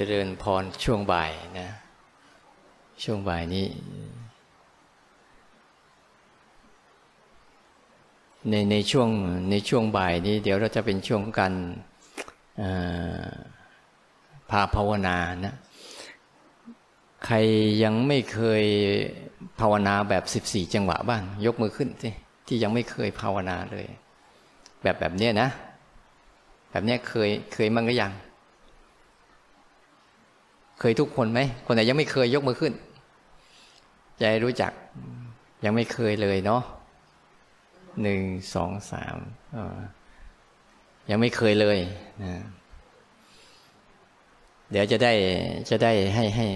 เจริญพรช่วงบ่ายนะ ช่วงบ่ายนี้ ในในช่วงในช่วงบ่ายนี้ เดี๋ยวเราจะเป็นช่วงการพาภาวนานะ ใครยังไม่เคยภาวนาแบบสิบสี่จังหวะบ้าง ยกมือขึ้นสิที่ยังไม่เคยภาวนาเลย แบบแบบเนี้ยนะ แบบเนี้ยเคยเคยมั้งก็ยัง เคยทุกคนไหม คนไหนยังไม่เคยยกมือขึ้นใจรู้จัก ยังไม่เคยเลยเนาะหนึ่งสองสามยังไม่เคยเลยนะเดี๋ยวจะได้จะได้ให้ให้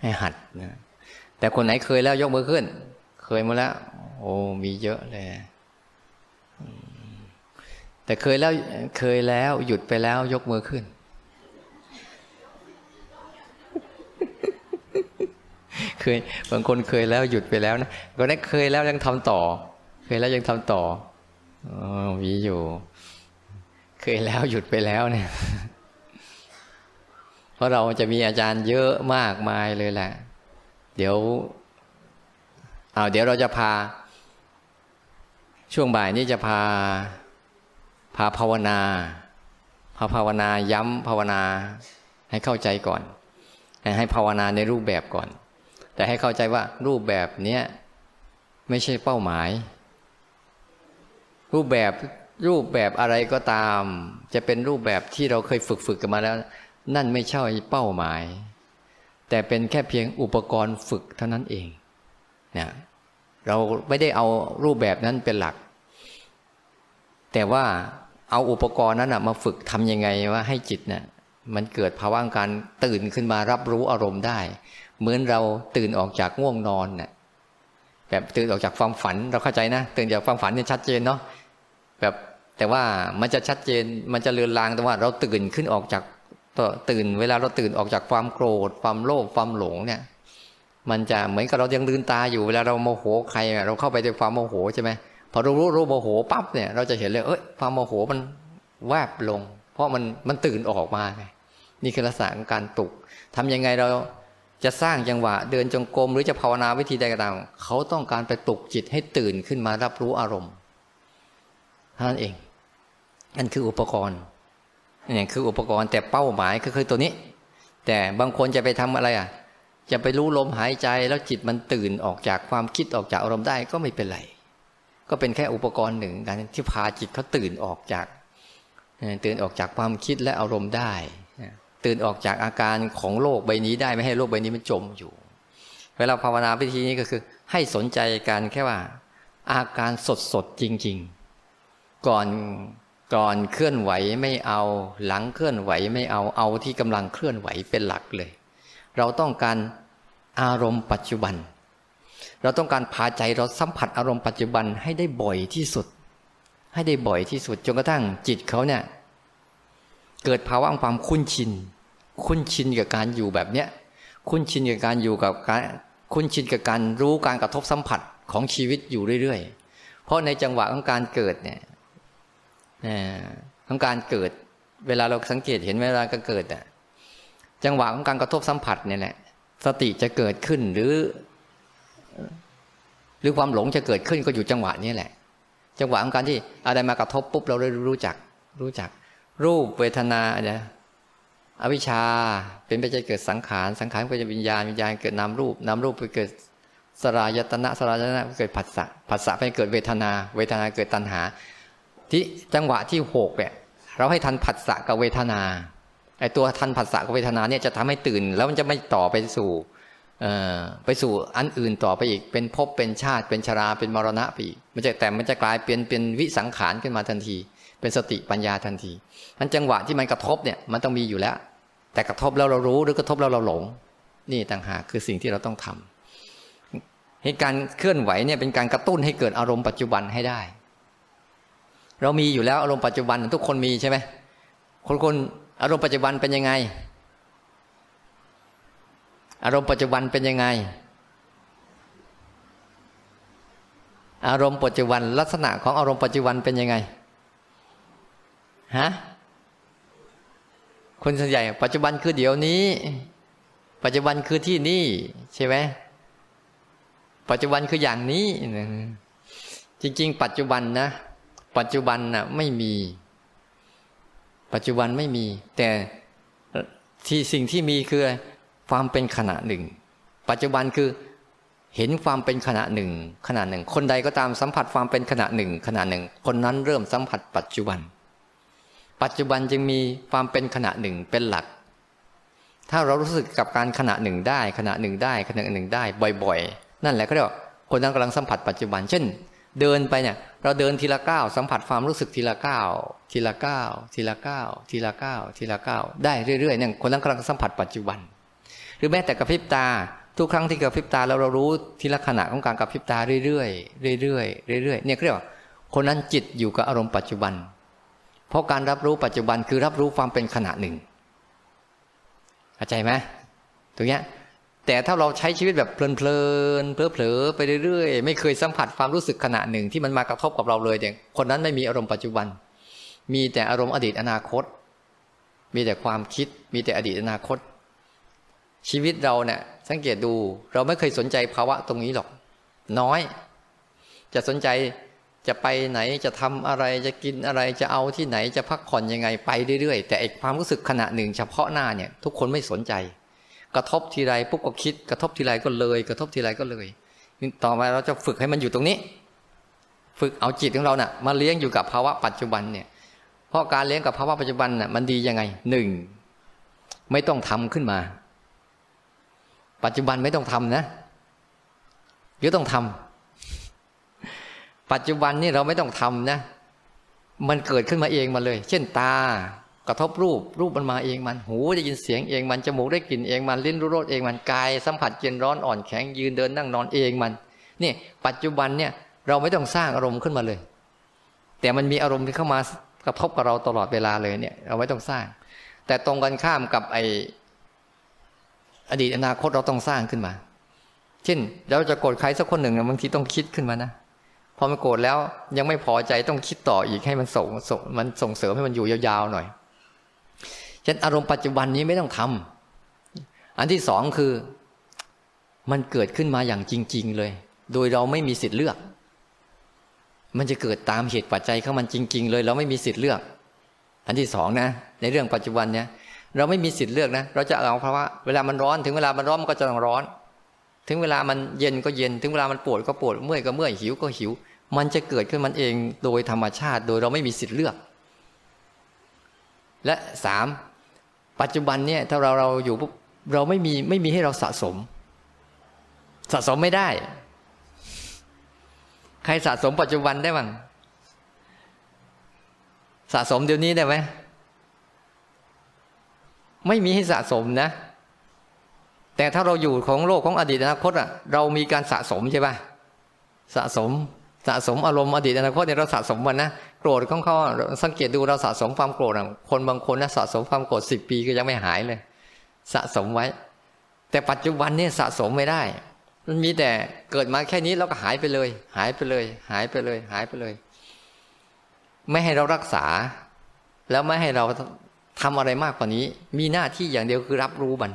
ให้หัดนะแต่คนไหนเคยแล้วยกมือขึ้น เคยมาแล้ว โอ้มีเยอะเลยแต่เคยแล้วเคยแล้วหยุดไปแล้วยกมือขึ้น เคยบางคนเคยแล้วหยุดไปแล้วนะก็ได้เคยแล้วยังทำต่อ เคยแล้วยังทำต่ออมีอยู่ เคยแล้วหยุดไปแล้วเนี่ย เพราะเราจะมีอาจารย์เยอะมากมายเลยแหละ เดี๋ยวเอาเดี๋ยวเราจะพา ช่วงบ่ายนี้จะพา พาภาวนา พาภาวนาย้ำภาวนาให้เข้าใจก่อน ให้ภาวนาในรูปแบบก่อน แต่ให้เข้าใจว่ารูปแบบเนี้ยไม่ใช่เป้าหมาย รูปแบบรูปแบบอะไรก็ตาม จะเป็นรูปแบบที่เราเคยฝึกฝึกกันมาแล้ว นั่นไม่ใช่เป้าหมาย แต่เป็นแค่เพียงอุปกรณ์ฝึกเท่านั้นเองเนี่ยเราไม่ได้เอารูปแบบนั้นเป็นหลัก แต่ว่าเอาอุปกรณ์นั้นมาฝึกทำยังไงว่าให้จิตเนี่ย มันเกิดภาวะการตื่นขึ้นมารับรู้อารมณ์ได้ เหมือนเราตื่นออกจากง่วงนอนเนี่ยแบบตื่นออกจากความฝันเราเข้าใจนะ ตื่นจากความฝันเนี่ยชัดเจนเนาะแบบแต่ว่ามันจะชัดเจนมันจะเลือนลางแต่ว่าเราตื่นขึ้นออกจากตื่น เวลาเราตื่นออกจากความโกรธ ความโลภความหลงเนี่ยมันจะเหมือนกับเรายังลืนตาอยู่เวลาเราโมโหใครเราเข้าไปในความโมโหใช่ไหมพอเรารู้รู้โมโหปั๊บเนี่ยเราจะเห็นเลยเอ้ยความโมโหมันแวบลง เพราะมันมันตื่นออกมาไง นี่คือลักษณะของการตุกทำยังไงเราจะสร้างจังหวะ เดินจงกรมหรือจะภาวนาวิธีใดก็ตามเขาต้องการไปปลุกจิตให้ตื่นขึ้นมารับรู้อารมณ์นั่นเองนั่นคืออุปกรณ์นี่คืออุปกรณ์แต่เป้าหมายก็คือตัวนี้ แต่บางคนจะไปทำอะไรอะ จะไปรู้ลมหายใจแล้วจิตมันตื่นออกจากความคิดออกจากอารมณ์ได้ก็ไม่เป็นไร ก็เป็นแค่อุปกรณ์หนึ่งการที่พาจิตเขาตื่นออกจาก ตื่นออกจากความคิดและอารมณ์ได้ ตื่นออกจากอาการของโลกใบนี้ได้ไม่ให้โลกใบนี้มันจมอยู่ เวลาภาวนาวิธีนี้ก็คือ ให้สนใจการแค่ว่า อาการสดสดจริง ๆ ก่อนก่อนเคลื่อนไหวไม่เอา หลังเคลื่อนไหวไม่เอาเอาที่กำลังเคลื่อนไหวเป็นหลักเลย เราต้องการอารมณ์ปัจจุบัน เราต้องการพาใจเราสัมผัสอารมณ์ปัจจุบันให้ได้บ่อยที่สุด ให้ได้บ่อยที่สุดจนกระทั่งจิตเขาเนี่ยเกิดภาวะความคุ้นชิน คุ้นชินกับการอยู่แบบเนี้ยคุ้นชินกับการอยู่กับการคุ้นชินกับการรู้การกระทบสัมผัสของชีวิตอยู่เรื่อยๆ เพราะในจังหวะของการเกิดเนี่ยของการเกิด เวลาเราสังเกตเห็นเวลาก็เกิดอะจังหวะของการกระทบสัมผัสเนี่ยแหละ สติจะเกิดขึ้นหรือ หรือความหลงจะเกิดขึ้นก็อยู่จังหวะนี้แหละ จังหวะของการที่อะไรมากระทบปุ๊บเราได้รู้จัก รู้จัก รูปเวทนาเนี่ย อวิชชาเป็นไปจะเกิดสังขารสังขารก็จะวิญญาณวิญญาณเกิดนามรูปนามรูปไปเกิดสลายตนะสลายตนะเกิดผัสสะผัสสะไปเกิดเวทนา เวทนาเกิดตัณหา ที่จังหวะที่หกเนี่ยเราให้ทันผัสสะกับเวทนาไอตัวทันผัสสะกับเวทนาเนี่ยจะทำให้ตื่น แล้วมันจะไม่ต่อไปสู่ไปสู่อันอื่นต่อไปอีก เป็นภพเป็นชาติเป็นชราเป็นมรณะไปอีกมันจะแต่มันจะกลายเป็นเป็นวิสังขารขึ้นมาทันที เป็นสติปัญญาทันทีมันจังหวะที่มันกระทบเนี่ยมันต้องมีอยู่แล้ว แต่กระทบแล้วเรารู้หรือกระทบแล้วเราหลง นี่ต่างหากคือสิ่งที่เราต้องทำให้การเคลื่อนไหวเนี่ยเป็นการกระตุ้นให้เกิดอารมณ์ปัจจุบันให้ได้ เรามีอยู่แล้วอารมณ์ปัจจุบันทุกคนมีใช่ไหมคนคนอารมณ์ปัจจุบันเป็นยังไง อารมณ์ปัจจุบันเป็นยังไง อารมณ์ปัจจุบันลักษณะของอารมณ์ปัจจุบันเป็นยังไงฮะ คนส่วนใหญ่ ปัจจุบันคือเดี๋ยวนี้ ปัจจุบันคือที่นี่ ใช่ไหมปัจจุบันคืออย่างนี้ จริง ๆ ปัจจุบันนะ ปัจจุบันน่ะ ไม่มี ปัจจุบันไม่มี แต่ที่สิ่งที่มีคือความเป็นขณะหนึ่ง ปัจจุบันคือเห็นความเป็นขณะหนึ่งขณะหนึ่ง คนใดก็ตามสัมผัสความเป็นขณะหนึ่งขณะหนึ่ง คนนั้นเริ่มสัมผัสปัจจุบัน ปัจจุบันจึงมีความเป็นขณะหนึ่งเป็นหลัก ถ้าเรารู้สึกกับการขณะหนึ่งได้ขณะหนึ่งได้ขณะหนึ่งได้บ่อยๆ นั่นแหละเขาเรียกว่าคนนั้นกำลังสัมผัสปัจจุบัน เช่น เดินไปเนี่ย เราเดินทีละก้าวสัมผัสความรู้สึกทีละก้าวทีละก้าวทีละก้าวทีละก้าวทีละก้าวได้เรื่อยๆเนี่ยคนนั้นกำลังสัมผัสปัจจุบัน หรือแม้แต่กระพริบตาทุกครั้งที่กระพริบตาแล้วเรารู้ทีละขณะของการกระพริบตาเรื่อยๆเรื่อยๆเรื่อยๆเนี่ยเรียกว่าคนนั้นจิตอยู่กับอารมณ์ปัจจุบัน เพราะการรับรู้ปัจจุบันคือรับรู้ความเป็นขณะหนึ่งเข้าใจไหมตรงเนี้ยแต่ถ้าเราใช้ชีวิตแบบเพลินๆเพลิๆไปเรื่อยๆ ไม่เคยสัมผัสความรู้สึกขณะหนึ่งที่มันมากระทบกับเราเลยเนี่ยคนนั้นไม่มีอารมณ์ปัจจุบัน มีแต่อารมณ์อดีตอนาคต มีแต่ความคิด มีแต่อดีตอนาคต ชีวิตเราเนี่ยสังเกตดูเราไม่เคยสนใจภาวะตรงนี้หรอก น้อย จะสนใจ จะไปไหนจะทำอะไรจะกินอะไรจะเอาที่ไหนจะพักผ่อนยังไงไปเรื่อยๆ แต่อความรู้สึกขณะหนึ่ง เฉพาะหน้าเนี่ย ทุกคนไม่สนใจ กระทบทีไรปุ๊บก็คิด กระทบทีไรก็เลย กระทบทีไรก็เลยต่อมาเราจะฝึกให้มันอยู่ตรงนี้ ฝึกเอาจิตของเราเนะ่ะมาเลี้ยงอยู่กับภาวะปัจจุบันเนี่ย เพราะการเลี้ยงกับภาวะปัจจุบันน่ะมันดียังไงหนึ่งไม่ต้องทำขึ้นมา ปัจจุบันไม่ต้องทำนะหรือต้องทำ ปัจจุบันนี่เราไม่ต้องทำนะ มันเกิดขึ้นมาเองมาเลย เช่นตากระทบรูปรูปมันมาเองมัน หูได้ยินเสียงเองมันจมูกได้กลิ่นเองมันลิ้นรู้รสเองมันกายสัมผัสเย็นร้อนอ่อนแข็งยืนเดินนั่งนอนเองมันนี่ปัจจุบันเนี่ยเราไม่ต้องสร้างอารมณ์ขึ้นมาเลย แต่มันมีอารมณ์ที่เข้ามากระทบกับเราตลอดเวลาเลยเนี่ย เราไม่ต้องสร้าง แต่ตรงกันข้ามกับไออดีตอนาคตเราต้องสร้างขึ้นมา เช่นเราจะโกรธใครสักคนหนึ่งบางทีต้องคิดขึ้นมานะ พอมันโกรธแล้วยังไม่พอใจต้องคิดต่ออีกให้มันส่งมันส่งเสริมให้มันอยู่ยาวๆหน่อยฉะนั้นอารมณ์ปัจจุบันนี้ไม่ต้องทำอันที่สองคือ มันเกิดขึ้นมาอย่างจริง ๆ เลย โดยเราไม่มีสิทธิ์เลือก มันจะเกิดตามเหตุปัจจัยเข้ามันจริง ๆ เลย เราไม่มีสิทธิ์เลือก อันที่สองนะ ในเรื่องปัจจุบันเนี่ยเราไม่มีสิทธิ์เลือกนะ เราจะเอาเพราะว่าเวลามันร้อนถึงเวลามันร้อนมันก็จะต้องร้อน ถึงเวลามันเย็นก็เย็น ถึงเวลามันปวดก็ปวด เมื่อยก็เมื่อยหิวก็หิว มันจะเกิดขึ้นมันเองโดยธรรมชาติโดยเราไม่มีสิทธิ์เลือก และสามปัจจุบันเนี่ยถ้าเราเราอยู่ปุ๊บเราไม่มีไม่มีให้เราสะสม สะสมไม่ได้ ใครสะสมปัจจุบันได้บ้างสะสมเดี๋ยวนี้ได้ไหมไม่มีให้สะสมนะ แต่ถ้าเราอยู่ของโลกของอดีตอนาคตอะ เรามีการสะสมใช่ปะสะสม สะสมอารมณ์อดีตอนาคตเนี่ยเราสะสมมันนะโกรธของเขาสังเกตดูเราสะสมความโกรธคนบางคนนะสะสมความโกรธสิบปีก็ยังไม่หายเลย สะสมไว้ แต่ปัจจุบันเนี่ยสะสมไม่ได้ มันมีแต่เกิดมาแค่นี้แล้วก็หายไปเลย หายไปเลย หายไปเลย หายไปเลย ไม่ให้เรารักษา แล้วไม่ให้เราทำอะไรมากกว่านี้ มีหน้าที่อย่างเดียวคือรับรู้มัน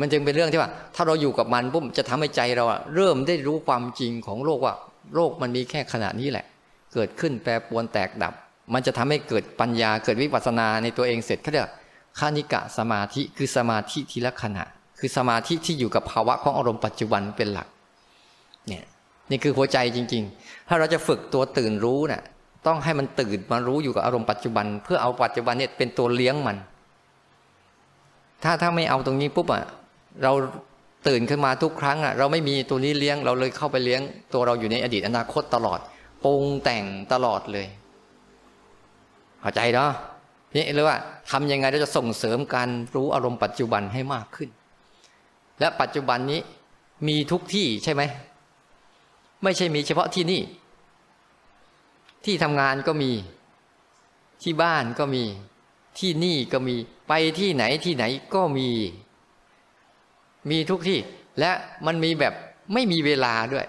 มันจึงเป็นเรื่องที่ว่า ถ้าเราอยู่กับมันปุ๊บจะทำให้ใจเราเริ่มได้รู้ความจริงของโลกว่า โลกมันมีแค่ขนาดนี้แหละ เกิดขึ้นแปรปรวนแตกดับ มันจะทำให้เกิดปัญญาเกิดวิปัสสนาในตัวเองเสร็จเขาเรียกคานิกะสมาธิคือสมาธิทีละขณะ คือสมาธิที่อยู่กับภาวะของอารมณ์ปัจจุบันเป็นหลักเนี่ยนี่คือหัวใจจริง ๆ ถ้าเราจะฝึกตัวตื่นรู้เนะ่ยต้องให้มันตื่นมารู้อยู่กับอารมณ์ปัจจุบัน เพื่อเอาปัจจุบันเนี่ยเป็นตัวเลี้ยงมัน ถ้าถ้าไม่เอาตรงนี้ปุ๊บอะ เราตื่นขึ้นมาทุกครั้งอะเราไม่มีตัวนี้เลี้ยง เราเลยเข้าไปเลี้ยง ตัวเราอยู่ในอดีตอนาคตตลอดปรุงแต่งตลอดเลยเข้าใจเนาะนี่เรียกว่าทำยังไงเราจะส่งเสริมการรู้อารมณ์ปัจจุบันให้มากขึ้น และปัจจุบันนี้มีทุกที่ใช่ไหมไม่ใช่มีเฉพาะที่นี่ ที่ทำงานก็มี ที่บ้านก็มี ที่นี่ก็มี ไปที่ไหนที่ไหนก็มี มีทุกที่ และมันมีแบบไม่มีเวลาด้วย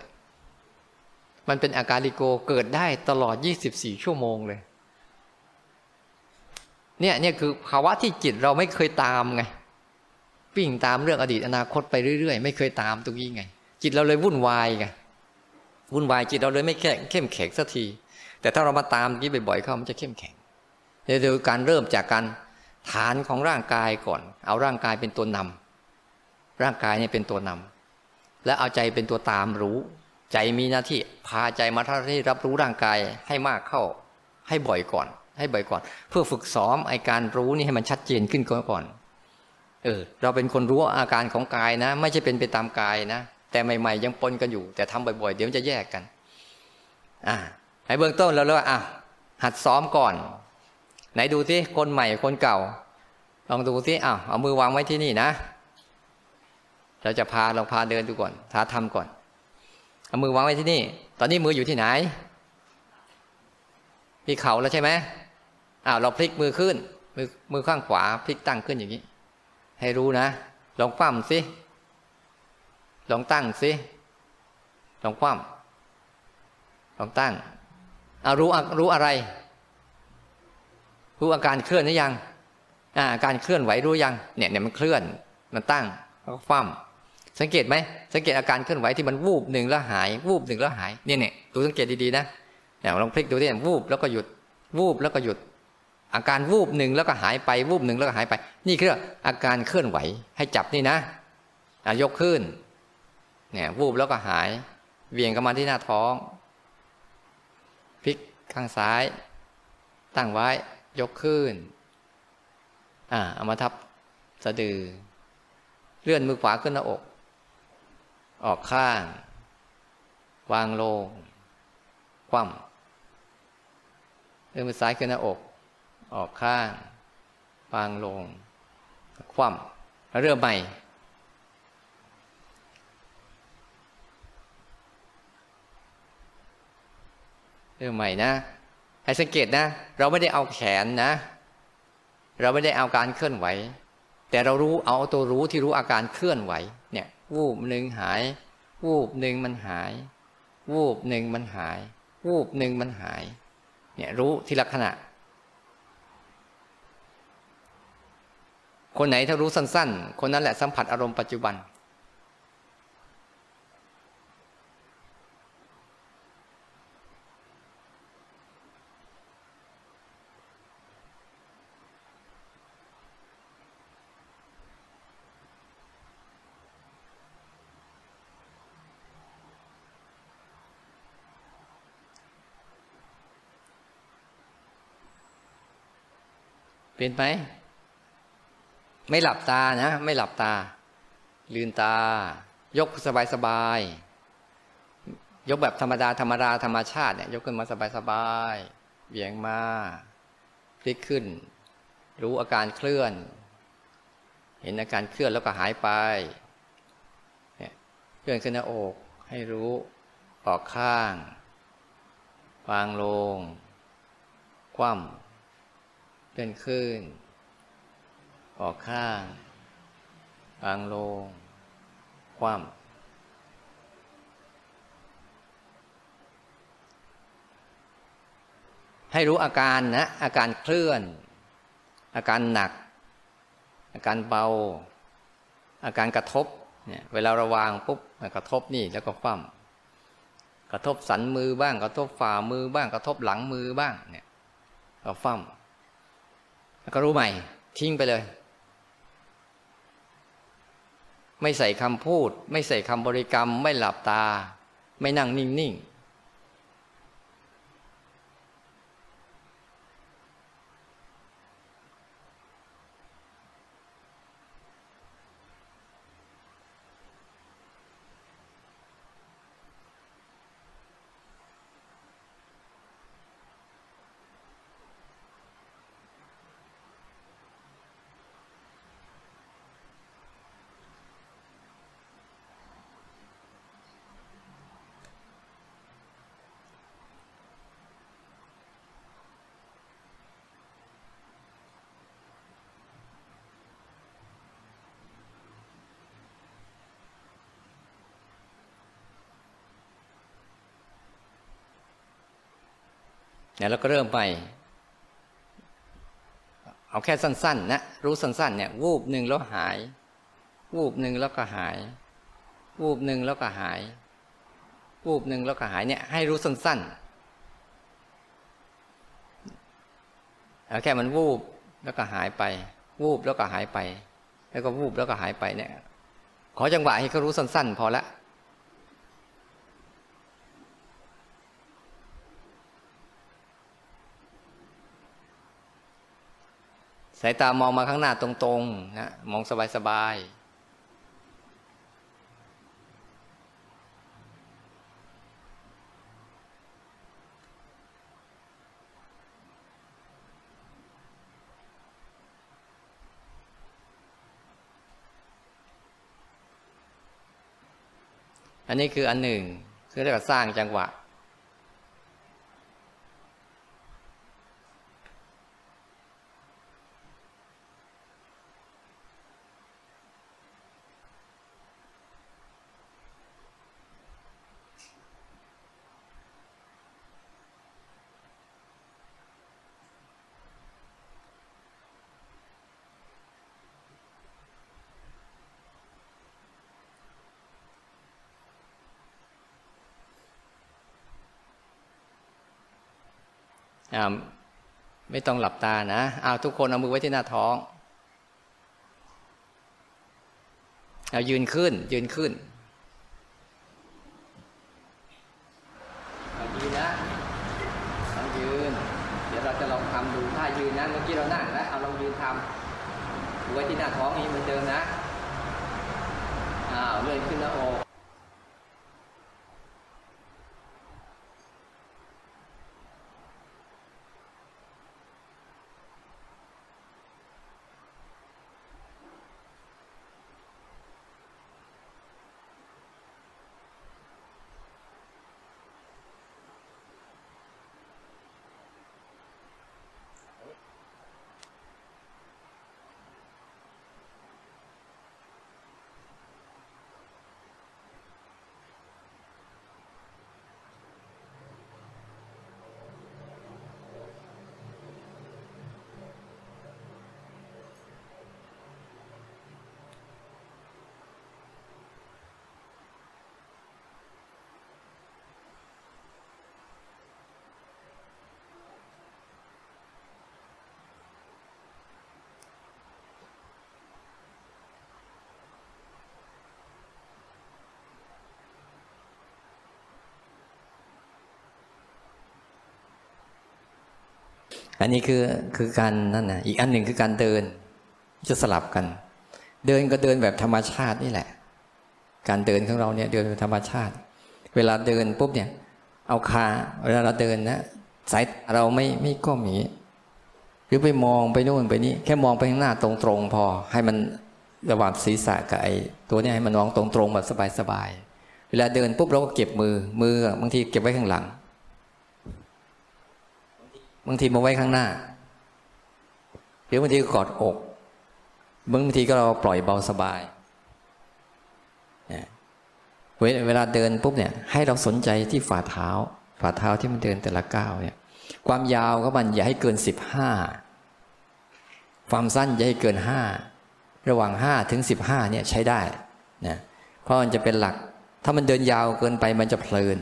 มันเป็นอาการลิโกเกิดได้ตลอด 24 ชั่วโมงเลย เนี่ยเนี่ยคือภาวะที่จิตเราไม่เคยตามไงวิ่งตามเรื่องอดีตอนาคตไปเรื่อยๆ ไม่เคยตามตรงนี้ไง จิตเราเลยวุ่นวายไงวุ่นวายจิตเราเลยไม่เข้มแข็งสักที แต่ถ้าเรามาตามนี้บ่อยๆเข้ามันจะเข้มแข็งเดี๋ยวการเริ่มจากการฐานของร่างกายก่อน เอาร่างกายเป็นตัวนำ ร่างกายเนี่ยเป็นตัวนำและเอาใจเป็นตัวตามรู้ ใจมีหน้าที่พาใจมาท่าที่รับรู้ร่างกายให้มากเข้า ให้บ่อยก่อน ให้บ่อยก่อน เพื่อฝึกซ้อมไอการรู้นี่ให้มันชัดเจนขึ้นก่อนเออเราเป็นคนรู้อาการของกายนะ ไม่ใช่เป็นไปตามกายนะ แต่ใหม่ ๆ ยังปนกันอยู่ แต่ทำบ่อยๆ เดี๋ยวจะแยกกัน อ่าให้เบื้องต้นเราเลยว่าอะหัดซ้อมก่อน ไหนดูที่คนใหม่คนเก่า ลองดูที่อ้าวเอามือวางไว้ที่นี่นะ เราจะพาลองพาเดินดูก่อนท้าทำก่อนเอามือวางไว้ที่นี่ ตอนนี้มืออยู่ที่ไหนที่เข่าแล้วใช่ไหมอ้าวเราพลิกมือขึ้น มือมือข้างขวาพลิกตั้งขึ้นอย่างนี้ ให้รู้นะลองคว่ำสิลองตั้งสิลองคว่ำลองตั้งเอารู้รู้อะไร รู้อาการเคลื่อนหรือยังอาการเคลื่อนไหวรู้ยังเนี่ยเนี่ยมันเคลื่อน มันตั้งแล้วก็คว่ำ สังเกตไหมสังเกตอาการเคลื่อนไหวที่มันวูบหนึ่งแล้วหาย วูบหนึ่งแล้วหายเนี่ยเนี่ยดูสังเกตดีๆนะเนี่ยลองพลิกดูที่วูบแล้วก็หยุด วูบแล้วก็หยุด อาการวูบหนึ่งแล้วก็หายไป วูบหนึ่งแล้วก็หายไป นี่คืออาการเคลื่อนไหวให้จับนี่นะยกขึ้น เนี่ยวูบแล้วก็หายเวียงกลับมาที่หน้าท้องพลิกข้างซ้าย ตั้งไว้ยกขึ้น อ่าเอามาทับสะดือ เลื่อนมือขวาขึ้นหน้าอก ออกข้าง วางลง คว่ำเลื่อนมือซ้ายขึ้นหน้าอก ออกข้าง วางลง คว่ำแล้วเริ่มใหม่ เรื่องใหม่นะ ให้สังเกตนะ เราไม่ได้เอาแขนนะ เราไม่ได้เอาการเคลื่อนไหว แต่เรารู้เอาตัวรู้ที่รู้อาการเคลื่อนไหว วูบหนึ่งหาย วูบหนึ่งมันหาย วูบหนึ่งมันหาย วูบหนึ่งมันหาย เนี่ยรู้ทีละขณะ คนไหนถ้ารู้สั้น ๆ คนนั้นแหละสัมผัสอารมณ์ปัจจุบัน เป็นไหมไม่หลับตานะ ไม่หลับตา ลืนตา ยกสบายสบายยกแบบธรรมดาธรรมดาธรรมชาติเนี่ยยกขึ้นมาสบายสบายเบี่ยงมาพลิกขึ้น รู้อาการเคลื่อน เห็นอาการเคลื่อนแล้วก็หายไปเนี่ยเคลื่อนขึ้นหน้าอก ให้รู้ออกข้าง วางลง คว่ำ เป็นขึ้นออกข้างวางลง คว่ำให้รู้อาการนะ อาการเคลื่อน อาการหนัก อาการเบา อาการกระทบเนี่ยเวลาระวางปุ๊บกระทบนี่แล้วก็คว่ำกระทบสันมือบ้าง กระทบฝ่ามือบ้าง กระทบหลังมือบ้างเนี่ยก็คว่ำ แล้วก็รู้ใหม่ ทิ้งไปเลย ไม่ใส่คำพูด ไม่ใส่คำบริกรรม ไม่หลับตา ไม่นั่งนิ่งๆ เนี่ยเราก็เริ่มไป เอาแค่สั้น ๆ นะ รู้สั้น ๆ เนี่ย วูบหนึ่งแล้วหาย วูบหนึ่งแล้วก็หาย วูบหนึ่งแล้วก็หาย วูบหนึ่งแล้วก็หายเนี่ย ให้รู้สั้น ๆ เอาแค่มันวูบแล้วก็หายไป วูบแล้วก็หายไป แล้วก็วูบแล้วก็หายไปเนี่ย ขอจังหวะให้เขารู้สั้น ๆ พอละ สายตามองมาข้างหน้าตรงๆนะมองสบายๆอันนี้คืออันหนึ่งคือเรียกว่าสร้างจังหวะ อ่าไม่ต้องหลับตานะเอาทุกคนเอามือไว้ที่หน้าท้อง เอายืนขึ้น ยืนขึ้นเอายืนนะเอายืน เดี๋ยวเราจะลองทำดูถ้ายืนนะเมื่อกี้เรานั่งแล้วเอาลองยืนทำมือไว้ที่หน้าท้องนี้เหมือนเดิมนะอ้าวเลื่อนขึ้นหน้าอก อันนี้คือคือการนั่นนะอีกอันหนึ่งคือการเดิน จะสลับกัน เดินก็เดินแบบธรรมชาตินี่แหละ การเดินของเราเนี่ยเดินแบบธรรมชาติ เวลาเดินปุ๊บเนี่ย เอาขาเวลาเราเดินนะสายเราไม่ไม่ก้มอย่างนี้หรือไปมองไปนู่นไปนี่แค่มองไปข้างหน้าตรงๆพอ ให้มันระหว่างศีรษะกับไอ้ตัวนี้ให้มันมองตรงๆแบบสบายๆเวลาเดินปุ๊บเราก็เก็บมือมือบางทีเก็บไว้ข้างหลัง บางทีมาไว้ข้างหน้าหรือบางทีก็กอดอกบางทีก็เราปล่อยเบาสบายเวลาเดินปุ๊บเนี่ย ให้เราสนใจที่ฝ่าเท้า ฝ่าเท้าที่มันเดินแต่ละก้าวเนี่ย ความยาวก็มันอย่าให้เกินสิบห้าความสั้นอย่าให้เกินห้าระหว่างห้าถึงสิบห้าเนี่ยใช้ได้นะเพราะมันจะเป็นหลัก ถ้ามันเดินยาวเกินไปมันจะเพลิน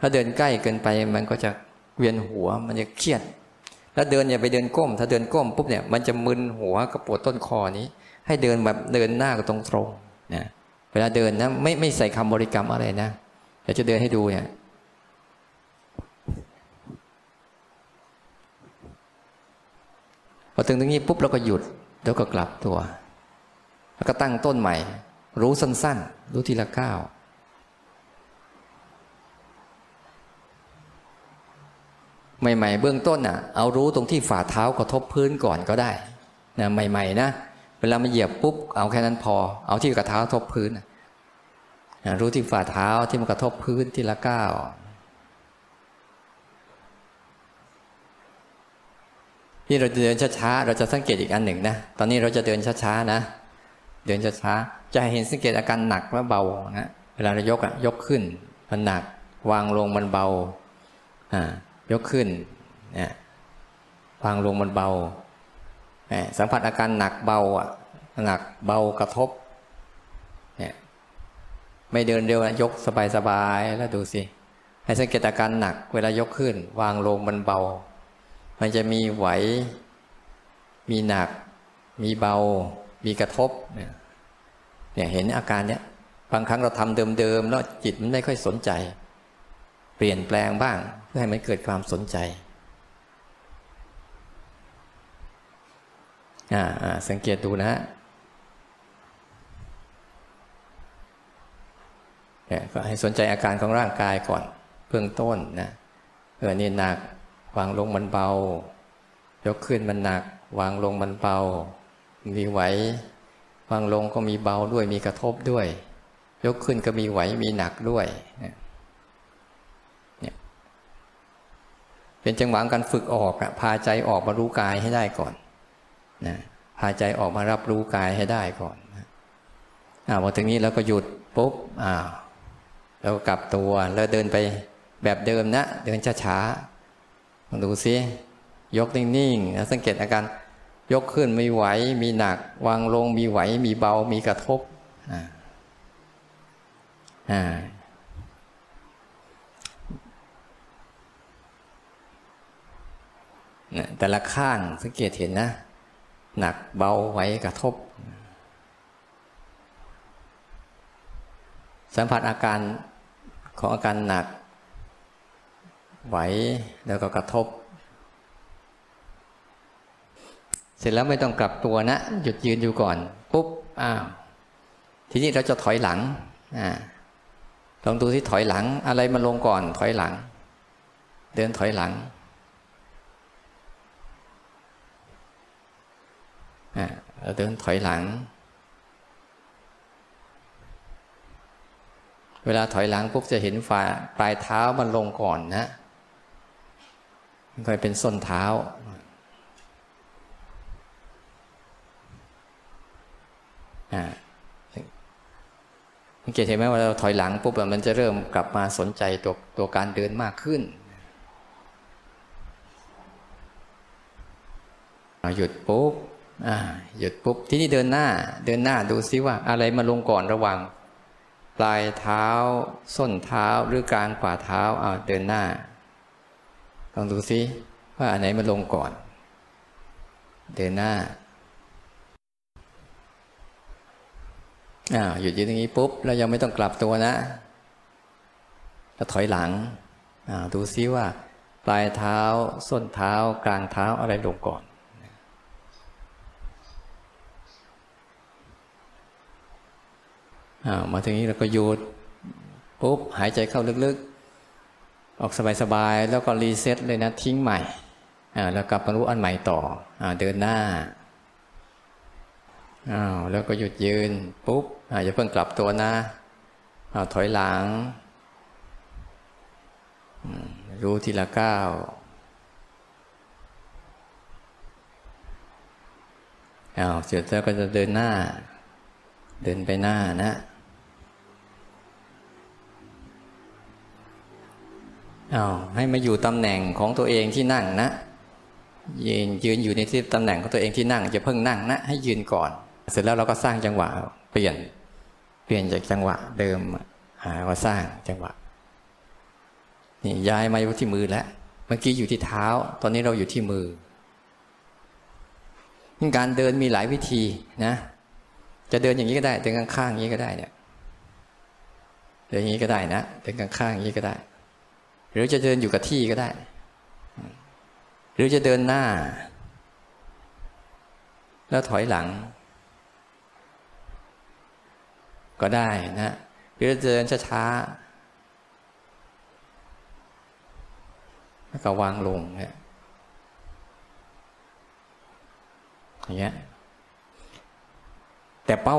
ถ้าเดินใกล้เกินไปมันก็จะ เวียนหัวมันจะเครียด แล้วเดินอย่าไปเดินก้ม ถ้าเดินก้มปุ๊บเนี่ยมันจะมึนหัวกับปวดต้นคอนี้ ให้เดินแบบเดินหน้าก็ตรงตรงนะเวลาเดินนะไม่ไม่ใส่คำบริกรรมอะไรนะเดี๋ยวจะเดินให้ดูเนี่ยพอถึงตรงนี้ปุ๊บเราก็หยุดแล้วก็กลับตัว แล้วก็ตั้งต้นใหม่ รู้สั้น ๆ รู้ทีละก้าว ใหม่ ๆ เบื้องต้นอะ เอารู้ตรงที่ฝ่าเท้ากระทบพื้นก่อนก็ได้นะใหม่ ๆ นะเวลามาเหยียบปุ๊บเอาแค่นั้นพอ เอาที่กระเท้ากระทบพื้นนะรู้ที่ฝ่าเท้าที่มันกระทบพื้นที่ละก้าวที่เราจะเดินช้าๆเราจะสังเกตอีกอันหนึ่งนะตอนนี้เราจะเดินช้าๆนะเดินช้าๆจะเห็นสังเกตอาการหนักและเบานะเวลาเรายกอะยกขึ้นมันหนักวางลงมันเบาอ่า ยกขึ้นนี่ยวางลงมันเบาสัมผัสอาการหนักเบาอะหนักเบากระทบเนี่ยไม่เดินเร็วนะยกสบายๆแล้วดูสิให้สังเกตอาการหนักเวลายกขึ้น วางลงมันเบา มันจะมีไหว มีหนัก มีเบา มีกระทบเนี่ยเห็นอาการเนี้ยบางครั้งเราทำเดิมๆแล้วจิตมันไม่ค่อยสนใจ ปลี่ยนแปลงบ้าง เพื่อให้มันเกิดความสนใจ อ่าสังเกตดูนะฮะก็ให้สนใจอาการของร่างกายก่อนเบื้องต้นนะเออนี่หนักวางลงมันเบา ยกขึ้นมันหนัก วางลงมันเบา มีไหว วางลงก็มีเบาด้วยมีกระทบด้วย ยกขึ้นก็มีไหวมีหนักด้วยเนี่ย เป็นจังหวะการฝึกออกอะพาใจออกมารู้กายให้ได้ก่อนนะพาใจออกมารับรู้กายให้ได้ก่อนอ่าพอถึงนี้แล้วก็หยุดปุ๊บอ่าแล้วกลับตัวแล้วเดินไปแบบเดิมนะ เดินช้าๆลองดูซิยกนิ่งๆนะสังเกตอาการยกขึ้นมีไหวมีหนัก วางลงมีไหวมีเบามีกระทบอ่าอ่า แต่ละข้างสังเกตเห็นนะ หนักเบาไหวกระทบ สัมผัสอาการของอาการหนัก ไหวแล้วก็กระทบ เสร็จแล้วไม่ต้องกลับตัวนะ หยุดยืนอยู่ก่อน ปุ๊บอ้าวทีนี้เราจะถอยหลังอ่าลองดูที่ถอยหลัง อะไรมาลงก่อน ถอยหลัง เดินถอยหลัง อ่าเดินถอยหลัง เวลาถอยหลังปุ๊บจะเห็นฝ่าปลายเท้ามันลงก่อนนะมันค่อยเป็นส้นเท้า อ่าสังเกตเห็นไหมว่าเราถอยหลังปุ๊บมันจะเริ่มกลับมาสนใจตัวตัวการเดินมากขึ้นหยุดปุ๊บ หยุดปุ๊บที่นี่เดินหน้า เดินหน้าดูซิว่า อะไรมาลงก่อนระว่างปลายเท้า ส้นเท้าหรือกลางฝ่าเท้าเอาเดินหน้าลองดูซิว่าอันไหนมันลงก่อน เดินหน้าอ้าวหยุดยืนตรงนี้ปุ๊บแล้วยังไม่ต้องกลับตัวนะ แล้วถอยหลังอ้าวดูซิว่า ปลายเท้า ส้นเท้ากลางเท้าอะไรลงก่อน มาถึงนี้เราก็หยุดปุ๊บหายใจเข้าลึกๆ ออกสบายๆ แล้วก็รีเซ็ตเลยนะทิ้งใหม่แล้วกลับมารู้อันใหม่ต่ออเดินหน้าอ้าวแล้วก็หยุดยืนปุ๊บอย่าเพิ่งกลับตัวนะอาถอยหลัง รู้ทีละก้าวอ้าวเสร็จแล้วก็จะเดินหน้า เดินไปหน้านะ อาให้มาอยู่ตำแหน่งของตัวเองที่นั่งนะยืนยืนอยู่ในที่ตำแหน่งของตัวเองที่นั่งจะเพิ่งนั่งนะ ให้ยืนก่อน เสร็จแล้วเราก็สร้างจังหวะ เปลี่ยนเปลี่ยนจากจังหวะเดิมหาว่าสร้างจังหวะนี่ย้ายมาอยู่ที่มือแล้วเมื่อกี้อยู่ที่เท้า ตอนนี้เราอยู่ที่มือการเดินมีหลายวิธีนะ จะเดินอย่างนี้ก็ได้ เดินข้างๆอย่างนี้ก็ได้เนี่ยเดินอย่างนี้ก็ได้นะเดินข้างๆอย่างนี้ก็ได้ หรือจะเดินอยู่กับที่ก็ได้ หรือจะเดินหน้า แล้วถอยหลัง ก็ได้นะ หรือจะเดินช้าๆแล้วก็วางลงเนี่ยอย่างเงี้ยแต่เป้า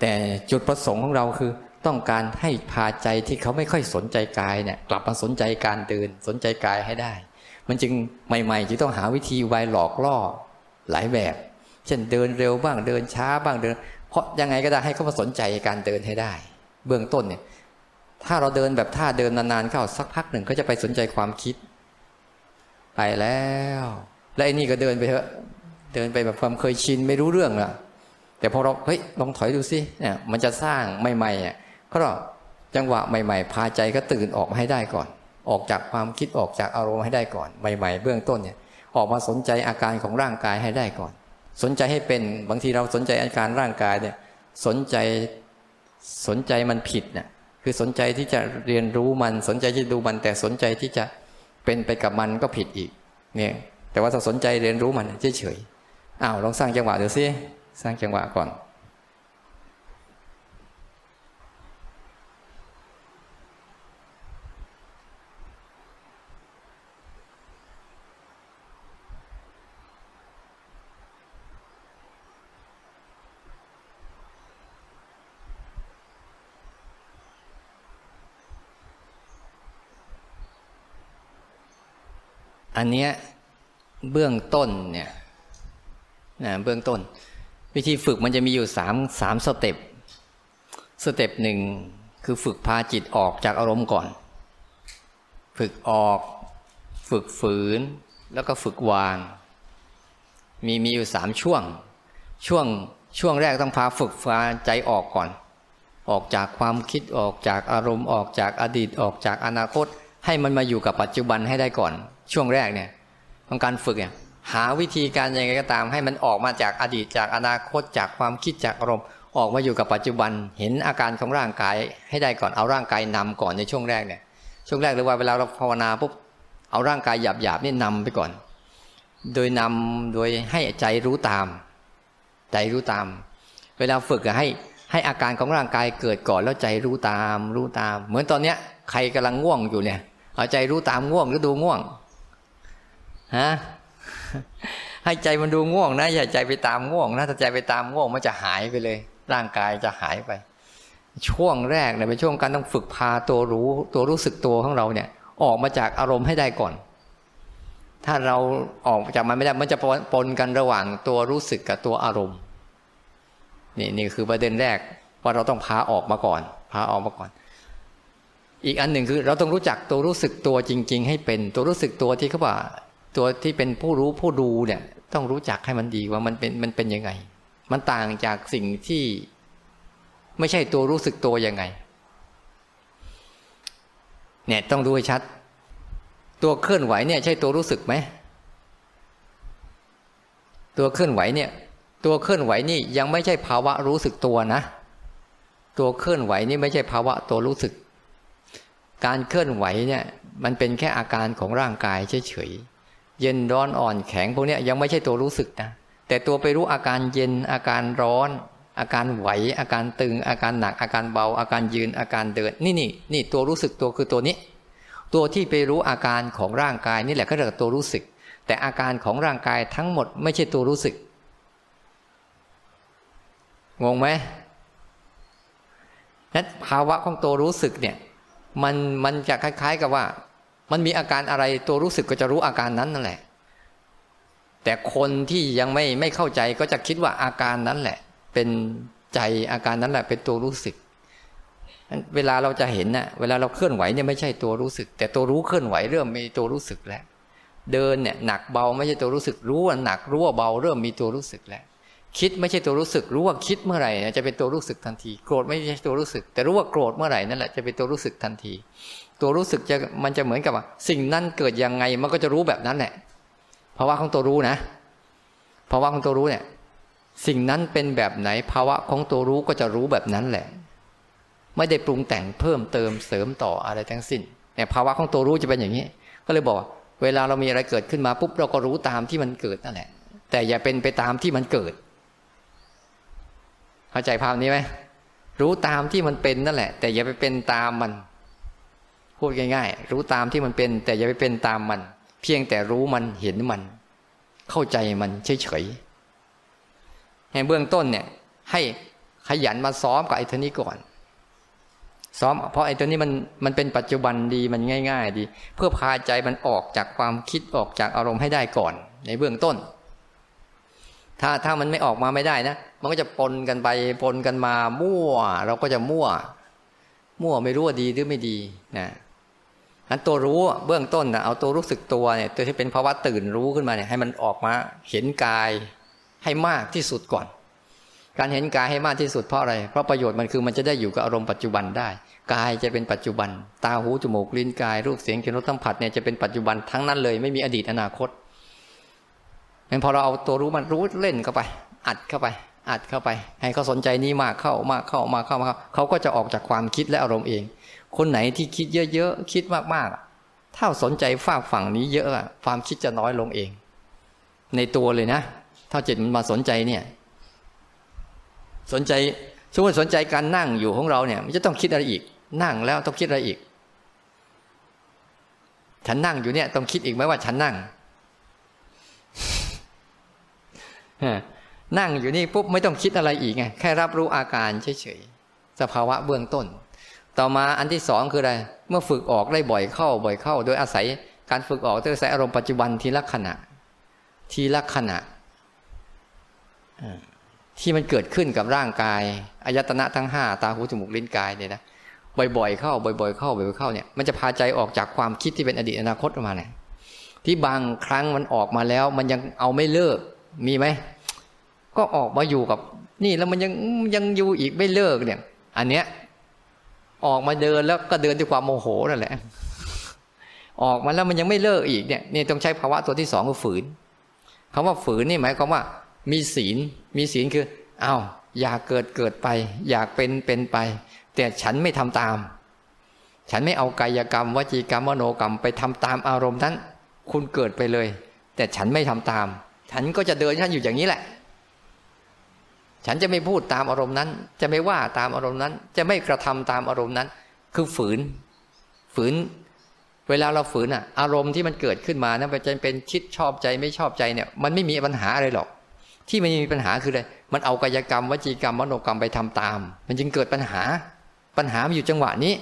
แต่จุดประสงค์ของเราคือ ต้องการให้พาใจที่เขาไม่ค่อยสนใจกายเนี่ยกลับมาสนใจการเดินสนใจกายให้ได้ มันจึงใหม่ๆจึงต้องหาวิธีวายหลอกล่อหลายแบบ เช่นเดินเร็วบ้างเดินช้าบ้างเดิน เพราะยังไงก็ได้ให้เขามาสนใจการเดินให้ได้ เบื้องต้นเนี่ยถ้าเราเดินแบบท่าเดินนานๆเข้าสักพักหนึ่งก็จะไปสนใจความคิด ไปแล้ว และไอ้นี่ก็เดินไปเถอะเดินไปแบบความเคยชินไม่รู้เรื่องละแต่พอเราเฮ้ยลองถอยดูสิเนี่ยมันจะสร้างใหม่ๆอะ ก็จังหวะใหม่ๆ พาใจก็ตื่นออกมาให้ได้ก่อน ออกจากความคิดออกจากอารมณ์ให้ได้ก่อน ใหม่ ๆ เบื้องต้นเนี่ย ออกมาสนใจอาการของร่างกายให้ได้ก่อน สนใจให้เป็นบางทีเราสนใจอาการร่างกายเนี่ย สนใจสนใจมันผิดเนี่ยคือสนใจที่จะเรียนรู้มันสนใจที่ดูมัน แต่สนใจที่จะเป็นไปกับมันก็ผิดอีก เนี่ย แต่ว่าถ้าสนใจเรียนรู้มันเฉยๆอ้าวลองสร้างจังหวะเดูสิสร้างจังหวะก่อน อันเนี้ยเบื้องต้นเนี่ยนะเบื้องต้น วิธีฝึกมันจะมีอยู่สามสามสเต็ปสเต็ปหนึ่งคือฝึกพาจิตออกจากอารมณ์ก่อน ฝึกออก ฝึกฝืน แล้วก็ฝึกวาง มีมีอยู่สามช่วง ช่วงช่วงแรกต้องพาฝึกพาใจออกก่อน ออกจากความคิดออกจากอารมณ์ออกจากอดีตออกจากอนาคต ให้มันมาอยู่กับปัจจุบันให้ได้ก่อน ช่วงแรกเนี่ยของการฝึกเนี่ยหาวิธีการยังไงก็ตาม ให้มันออกมาจากอดีตจากอนาคตจากความคิดจากอารมณ์ออกมาอยู่กับปัจจุบันเห็นอาการของร่างกายให้ได้ก่อนเอาร่างกายนำก่อนในช่วงแรกเนี่ยช่วงแรกหรือว่าเวลาเราภาวนาปุ๊บเอาร่างกายหยาบๆนี่นำไปก่อน โดยนำโดยให้ใจรู้ตาม ใจรู้ตาม เวลาฝึกให้ให้อาการของร่างกายเกิดก่อนแล้วใจรู้ตาม รู้ตาม เหมือนตอนเนี้ยใครกำลังง่วงอยู่เนี่ย เอาใจรู้ตามง่วงหรือดูง่วง ฮะให้ใจมันดูง่วงนะ อย่าใจไปตามง่วงนะถ้าใจไปตามง่วงมันจะหายไปเลย ร่างกายจะหายไป ช่วงแรกเนี่ยเป็นช่วงการต้องฝึกพาตัวรู้ตัวรู้สึกตัวของเราเนี่ย ออกมาจากอารมณ์ให้ได้ก่อน ถ้าเราออกจากมันไม่ได้มันจะปนกันระหว่างตัวรู้สึกกับตัวอารมณ์ นี่นี่คือประเด็นแรกว่าเราต้องพาออกมาก่อน พาออกมาก่อน อีกอันหนึ่งคือ เราต้องรู้จักตัวรู้สึกตัวจริง ๆ ให้เป็นตัวรู้สึกตัวที่เขาว่า ตัวที่เป็นผู้รู้ผู้ดูเนี่ย ต้องรู้จักให้มันดีว่ามันเป็นมันเป็นยังไง มันต่างจากสิ่งที่ไม่ใช่ตัวรู้สึกตัวยังไง เนี่ยต้องดูให้ชัด ตัวเคลื่อนไหวเนี่ย ใช่ตัวรู้สึกไหมตัวเคลื่อนไหวเนี่ย ตัวเคลื่อนไหวนี่ยังไม่ใช่ภาวะรู้สึกตัวนะ ตัวเคลื่อนไหวนี่ไม่ใช่ภาวะตัวรู้สึก การเคลื่อนไหวเนี่ย มันเป็นแค่อาการของร่างกายเฉย เย็นร้อนอ่อนแข็งพวกนี้ยังไม่ใช่ตัวรู้สึกนะแต่ตัวไปรู้อาการเย็นอาการร้อน อาการไหว อาการตึง อาการหนัก อาการเบา อาการยืนอาการเดิน นี่นี่นี่ตัวรู้สึกตัวคือตัวนี้ ตัวที่ไปรู้อาการของร่างกายนี่แหละก็เรียกตัวรู้สึก แต่อาการของร่างกายทั้งหมดไม่ใช่ตัวรู้สึกงงไหมนั้นภาวะของตัวรู้สึกเนี่ยมันมันจะคล้าย ๆ กับว่า มันมีอาการอะไรตัวรู้สึกก็จะรู้อาการนั้นนั่นแหละ แต่คนที่ยังไม่ไม่เข้าใจก็จะคิดว่าอาการนั้นแหละ เป็นใจอาการนั้นแหละ เป็นตัวรู้สึก เวลาเราจะเห็นนะ่ะ เวลาเราเคลื่อนไหวเนี่ยไม่ใช่ตัวรู้สึก แต่ตัวรู้เคลื่อนไหวเริ่มมีตัวรู้สึกแล้ว เดินเนี่ยหนักเบาไม่ใช่ตัวรู้สึก รู้ว่าหนักรู้ว่าเบาเริ่มมีตัวรู้สึกแล้วคิดไม่ใช่ตัวรู้สึก รู้ว่าคิดเมื่อไหร่จะเป็นตัวรู้สึกทันที โกรธไม่ใช่ตัวรู้สึก แต่รู้ว่าโกรธเมื่อไหร่นั่นแหละจะเป็นตัวรู้สึกทันที ตัวรู้สึกจะมันจะเหมือนกับว่า สิ่งนั้นเกิดยังไงมันก็จะรู้แบบนั้นแหละภาวะของตัวรู้นะภาวะของตัวรู้เนี่ย สิ่งนั้นเป็นแบบไหน ภาวะของตัวรู้ก็จะรู้แบบนั้นแหละ ไม่ได้ปรุงแต่งเพิ่มเติมเสริมต่ออะไรทั้งสิ้นเนี่ยภาวะของตัวรู้จะเป็นอย่างนี้ ก็เลยบอกเวลาเรามีอะไรเกิดขึ้นมาปุ๊บเราก็รู้ตามที่มันเกิดนั่นแหละ แต่อย่าเป็นไปตามที่มันเกิด เข้าใจภาพนี้ไหมรู้ตามที่มันเป็นนั่นแหละ แต่อย่าไปเป็นตามมัน พูดง่าย ๆ รู้ตามที่มันเป็น แต่อย่าไปเป็นตามมัน เพียงแต่รู้มันเห็นมัน เข้าใจมันเฉยๆในเบื้องต้นเนี่ย ให้ขยันมาซ้อมกับไอ้ท่านี้ก่อน ซ้อม เพราะไอ้ตัวนี้มันมันเป็นปัจจุบันดีมันง่าย ๆ ดี เพื่อพาใจมันออกจากความคิดออกจากอารมณ์ให้ได้ก่อน ในเบื้องต้น ถ้าถ้ามันไม่ออกมาไม่ได้นะมันก็จะปนกันไปปนกันมามั่ว เราก็จะมั่ว มั่วไม่รู้ว่าดีหรือไม่ดีนะ อันตัวรู้เบื้องต้นนะเอาตัวรู้สึกตัวเนี่ยตัวที่เป็นภาวะตื่นรู้ขึ้นมาเนี่ยให้มันออกมาเห็นกายให้มากที่สุดก่อน การเห็นกายให้มากที่สุดเพราะอะไร เพราะประโยชน์มันคือมันจะได้อยู่กับอารมณ์ปัจจุบันได้ กายจะเป็นปัจจุบัน ตาหูจมูกลิ้นกาย รูปเสียงกลิ่นรสสัมผัสเนี่ยจะเป็นปัจจุบันทั้งนั้นเลยไม่มีอดีตอนาคตงั้นพอเราเอาตัวรู้มันรู้เล่นเข้าไป อัดเข้าไป อัดเข้าไป ให้เขาสนใจนี้มากเข้ามากเข้ามากเข้ามาเข้าเขาก็จะออกจากความคิดและอารมณ์เอง คนไหนที่คิดเยอะๆคิดมากๆถ้าสนใจฝากฝั่งนี้เยอะความคิดจะน้อยลงเอง ในตัวเลยนะ ถ้าจิตมันมาสนใจเนี่ย สนใจสมมติสนใจการนั่งอยู่ของเราเนี่ยมันจะต้องคิดอะไรอีก นั่งแล้วต้องคิดอะไรอีก ฉันนั่งอยู่เนี่ย ต้องคิดอีกไหมว่าฉันนั่งนั่งอยู่นี่ปุ๊บไม่ต้องคิดอะไรอีกไงแค่รับรู้อาการเฉยๆสภาวะเบื้องต้น ต่อมาอันที่สองคืออะไร เมื่อฝึกออกได้บ่อยเข้า บ่อยเข้า โดยอาศัยการฝึกออกโดยอาศัยอารมณ์ปัจจุบันทีละขณะ ทีละขณะที่มันเกิดขึ้นกับร่างกายอายตนะทั้งห้าตาหูจมูกลิ้นกายเนี่ยนะบ่อยๆ เข้า บ่อยๆ เข้าบ่อยๆเข้าเนี่ยมันจะพาใจออกจากความคิดที่เป็นอดีตอนาคตออกมาเนี่ยที่บางครั้งมันออกมาแล้ว มันยังเอาไม่เลิกมีไหมก็ออกมาอยู่กับ นี่แล้วมันยังยังอยู่อีกไม่เลิกเนี่ย อันเนี้ย ออกมาเดินแล้วก็เดินด้วยความโมโหนั่นแหละ ออกมาแล้วมันยังไม่เลิกอีกเนี่ยนี่ต้องใช้ภาวะตัวที่สองคือฝืนคำว่าฝืนนี่หมายความว่า มีศีล มีศีลคืออา้าวอยากเกิดเกิดไป อยากเป็นเป็นไป แต่ฉันไม่ทำตาม ฉันไม่เอากายกรรมวจีกรรมมโนกรรมไปทำตามอารมณ์นั้น คุณเกิดไปเลย แต่ฉันไม่ทำตาม ฉันก็จะเดินฉันอยู่อย่างนี้แหละ ฉันจะไม่พูดตามอารมณ์นั้น จะไม่ว่าตามอารมณ์นั้น จะไม่กระทำตามอารมณ์นั้น คือฝืน ฝืน เวลาเราฝืนอะ อารมณ์ที่มันเกิดขึ้นมานะมันจะเป็นคิดชอบใจไม่ชอบใจเนี่ย มันไม่มีปัญหาอะไรหรอก ที่มันมีปัญหาคืออะไรมันเอากายกรรมวจีกรรมมโนกรรมไปทำตาม มันจึงเกิดปัญหา ปัญหามันอยู่จังหวะนี้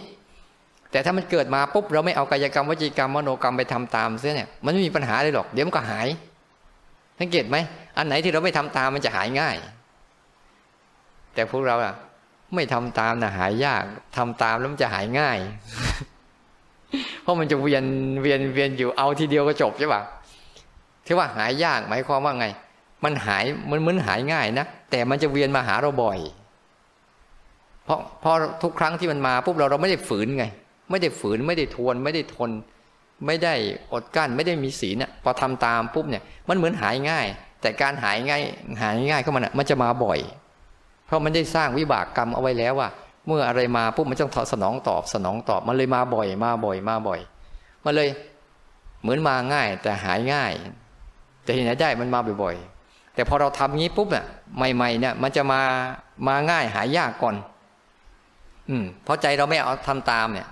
แต่ถ้ามันเกิดมาปุ๊บเราไม่เอากายกรรมวจีกรรมมโนกรรมไปทำตามเสียเนี่ยมันไม่มีปัญหาเลยหรอก เดี๋ยวมันก็หายสังเกตไหมอันไหนที่เราไม่ทำตามมันจะหายง่าย แต่พวกเราอะ ไม่ทำตามนะหายยากทำตามแล้วมันจะหายง่าย เพราะมันจะเวียนเวียนเวียนอยู่เอาทีเดียวก็จบใช่ปะที่ว่าหายยากหมายความว่าไง มันหายมันเหมือนหายง่ายนะแต่มันจะเวียนมาหาเราบ่อย เพราะพอทุกครั้งที่มันมาปุ๊บเราเราไม่ได้ฝืนไง ไม่ได้ฝืนไม่ได้ทวน ไม่ได้ทน ไม่ได้อดกั้นไม่ได้มีศีลเนี่ยพอทำตามปุ๊บเนี่ย มันเหมือนหายง่าย แต่การหายง่าย หายง่ายเข้ามันมันจะมาบ่อย เพราะมันได้สร้างวิบากกรรมเอาไว้แล้วว่าเมื่ออะไรมาปุ๊บมันต้องสนองตอบสนองตอบมันเลยมาบ่อยมาบ่อยมาบ่อยมันเลยเหมือนมาง่าย แต่หายง่าย แต่ที่ไหนได้มันมาบ่อยๆ แต่พอเราทำงี้ปุ๊บเนี่ยใหม่ๆเนี่ย มันจะมามาง่ายหายยากก่อน อืมเพราะใจเราไม่เอาทำตามเนี่ย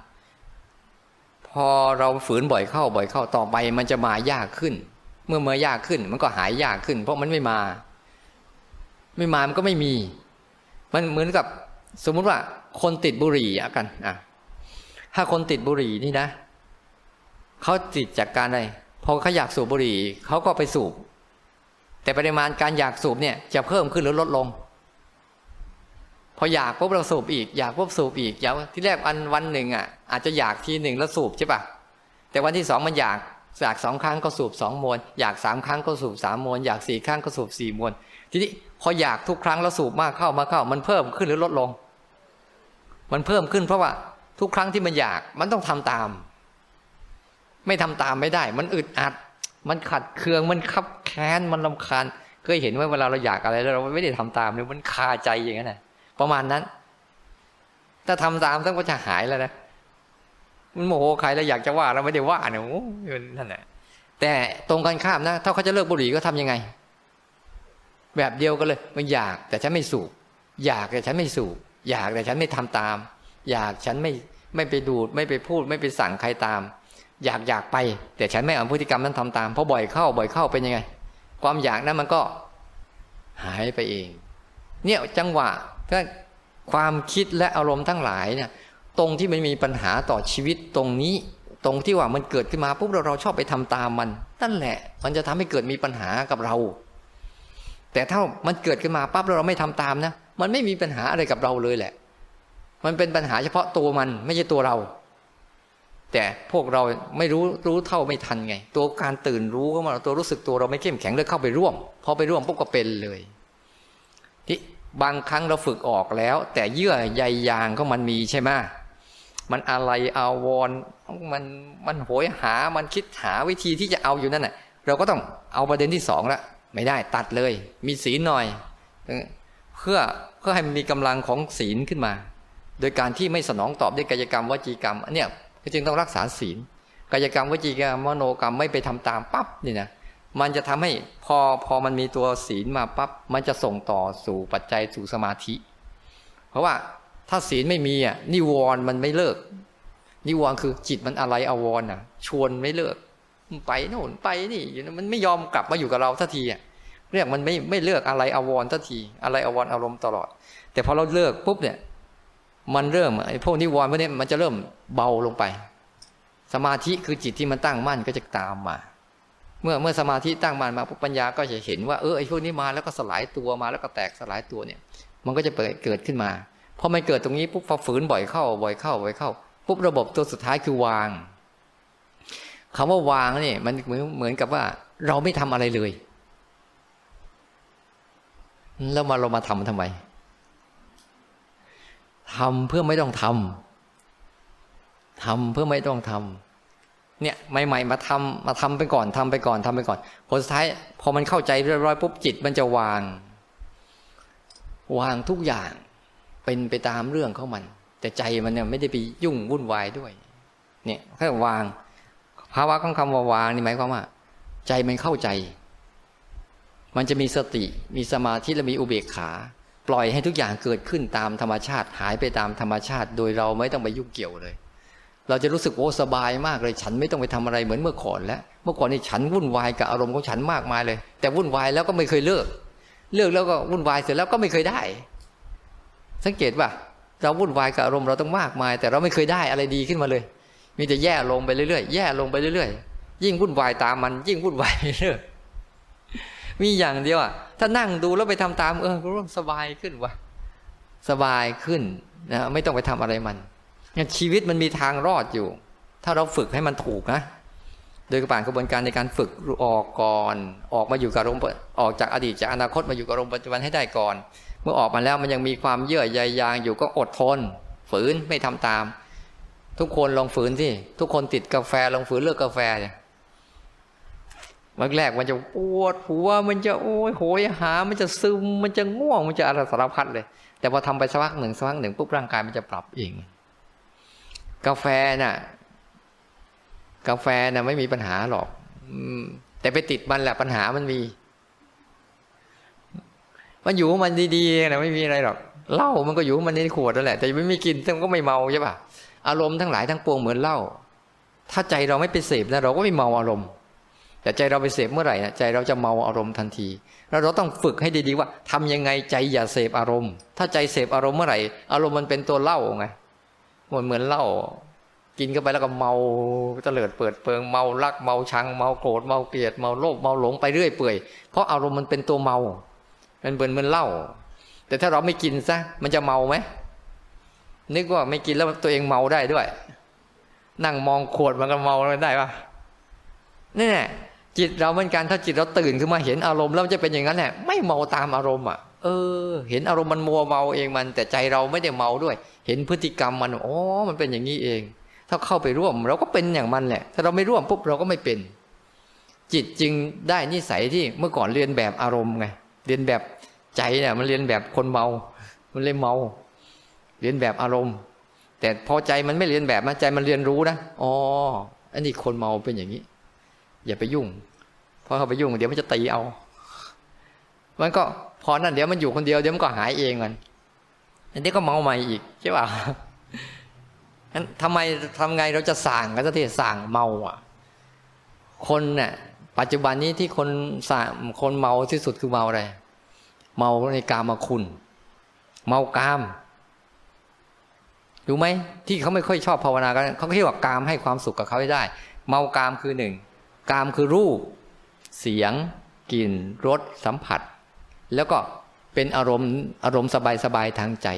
พอเราฝืนบ่อยเข้าบ่อยเข้าต่อไป มันจะมายากขึ้น เมื่อเมื่อยากขึ้น มันก็หายยากขึ้น เพราะมันไม่มา ไม่มามันก็ไม่มี มันเหมือนกับสมมุติว่าคนติดบุหรี่อะกันอะถ้าคนติดบุหรี่นี่นะเขาติดจากการอะไรพอเขาอยากสูบบุหรี่เขาก็ไปสูบ แต่ปริมาณการอยากสูบเนี่ย จะเพิ่มขึ้นหรือลดลง พออยากปุ๊บเราสูบอีก อยากปุ๊บสูบอีกอยากที่แรกวันวันหนึ่งอะอาจจะอยากทีหนึ่งแล้วสูบใช่ปะแต่วันที่สองมันอยากอยากสองครั้งก็สูบสองมวนอยากสามครั้งก็สูบสามมวนอยากสี่ครั้งก็สูบสี่มวนทีนี้ พออยากทุกครั้งแล้วสูบมากเข้ามาเข้า มันเพิ่มขึ้นหรือลดลง มันเพิ่มขึ้นเพราะว่าทุกครั้งที่มันอยากมันต้องทำตาม ไม่ทำตามไม่ได้ มันอึดอัด มันขัดเคืองมันคับแค้นมันลำคาญเคยเห็นว่าเวลาเราอยากอะไรแล้วเราไม่ได้ทำตามเนี่ยมันคาใจอย่างนั้นนะประมาณนั้น ถ้าทำตามต้องก็จะหายแล้วนะมันโมโหใครแล้วอยากจะว่าเราไม่ได้ว่าเนี่ยโอ้นั่นแหละแต่ตรงกันข้ามนะ ถ้าเขาจะเลิกบุหรี่ก็ทํำยังไง แบบเดียวกันเลยมันอยากแต่ฉันไม่สูบอยากแต่ฉันไม่สูบอยากแต่ฉันไม่ทำตาม อยากฉันไม่ไม่ไปดูด ไม่ไปพูด ไม่ไปสั่งใครตาม อยากอยากไป แต่ฉันไม่เอาพฤติกรรมนั้นทำตามเพราะบ่อยเข้าบ่อยเข้าเป็นยังไง ความอยากนั้นมันก็หายไปเอง เนี่ยจังหวะถ้าความคิดและอารมณ์ทั้งหลายเนี่ย ตรงที่มันมีปัญหาต่อชีวิตตรงนี้ ตรงที่ว่ามันเกิดขึ้นมาปุ๊บเราเราชอบไปทำตามมันนั่นแหละ มันจะทำให้เกิดมีปัญหากับเรา แต่ถ้ามันเกิดขึ้นมาปั๊บแล้วเราไม่ทำตามนะ มันไม่มีปัญหาอะไรกับเราเลยแหละ มันเป็นปัญหาเฉพาะตัวมันไม่ใช่ตัวเรา แต่พวกเราไม่รู้รู้เท่าไม่ทันไง ตัวการตื่นรู้ก็มาตัวรู้สึกตัวเราไม่เข้มแข็งเลยเข้าไปร่วม พอไปร่วมปุ๊บก็เป็นเลยที่บางครั้งเราฝึกออกแล้ว แต่เยื่อใยยางก็มันมีใช่ไหมมันอะไรอาวรมันมันโหยหา มันคิดหาวิธีที่จะเอาอยู่นั่นแหะเราก็ต้องเอาประเด็นที่สองละ ไม่ได้ตัดเลย มีศีลหน่อย เพื่อเพื่อให้มันมีกำลังของศีลขึ้นมา โดยการที่ไม่สนองตอบด้วยกายกรรมวจีกรรมอันเนี้ยจึงต้องรักษาศีลกายกรรมวจีกรรมมโนกรรมไม่ไปทำตามปั๊บนี่นะมันจะทำให้พอพอมันมีตัวศีลมาปั๊บมันจะส่งต่อสู่ปัจจัยสู่สมาธิ เพราะว่าถ้าศีลไม่มีอะนิวรณ์มันไม่เลิก นิวรณ์คือจิตมันอะไรอววรอะ ชวนไม่เลิก ไปโน่นไปนี่มันไม่ยอมกลับมาอยู่กับเราทันทีอะ เรียกมันไม่ไม่เลิกอะไรอววรทันที อะไรอววรอารมณ์ตลอด แต่พอเราเลิกปุ๊บเนี่ย มันเริ่มไอ้พวกนิวรณ์พวกนี้มันจะเริ่มเบาลงไป สมาธิคือจิตที่มันตั้งมั่นก็จะตามมา เมื่อเมื่อสมาธิตั้งมั่นมาปุ๊บปัญญาก็จะเห็นว่าเออไอ้พวกนี้มาแล้วก็สลายตัวมาแล้วก็แตกสลายตัวเนี่ย มันก็จะเปิดเกิดขึ้นมาพอมันเกิดตรงนี้ปุ๊บพอฝืนบ่อยเข้าบ่อยเข้าบ่อยเข้าปุ๊บระบบตัวสุดท้ายคือวางคำว่าวางนี่มันเหมือนเหมือนกับว่า เราไม่ทำอะไรเลย แล้วมาเรามาทำทำไมทำเพื่อไม่ต้องทำทำเพื่อไม่ต้องทำเนี่ยใหม่ๆมาทำมาทำไปก่อนทำไปก่อนทำไปก่อนผลสุดท้าย พอมันเข้าใจเรียบร้อยปุ๊บจิตมันจะวาง วางทุกอย่างเป็นไปตามเรื่องของมัน แต่ใจมันเนี่ยไม่ได้ไปยุ่งวุ่นวายด้วย เนี่ยแค่วาง ภาวะของคำว่าวางนี่หมายความว่า ใจมันเข้าใจ มันจะมีสติมีสมาธิและมีอุเบกขา ปล่อยให้ทุกอย่างเกิดขึ้นตามธรรมชาติ หายไปตามธรรมชาติ โดยเราไม่ต้องไปยุ่งเกี่ยวเลย เราจะรู้สึกโอ้สบายมากเลย ฉันไม่ต้องไปทำอะไรเหมือนเมื่อก่อนแล้ว เมื่อก่อนนี่ฉันวุ่นวายกับอารมณ์ของฉันมากมายเลย แต่วุ่นวายแล้วก็ไม่เคยเลิก เลิกแล้วก็วุ่นวายเสร็จแล้วก็ไม่เคยได้ สังเกตว่าเราวุ่นวายกับอารมณ์เราต้องมากมาย แต่เราไม่เคยได้อะไรดีขึ้นมาเลย มีแต่แย่ลงไปเรื่อยๆแย่ลงไปเรื่อยๆยิ่งวุ่นวายตามมันยิ่งวุ่นวายเรื่อย มีอย่างเดียวอะถ้านั่งดูแล้วไปทำตาม เออก็ร่มสบายขึ้นวะสบายขึ้นนะไม่ต้องไปทำอะไรมันชีวิตมันมีทางรอดอยู่ ถ้าเราฝึกให้มันถูกนะโดยกผ่านกระบวนการในการฝึกออกก่อน ออกมาอยู่กับอารมออกจากอดีตจากอนาคตมาอยู่กับอารมปัจจุบันให้ได้ก่อน เมื่อออกมาแล้วมันยังมีความเยื่อใยยางอยู่ก็อดทน ฝืนไม่ทำตาม ทุกคนลองฝืนสิทุกคนติดกาแฟลองฝืนเลิกกาแฟเนี่ย วันแรกมันจะปวดหัวมันจะโอ้ยโหยหา มันจะซึมมันจะง่วง มันจะอะไรสารพัดเลย แต่พอทำไปสักพักหนึ่งสักพักหนึ่งปุ๊บร่างกายมันจะปรับเอง กาแฟน่ะ กาแฟน่ะไม่มีปัญหาหรอกแต่ไปติดมันแหละปัญหามันมี มันอยู่มันดีๆนะไม่มีอะไรหรอกเหล้ามันก็อยู่มันในขวดนั่นแหละ แต่ไม่มีกินมันก็ไม่เมาใช่ป่ะอารมณ์ทั้งหลายทั้งปวงเหมือนเหล้าถ้าใจเราไม่ไปเสพนะเราก็ไม่เมาอารมณ์ แต่ใจเราไปเสพเมื่อไหร่นะใจเราจะเมาอารมณ์ทันที แล้วเราต้องฝึกให้ดีๆว่าทำยังไงใจอย่าเสพอารมณ์ ถ้าใจเสพอารมณ์เมื่อไหร่ อารมณ์มันเป็นตัวเล้าไงมือนเหมือนเหล้ากินเข้าไปแล้วก็เมาเตลิดเปิดเปิงเมารักเมาชังเมาโกรธเมาเกลียดเมาโลภเมาหลงไปเรื่อยเปื่อยเพราะอารมณ์มันเป็นตัวเมา มันเหมือนเหมือนเหล้าแต่ถ้าเราไม่กินซะมันจะเมาไหมนึกว่าไม่กินแล้วตัวเองเมาได้ด้วย นั่งมองขวดมันก็เมาได้ปะนี่แหละ จิตเราเหมือนกันถ้าจิตเราตื่นขึ้นมาเห็นอารมณ์แล้วจะเป็นอย่างนั้นแหละไม่เมาตามอารมณ์อะ เออ เห็นอารมณ์มันมัวเมาเองมัน แต่ใจเราไม่ได้เมาด้วย เห็นพฤติกรรมมันอ๋อมันเป็นอย่างนี้เอง ถ้าเข้าไปร่วมเราก็เป็นอย่างมันแหละ ถ้าเราไม่ร่วมปุ๊บเราก็ไม่เป็น จิตจึงได้นิสัยที่เมื่อก่อนเรียนแบบอารมณ์ไงเรียนแบบใจเนี่ยมันเรียนแบบคนเมา มันเลยเมา เรียนแบบอารมณ์ แต่พอใจมันไม่เรียนแบบนะใจมันเรียนรู้นะอ๋ออันนี้คนเมาเป็นอย่างนี้ อย่าไปยุ่ง เพราะเขาไปยุ่งเดี๋ยวมันจะตีเอา มันก็พอนั่นเดี๋ยวมันอยู่คนเดียวเดี๋ยวมันก็หายเองมันอันนี้ก็เมาใหม่อีกใช่ป่ะนั้นทำไมทำไงเราจะสั่งกันสักทีสั่งเมาอะ คนเนี่ยปัจจุบันนี้ที่คนสาคนเมาที่สุดคือเมาอะไร เมาในกามาคุณ เมากามรู้ไหมที่เขาไม่ค่อยชอบภาวนากันเขาคิดว่ากามให้ความสุขกับเขาได้ เมากามคือหนึ่ง กามคือรูป เสียง กลิ่นรสสัมผัส แล้วก็เป็นอารมณ์อารมณ์สบายสบายทางใจ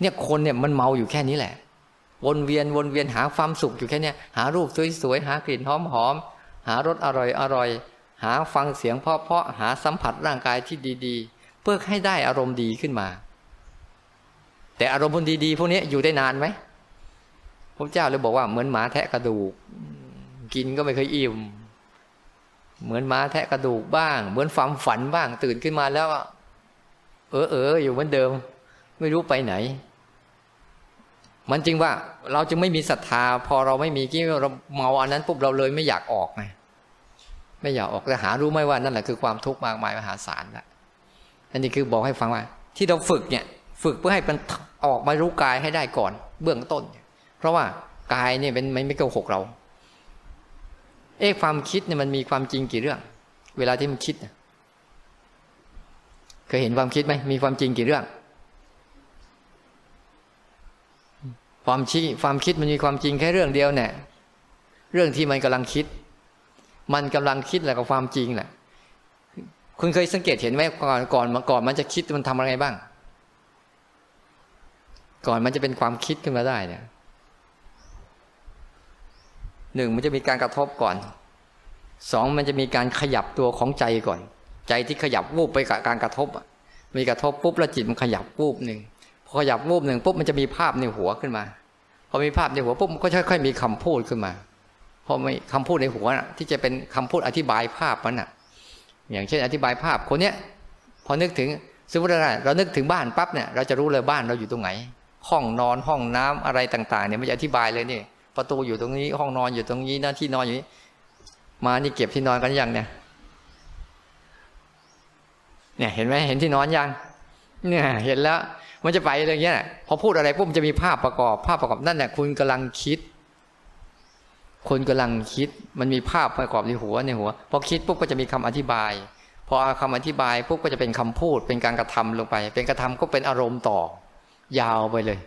เนี่ยคนเนี่ยมันเมาอยู่แค่นี้แหละ วนเวียนวนเวียนหาความสุขอยู่แค่เนี้ยหารูปสวยๆหากลิ่นหอมๆหารสอร่อยอร่อยหาฟังเสียงเพาะๆหาสัมผัสร่างกายที่ดีๆ เพื่อให้ได้อารมณ์ดีขึ้นมา แต่อารมณ์ดีๆพวกนี้อยู่ได้นานไหมพระเจ้าเลยบอกว่าเหมือนหมาแทะกระดูก กินก็ไม่เคยอิ่ม เหมือนม้าแทะกระดูกบ้าง เหมือนความฝันบ้าง ตื่นขึ้นมาแล้ว เออเอออยู่เหมือนเดิม ไม่รู้ไปไหน มันจริงว่าเราจึงไม่มีศรัทธา พอเราไม่มีกี่เราเมาอันนั้นปุ๊บเราเลยไม่อยากออกไงไม่อยากออกแต่หารู้ไหมว่านั่นแหละคือความทุกข์มากมายมหาศาลละอันนี้คือบอกให้ฟังว่า ที่เราฝึกเนี่ย ฝึกเพื่อให้มันออกมารู้กายให้ได้ก่อน เบื้องต้น เพราะว่ากายเนี่ยเป็นไม่ไม่โกหกเรา เอ๊ะความคิดเนี่ยมันมีความจริงกี่เรื่อง เวลาที่มันคิดเคยเห็นความคิดไหมมีความจริงกี่เรื่อง ความชี้ความคิดมันมีความจริงแค่เรื่องเดียวเนี่ยเรื่องที่มันกำลังคิด มันกำลังคิดแหละกับความจริงแหละคุณเคยสังเกตเห็นไหมก่อนก่อนมาก่อนมันจะคิดมันทำอะไรบ้าง ก่อนมันจะเป็นความคิดขึ้นมาได้เนี่ย หนึ่งมันจะมีการกระทบก่อนสองมันจะมีการขยับตัวของใจก่อน ใจที่ขยับวูบไปกับการกระทบมีกระทบปุ๊บแล้วจิตมันขยับวูบหนึ่งพอขยับวูบหนึ่งปุ๊บมันจะมีภาพในหัวขึ้นมา พอมีภาพในหัวปุ๊บมันก็ค่อยๆมีคำพูดขึ้นมาพอมีคำพูดในหัวนะที่จะเป็นคำพูดอธิบายภาพมันอะ อย่างเช่น อธิบายภาพคนเนี้ยพอนึกถึงสมมติอะไรเรานึกถึงบ้านปั๊บเนี่ยเราจะรู้เลยบ้านเราอยู่ตรงไหน ห้องนอนห้องน้ำอะไรต่าง ๆ เนี่ยมันจะอธิบายเลยนี่ ประตูอยู่ตรงนี้ ห้องนอนอยู่ตรงนี้หน้าที่นอนอยู่นี้ มานี่เก็บที่นอนกันยังเนี่ย เนี่ยเห็นไหมเห็นที่นอนยัง เนี่ย เห็นแล้ว มันจะไปอะไรเงี้ยพอพูดอะไรปุ๊บมันจะมีภาพประกอบ ภาพประกอบนั่นแหละคุณกำลังคิดคุณกำลังคิดมันมีภาพประกอบในหัวในหัวพอคิดปุ๊บก็จะมีคำอธิบาย พอคำอธิบายปุ๊บก็จะเป็นคำพูด เป็นการกระทำลงไป เป็นกระทำก็เป็นอารมณ์ต่อ ยาวไปเลย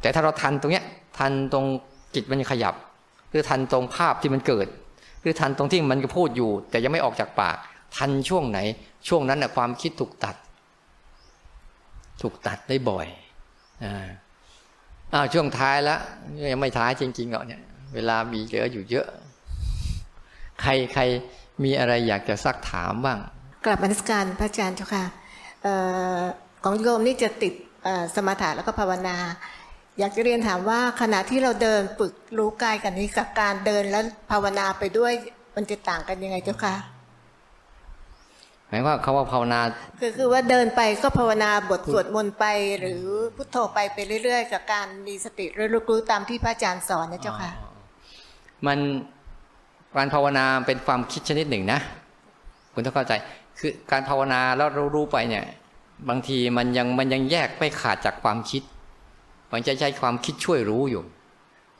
แต่ถ้าเราทันตรงเนี้ย ทันตรง จิตมันขยับ หรือทันตรงภาพที่มันเกิด หรือทันตรงที่มันพูดอยู่ แต่ยังไม่ออกจากปาก ทันช่วงไหน ช่วงนั้นนะความคิดถูกตัด ถูกตัดได้บ่อยอ่าอ้าวช่วงท้ายแล้วยังไม่ท้ายจริงๆเนาะเนี่ย เวลามีเหลืออยู่เยอะ ใครใครมีอะไรอยากจะซักถามบ้าง กลับมานิสการพระอาจารย์เจ้าค่ะของโยมนี่จะติดสมาธิแล้วก็ภาวนา อยากจะเรียนถามว่าขณะที่เราเดินฝึกรู้กายกันนี้กับการเดินแล้วภาวนาไปด้วยมันจะต่างกันยังไงเจ้าคะหมายว่าเขาว่าภาวนาคือคือว่าเดินไปก็ภาวนาบทสวดมนต์ไป หรือพุทโธไปไปเรื่อย ๆ กับการมีสติรู้รู้ตามที่พระอาจารย์สอนนะเจ้าค่ะ มันการภาวนาเป็นความคิดชนิดหนึ่งนะ คุณต้องเข้าใจคือการภาวนาแล้วรู้รู้ไปเนี่ย บางทีมันยังมันยังแยกไม่ขาดจากความคิด มันจะใช้ความคิดช่วยรู้อยู่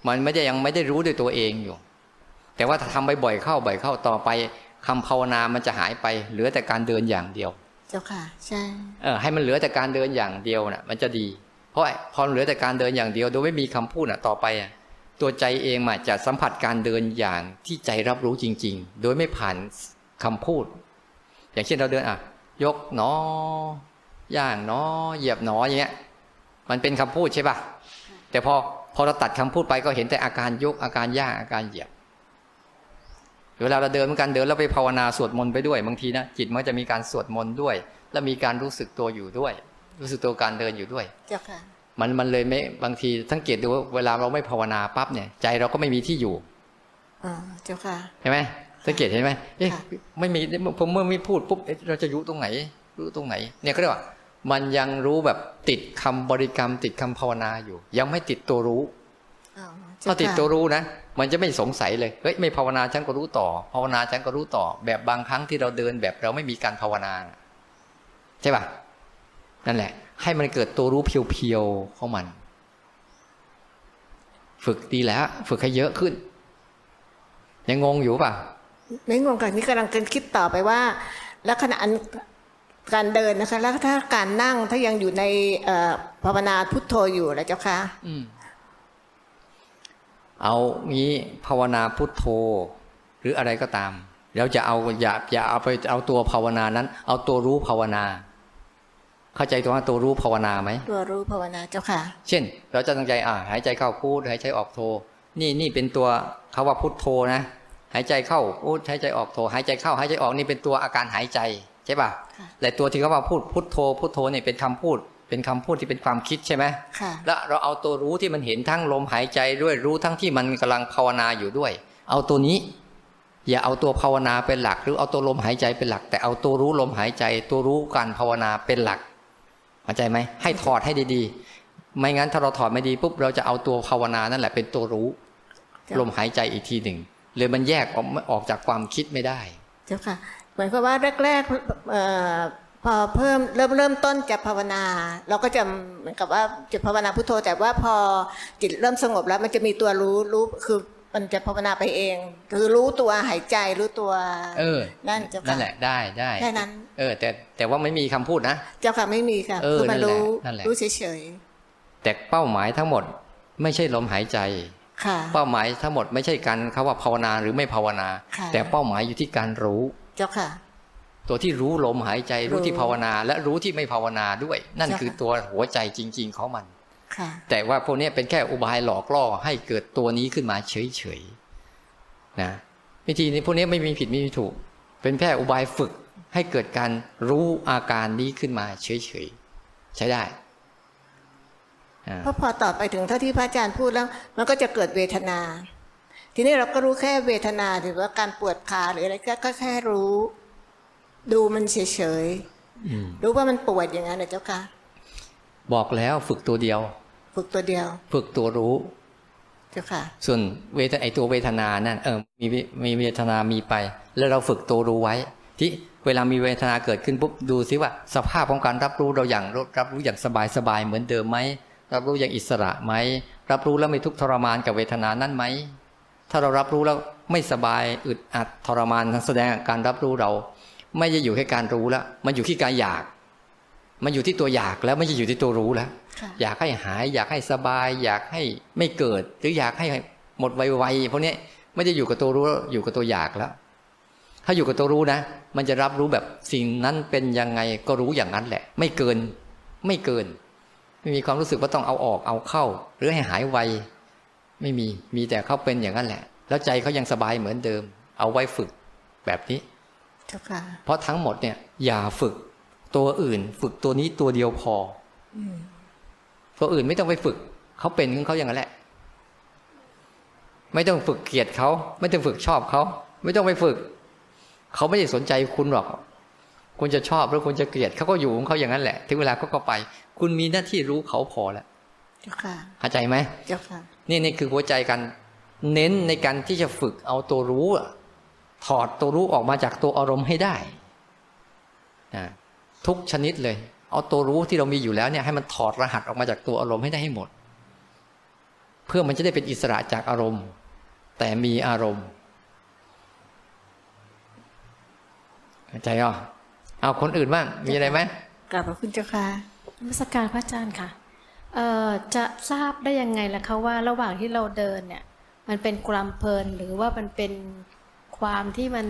มันไม่ได้ยังไม่ได้รู้ด้วยตัวเองอยู่ แต่ว่าถ้าทำบ่อยๆเข้าบ่อยเข้าต่อไปคำภาวนามันจะหายไป เหลือแต่การเดินอย่างเดียว เจ้าค่ะ ใช่เออให้มันเหลือแต่การเดินอย่างเดียวน่ะ มันจะดี เพราะพอเหลือแต่การเดินอย่างเดียว โดยไม่มีคำพูดน่ะ ต่อไปอะตัวใจเองมันจะสัมผัสการเดินอย่างที่ใจรับรู้จริง ๆ โดยไม่ผ่านคำพูด อย่างเช่นเราเดินอะ ยกหนอย่างหนอเหยียบหนออย่างเงี้ย มันเป็นคำพูดใช่ปะแต่พอพอเราตัดคำพูดไปก็เห็นแต่อาการยกอาการย่างอาการเหยียบเวลาเราเดินเหมือนกันเดินแล้วไปภาวนาสวดมนต์ไปด้วยบางทีนะจิตมันจะมีการสวดมนต์ด้วย แล้วมีการรู้สึกตัวอยู่ด้วย รู้สึกตัวการเดินอยู่ด้วยเจ้าค่ะมันมันเลยไม่บางทีสังเกตดูว่าเวลาเราไม่ภาวนาปั๊บเนี่ย ใจเราก็ไม่มีที่อยู่อ๋อเจ้าค่ะเห็นไหมสังเกตเห็นไหมเอ๊ะไม่มีผมเมื่อไม่พูดปุ๊บเราจะอยู่ตรงไหน รู้ตรงไหน เนี่ยก็เรียกว่า มันยังรู้แบบติดคำบริกรรม ติดคำภาวนาอยู่ ยังไม่ติดตัวรู้ถ้าติดตัวรู้นะ มันจะไม่สงสัยเลยเฮ้ยไม่ภาวนาฉันก็รู้ต่อ ภาวนาฉันก็รู้ต่อ แบบบางครั้งที่เราเดินแบบเราไม่มีการภาวนาใช่ป่ะนั่นแหละ ให้มันเกิดตัวรู้เพียวๆของมัน ฝึกดีแล้ว ฝึกให้เยอะขึ้น ยังงงอยู่ป่ะ ไม่งงกันนี่กำลังคิดต่อไปว่า แล้วขณะ การเดินนะคะ แล้วถ้าการนั่งถ้ายังอยู่ในภาวนาพุทโธอยู่แล้วเจ้าค่ะเอางี้ภาวนาพุทโธ หรืออะไรก็ตาม แล้วจะเอาอย่าอย่าเอาไปเอาตัวภาวนานั้น เอาตัวรู้ภาวนา เข้าใจตัวว่าตัวรู้ภาวนาไหมตัวรู้ภาวนาเจ้าค่ะ เช่น เราจะตั้งใจอ่าหายใจเข้าพูดหายใจออกโท นี่นี่เป็นตัวคาว่าพุทโธนะหายใจเข้าพูดหายใจออกโท หายใจเข้าหายใจออกนี่เป็นตัวอาการหายใจ ใช่ป่ะค่ะแต่ตัวที่เขาว่าพูดพุทโธพุทโธเนี่ยเป็นคำพูด เป็นคำพูดที่เป็นความคิดใช่ไหมค่ะแล้วเราเอาตัวรู้ที่มันเห็นทั้งลมหายใจด้วยรู้ทั้งที่มันกำลังภาวนาอยู่ด้วย เอาตัวนี้ อย่าเอาตัวภาวนาเป็นหลัก หรือเอาตัวลมหายใจเป็นหลัก แต่เอาตัวรู้ลมหายใจ ตัวรู้การภาวนาเป็นหลักเข้าใจไหมให้ถอดให้ดีๆ ไม่งั้นถ้าเราถอดไม่ดีปุ๊บเราจะเอาตัวภาวนานั่นแหละเป็นตัวรู้จ้ะลมหายใจอีกทีหนึ่งเลยมันแยกออกออกจากความคิดไม่ได้ เจ้าค่ะเหมือนกับว่าแรกๆเอ่อพอเพิ่มเริ่มเริ่มต้นจะภาวนา เราก็จะเหมือนกับว่าจะภาวนาพุทโธ แต่ว่าพอจิตเริ่มสงบแล้วมันจะมีตัวรู้รู้คือมันจะภาวนาไปเอง คือรู้ตัวหายใจรู้ตัว เออ นั่นเจ้าค่ะนั่นแหละได้ได้แค่นั้น เออ แต่แต่ว่าไม่มีคำพูดนะ เจ้าค่ะไม่มีค่ะเออคือมันรู้นั่นแหละนั่นแหละรู้เฉยแต่เป้าหมายทั้งหมดไม่ใช่ลมหายใจๆค่ะเป้าหมายทั้งหมดไม่ใช่การเขาว่าภาวนาหรือไม่ภาวนาค่ะแต่เป้าหมายอยู่ที่การรู้ เจ้าค่ะ ตัวที่รู้ลมหายใจรู้รู้ที่ภาวนา และรู้ที่ไม่ภาวนาด้วย นั่นใช่ค่ะคือตัวหัวใจจริง ๆ ของมันค่ะแต่ว่าพวกนี้เป็นแค่อุบายหลอกล่อให้เกิดตัวนี้ขึ้นมาเฉยๆนะวิธีนี้พวกนี้ไม่มีผิดไม่มีถูก เป็นแค่อุบายฝึกให้เกิดการรู้อาการนี้ขึ้นมาเฉยๆใช้ได้อ่าเพราะพอต่อไปถึงเท่าที่พระอาจารย์พูดแล้ว มันก็จะเกิดเวทนา ทีนี้เราก็รู้แค่เวทนาหรือว่าการปวดขาหรืออะไรก็ก็แค่รู้ ดูมันเฉยอืมๆรู้ว่ามันปวดอย่างนั้นนะเจ้าค่ะ บอกแล้วฝึกตัวเดียว ฝึกตัวเดียว ฝึกตัวรู้เจ้าค่ะ ส่วนเวทไอตัวเวทนานั่นเออมีมีเวทนามีไป แล้วเราฝึกตัวรู้ไว้ ที่เวลามีเวทนาเกิดขึ้นปุ๊บดูซิว่า สภาพของการรับรู้เราอย่างรับรู้อย่างสบายสบายเหมือนเดิมไหมรับรู้อย่างอิสระไหมรับรู้แล้วไม่ทุกข์ทรมานกับเวทนานั้นไหม ถ้าเรารับรู้แล้วไม่สบายอึดอัดทรมานทั้งแสดงอาการรับรู้เรา ไม่จะอยู่แค่การรู้แล้วมันอยู่ที่การอยาก มันอยู่ที่ตัวอยากแล้วไม่ใช่อยู่ที่ตัวรู้แล้วค่ะอยากให้หาย อยากให้สบาย อยากให้ไม่เกิด หรืออยากให้หมดไวๆพวกนี้ไม่ได้อยู่กับตัวรู้แล้วอยู่กับตัวอยากแล้ว ถ้าอยู่กับตัวรู้นะ มันจะรับรู้แบบสิ่งนั้นเป็นยังไงก็รู้อย่างนั้นแหละ ไม่เกิน ไม่เกินไม่มีความรู้สึกว่าต้องเอาออกเอาเข้า หรือให้หายไว ไม่มีมีแต่เขาเป็นอย่างนั้นแหละ แล้วใจเขายังสบายเหมือนเดิม เอาไว้ฝึกแบบนี้เจ้าค่ะเพราะทั้งหมดเนี่ย อย่าฝึกตัวอื่น ฝึกตัวนี้ตัวเดียวพออตัวอื่นไม่ต้องไปฝึกเขาเป็นของเขาอย่างนั้นแหละ ไม่ต้องฝึกเกลียดเขาไม่ต้องฝึกชอบเขาไม่ต้องไปฝึกเขาไม่ได้สนใจคุณหรอกคุณจะชอบหรือคุณจะเกลียดเขาก็อยู่ของเขาอย่างนั้นแหละ ถึงเวลาเขาก็ไป คุณมีหน้าที่รู้เขาพอแล้ว เจ้าค่ะเข้าใจไหมเจ้าค่ะนี่นี่คือหัวใจกันเน้นในการที่จะฝึกเอาตัวรู้อะถอดตัวรู้ออกมาจากตัวอารมณ์ให้ได้นะทุกชนิดเลย เอาตัวรู้ที่เรามีอยู่แล้วเนี่ยให้มันถอดรหัสออกมาจากตัวอารมณ์ให้ได้ให้หมด เพื่อมันจะได้เป็นอิสระจากอารมณ์ แต่มีอารมณ์เข้าใจอะเอาคนอื่นบ้างมีอะไรไหมกราบพระคุณเจ้าค่ะนมัสการพระอาจารย์ค่ะ เอ่อจะทราบได้ยังไงล่ะคะว่าระหว่างที่เราเดินเนี่ย มันเป็นความเพลินหรือว่ามันเป็นความที่มัน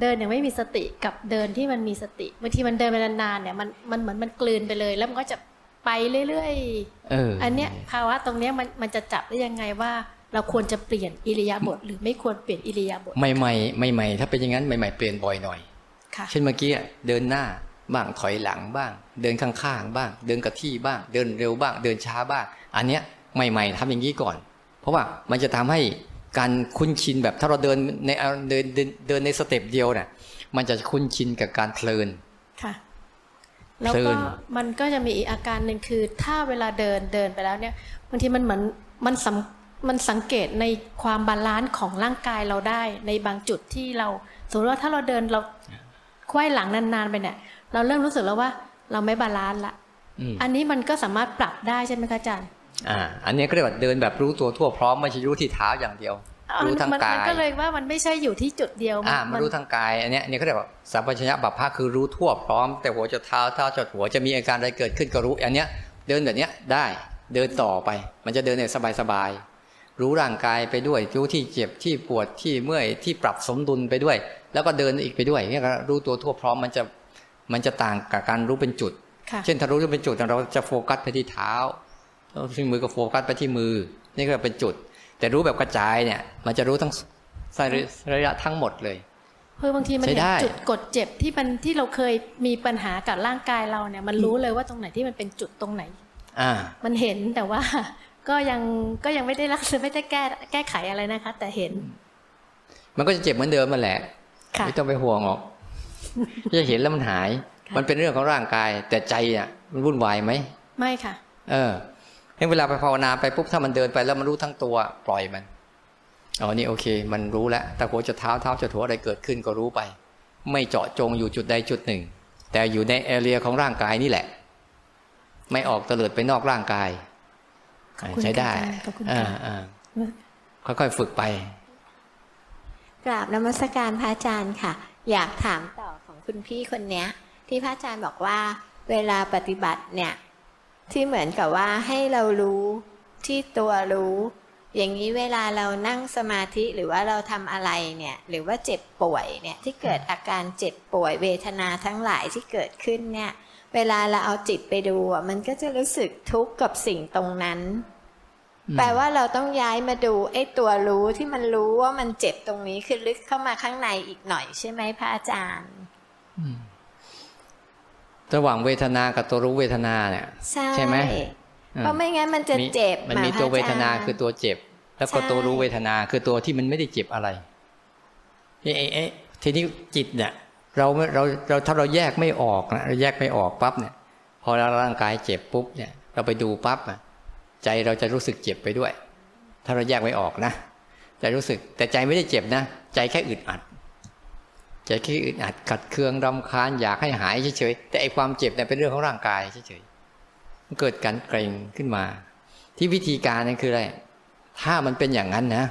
เดินอย่างไม่มีสติกับเดินที่มันมีสติบางทีมันเดินไปนานๆเนี่ยมันมันเหมือนมันกลืนไปเลย แล้วมันก็จะไปเรื่อยเออๆอันเนี้ยภาวะตรงเนี้ยมันมันจะจับได้ยังไงว่า เราควรจะเปลี่ยนอิริยาบถหรือไม่ควรเปลี่ยนอิริยาบถใหม่ๆใหม่ๆถ้าเป็นอย่างนั้นใหม่ๆเปลี่ยนบ่อยหน่อยค่ะเช่นเมื่อกี้อะเดินหน้า บ้างถอยหลังบ้าง เดินข้างๆบ้าง เดินกับที่บ้าง เดินเร็วบ้าง เดินช้าบ้าง อันเนี้ยใหม่ๆทำอย่างนี้ก่อน เพราะว่ามันจะทำให้การคุ้นชินแบบถ้าเราเดินในเอาเดินเดินเดินใน step เดียวเนี่ยมันจะคุ้นชินกับการเพลินค่ะแล้วก็เพลินมันก็จะมีอีกอาการหนึ่งคือ ถ้าเวลาเดินเดินไปแล้วเนี่ยบางทีมันเหมือนมันสังมันสังเกตในความ balance ของร่างกายเราได้ในบางจุดที่เราสมมติว่าถ้าเราเดินเราควยหลังนานๆไปเนี่ย เราเริ่มรู้สึกแล้วว่า เราไม่ balance ละอืมอันนี้มันก็สามารถปรับได้ใช่ไหมคะอาจารย์อ่า อันนี้ก็เรียกว่าเดินแบบรู้ตัวทั่วพร้อมไม่ใช่รู้ที่เท้าอย่างเดียวรู้ทั้งมันกามันยก็เลยว่ามันไม่ใช่อยู่ที่จุดเดียวอ่ามารู้ทางกาย อันเนี้ยอันนี้เขาเรียกว่าสัมปชัญญะบัพพะคือรู้ทั่วพร้อม แต่หัวจดเท้าเท้าจดหัวจะมีอาการอะไรเกิดขึ้นก็รู้ อันเนี้ย เดินแบบเนี้ยได้เดินต่อไป มันจะเดินเนี่ยสบายๆรู้ร่างกายไปด้วย รู้ที่เจ็บที่ปวดที่เมื่อยที่ปรับสมดุลไปด้วย แล้วก็เดินอีกไปด้วยเนี่ยก็รู้ตัวทั่วพร้อมมันจะ มันจะต่างกับการรู้เป็นจุดค่ะเช่นถ้ารู้ว่าเป็นจุดเราจะโฟกัสไปที่เท้าแล้วที่มือก็โฟกัสไปที่มือ นี่ก็เป็นจุด แต่รู้แบบกระจายเนี่ย มันจะรู้ทั้งระยะทั้งหมดเลยเพื่อบางทีมันใช้เห็นได้จุดกดเจ็บที่มันที่เราเคยมีปัญหากับร่างกายเราเนี่ย มันรู้เลยว่าตรงไหนที่มันเป็นจุดตรงไหน อ่า มันเห็นแต่ว่า ก็ยังก็ยังไม่ได้รักษาไม่ได้แก้แก้ไขอะไรนะคะ แต่เห็น มันก็จะเจ็บเหมือนเดิมมันแหละค่ะไม่ต้องไปห่วงหรอก จะเห็นแล้วมันหายค่ะมันเป็นเรื่องของร่างกาย แต่ใจอะ มันวุ่นวายไหมไม่ค่ะ เออเห็นเวลาไปภาวนาไปปุ๊บถ้ามันเดินไปแล้วมันรู้ทั้งตัว ปล่อยมันอ๋อนี่โอเค มันรู้แล้วตะโกจะเท้าเท้าจะถัวอะไรเกิดขึ้นก็รู้ไป ไม่เจาะจงอยู่จุดใดจุดหนึ่ง แต่อยู่ในแอเรียของร่างกายนี่แหละ ไม่ออกเตลิดไปนอกร่างกายขอบคุณใช้ได้ค่ะขอบคุณอ่าค่ะอ่าค่อยๆฝึกไป กราบนมัสการพระอาจารย์ค่ะ อยากถามต่อของ คุณพี่คนเนี้ย ที่พระอาจารย์บอกว่า เวลาปฏิบัติเนี่ย ที่เหมือนกับว่าให้เรารู้ที่ตัวรู้ อย่างนี้เวลาเรานั่งสมาธิหรือว่าเราทำอะไรเนี่ย หรือว่าเจ็บป่วยเนี่ยที่เกิดอาการเจ็บป่วยเวทนาทั้งหลายที่เกิดขึ้นเนี่ย เวลาเราเอาจิตไปดูอะมันก็จะรู้สึกทุกข์กับสิ่งตรงนั้นแปลว่าเราต้องย้ายมาดูไอ้ตัวรู้ที่มันรู้ว่ามันเจ็บตรงนี้คือลึกเข้ามาข้างในอีกหน่อยใช่ไหมพระอาจารย์ ระหว่างเวทนากับตัวรู้เวทนาเนี่ย ใช่ใช่ไหมเพราะไม่งั้นมันจะเจ็บมันมีหาตัวเวทนาพระจรย์คือตัวเจ็บ แล้วก็ใช่ตัวรู้เวทนาคือตัวที่มันไม่ได้เจ็บอะไรเอ๊ะเอ๊ะเอ๊ะทีนี้จิตเนี่ยเราไม่เราเราถ้าเราแยกไม่ออกนะเราแยกไม่ออกปั๊บเนี่ย พอเราร่างกายเจ็บปุ๊บเนี่ย เราไปดูปั๊บอะใจเราจะรู้สึกเจ็บไปด้วย ถ้าเราแยกไม่ออกนะใจรู้สึกแต่ใจไม่ได้เจ็บนะ ใจแค่อึดอัดใจแค่อึดอัดขัดเคืองรำคาญอยากให้หายเฉยๆแต่ไอความเจ็บเนี่ยเป็นเรื่องของร่างกายเฉยๆมันเกิดการเกร็งขึ้นมา ที่วิธีการนั่นคืออะไรถ้ามันเป็นอย่างนั้นนะ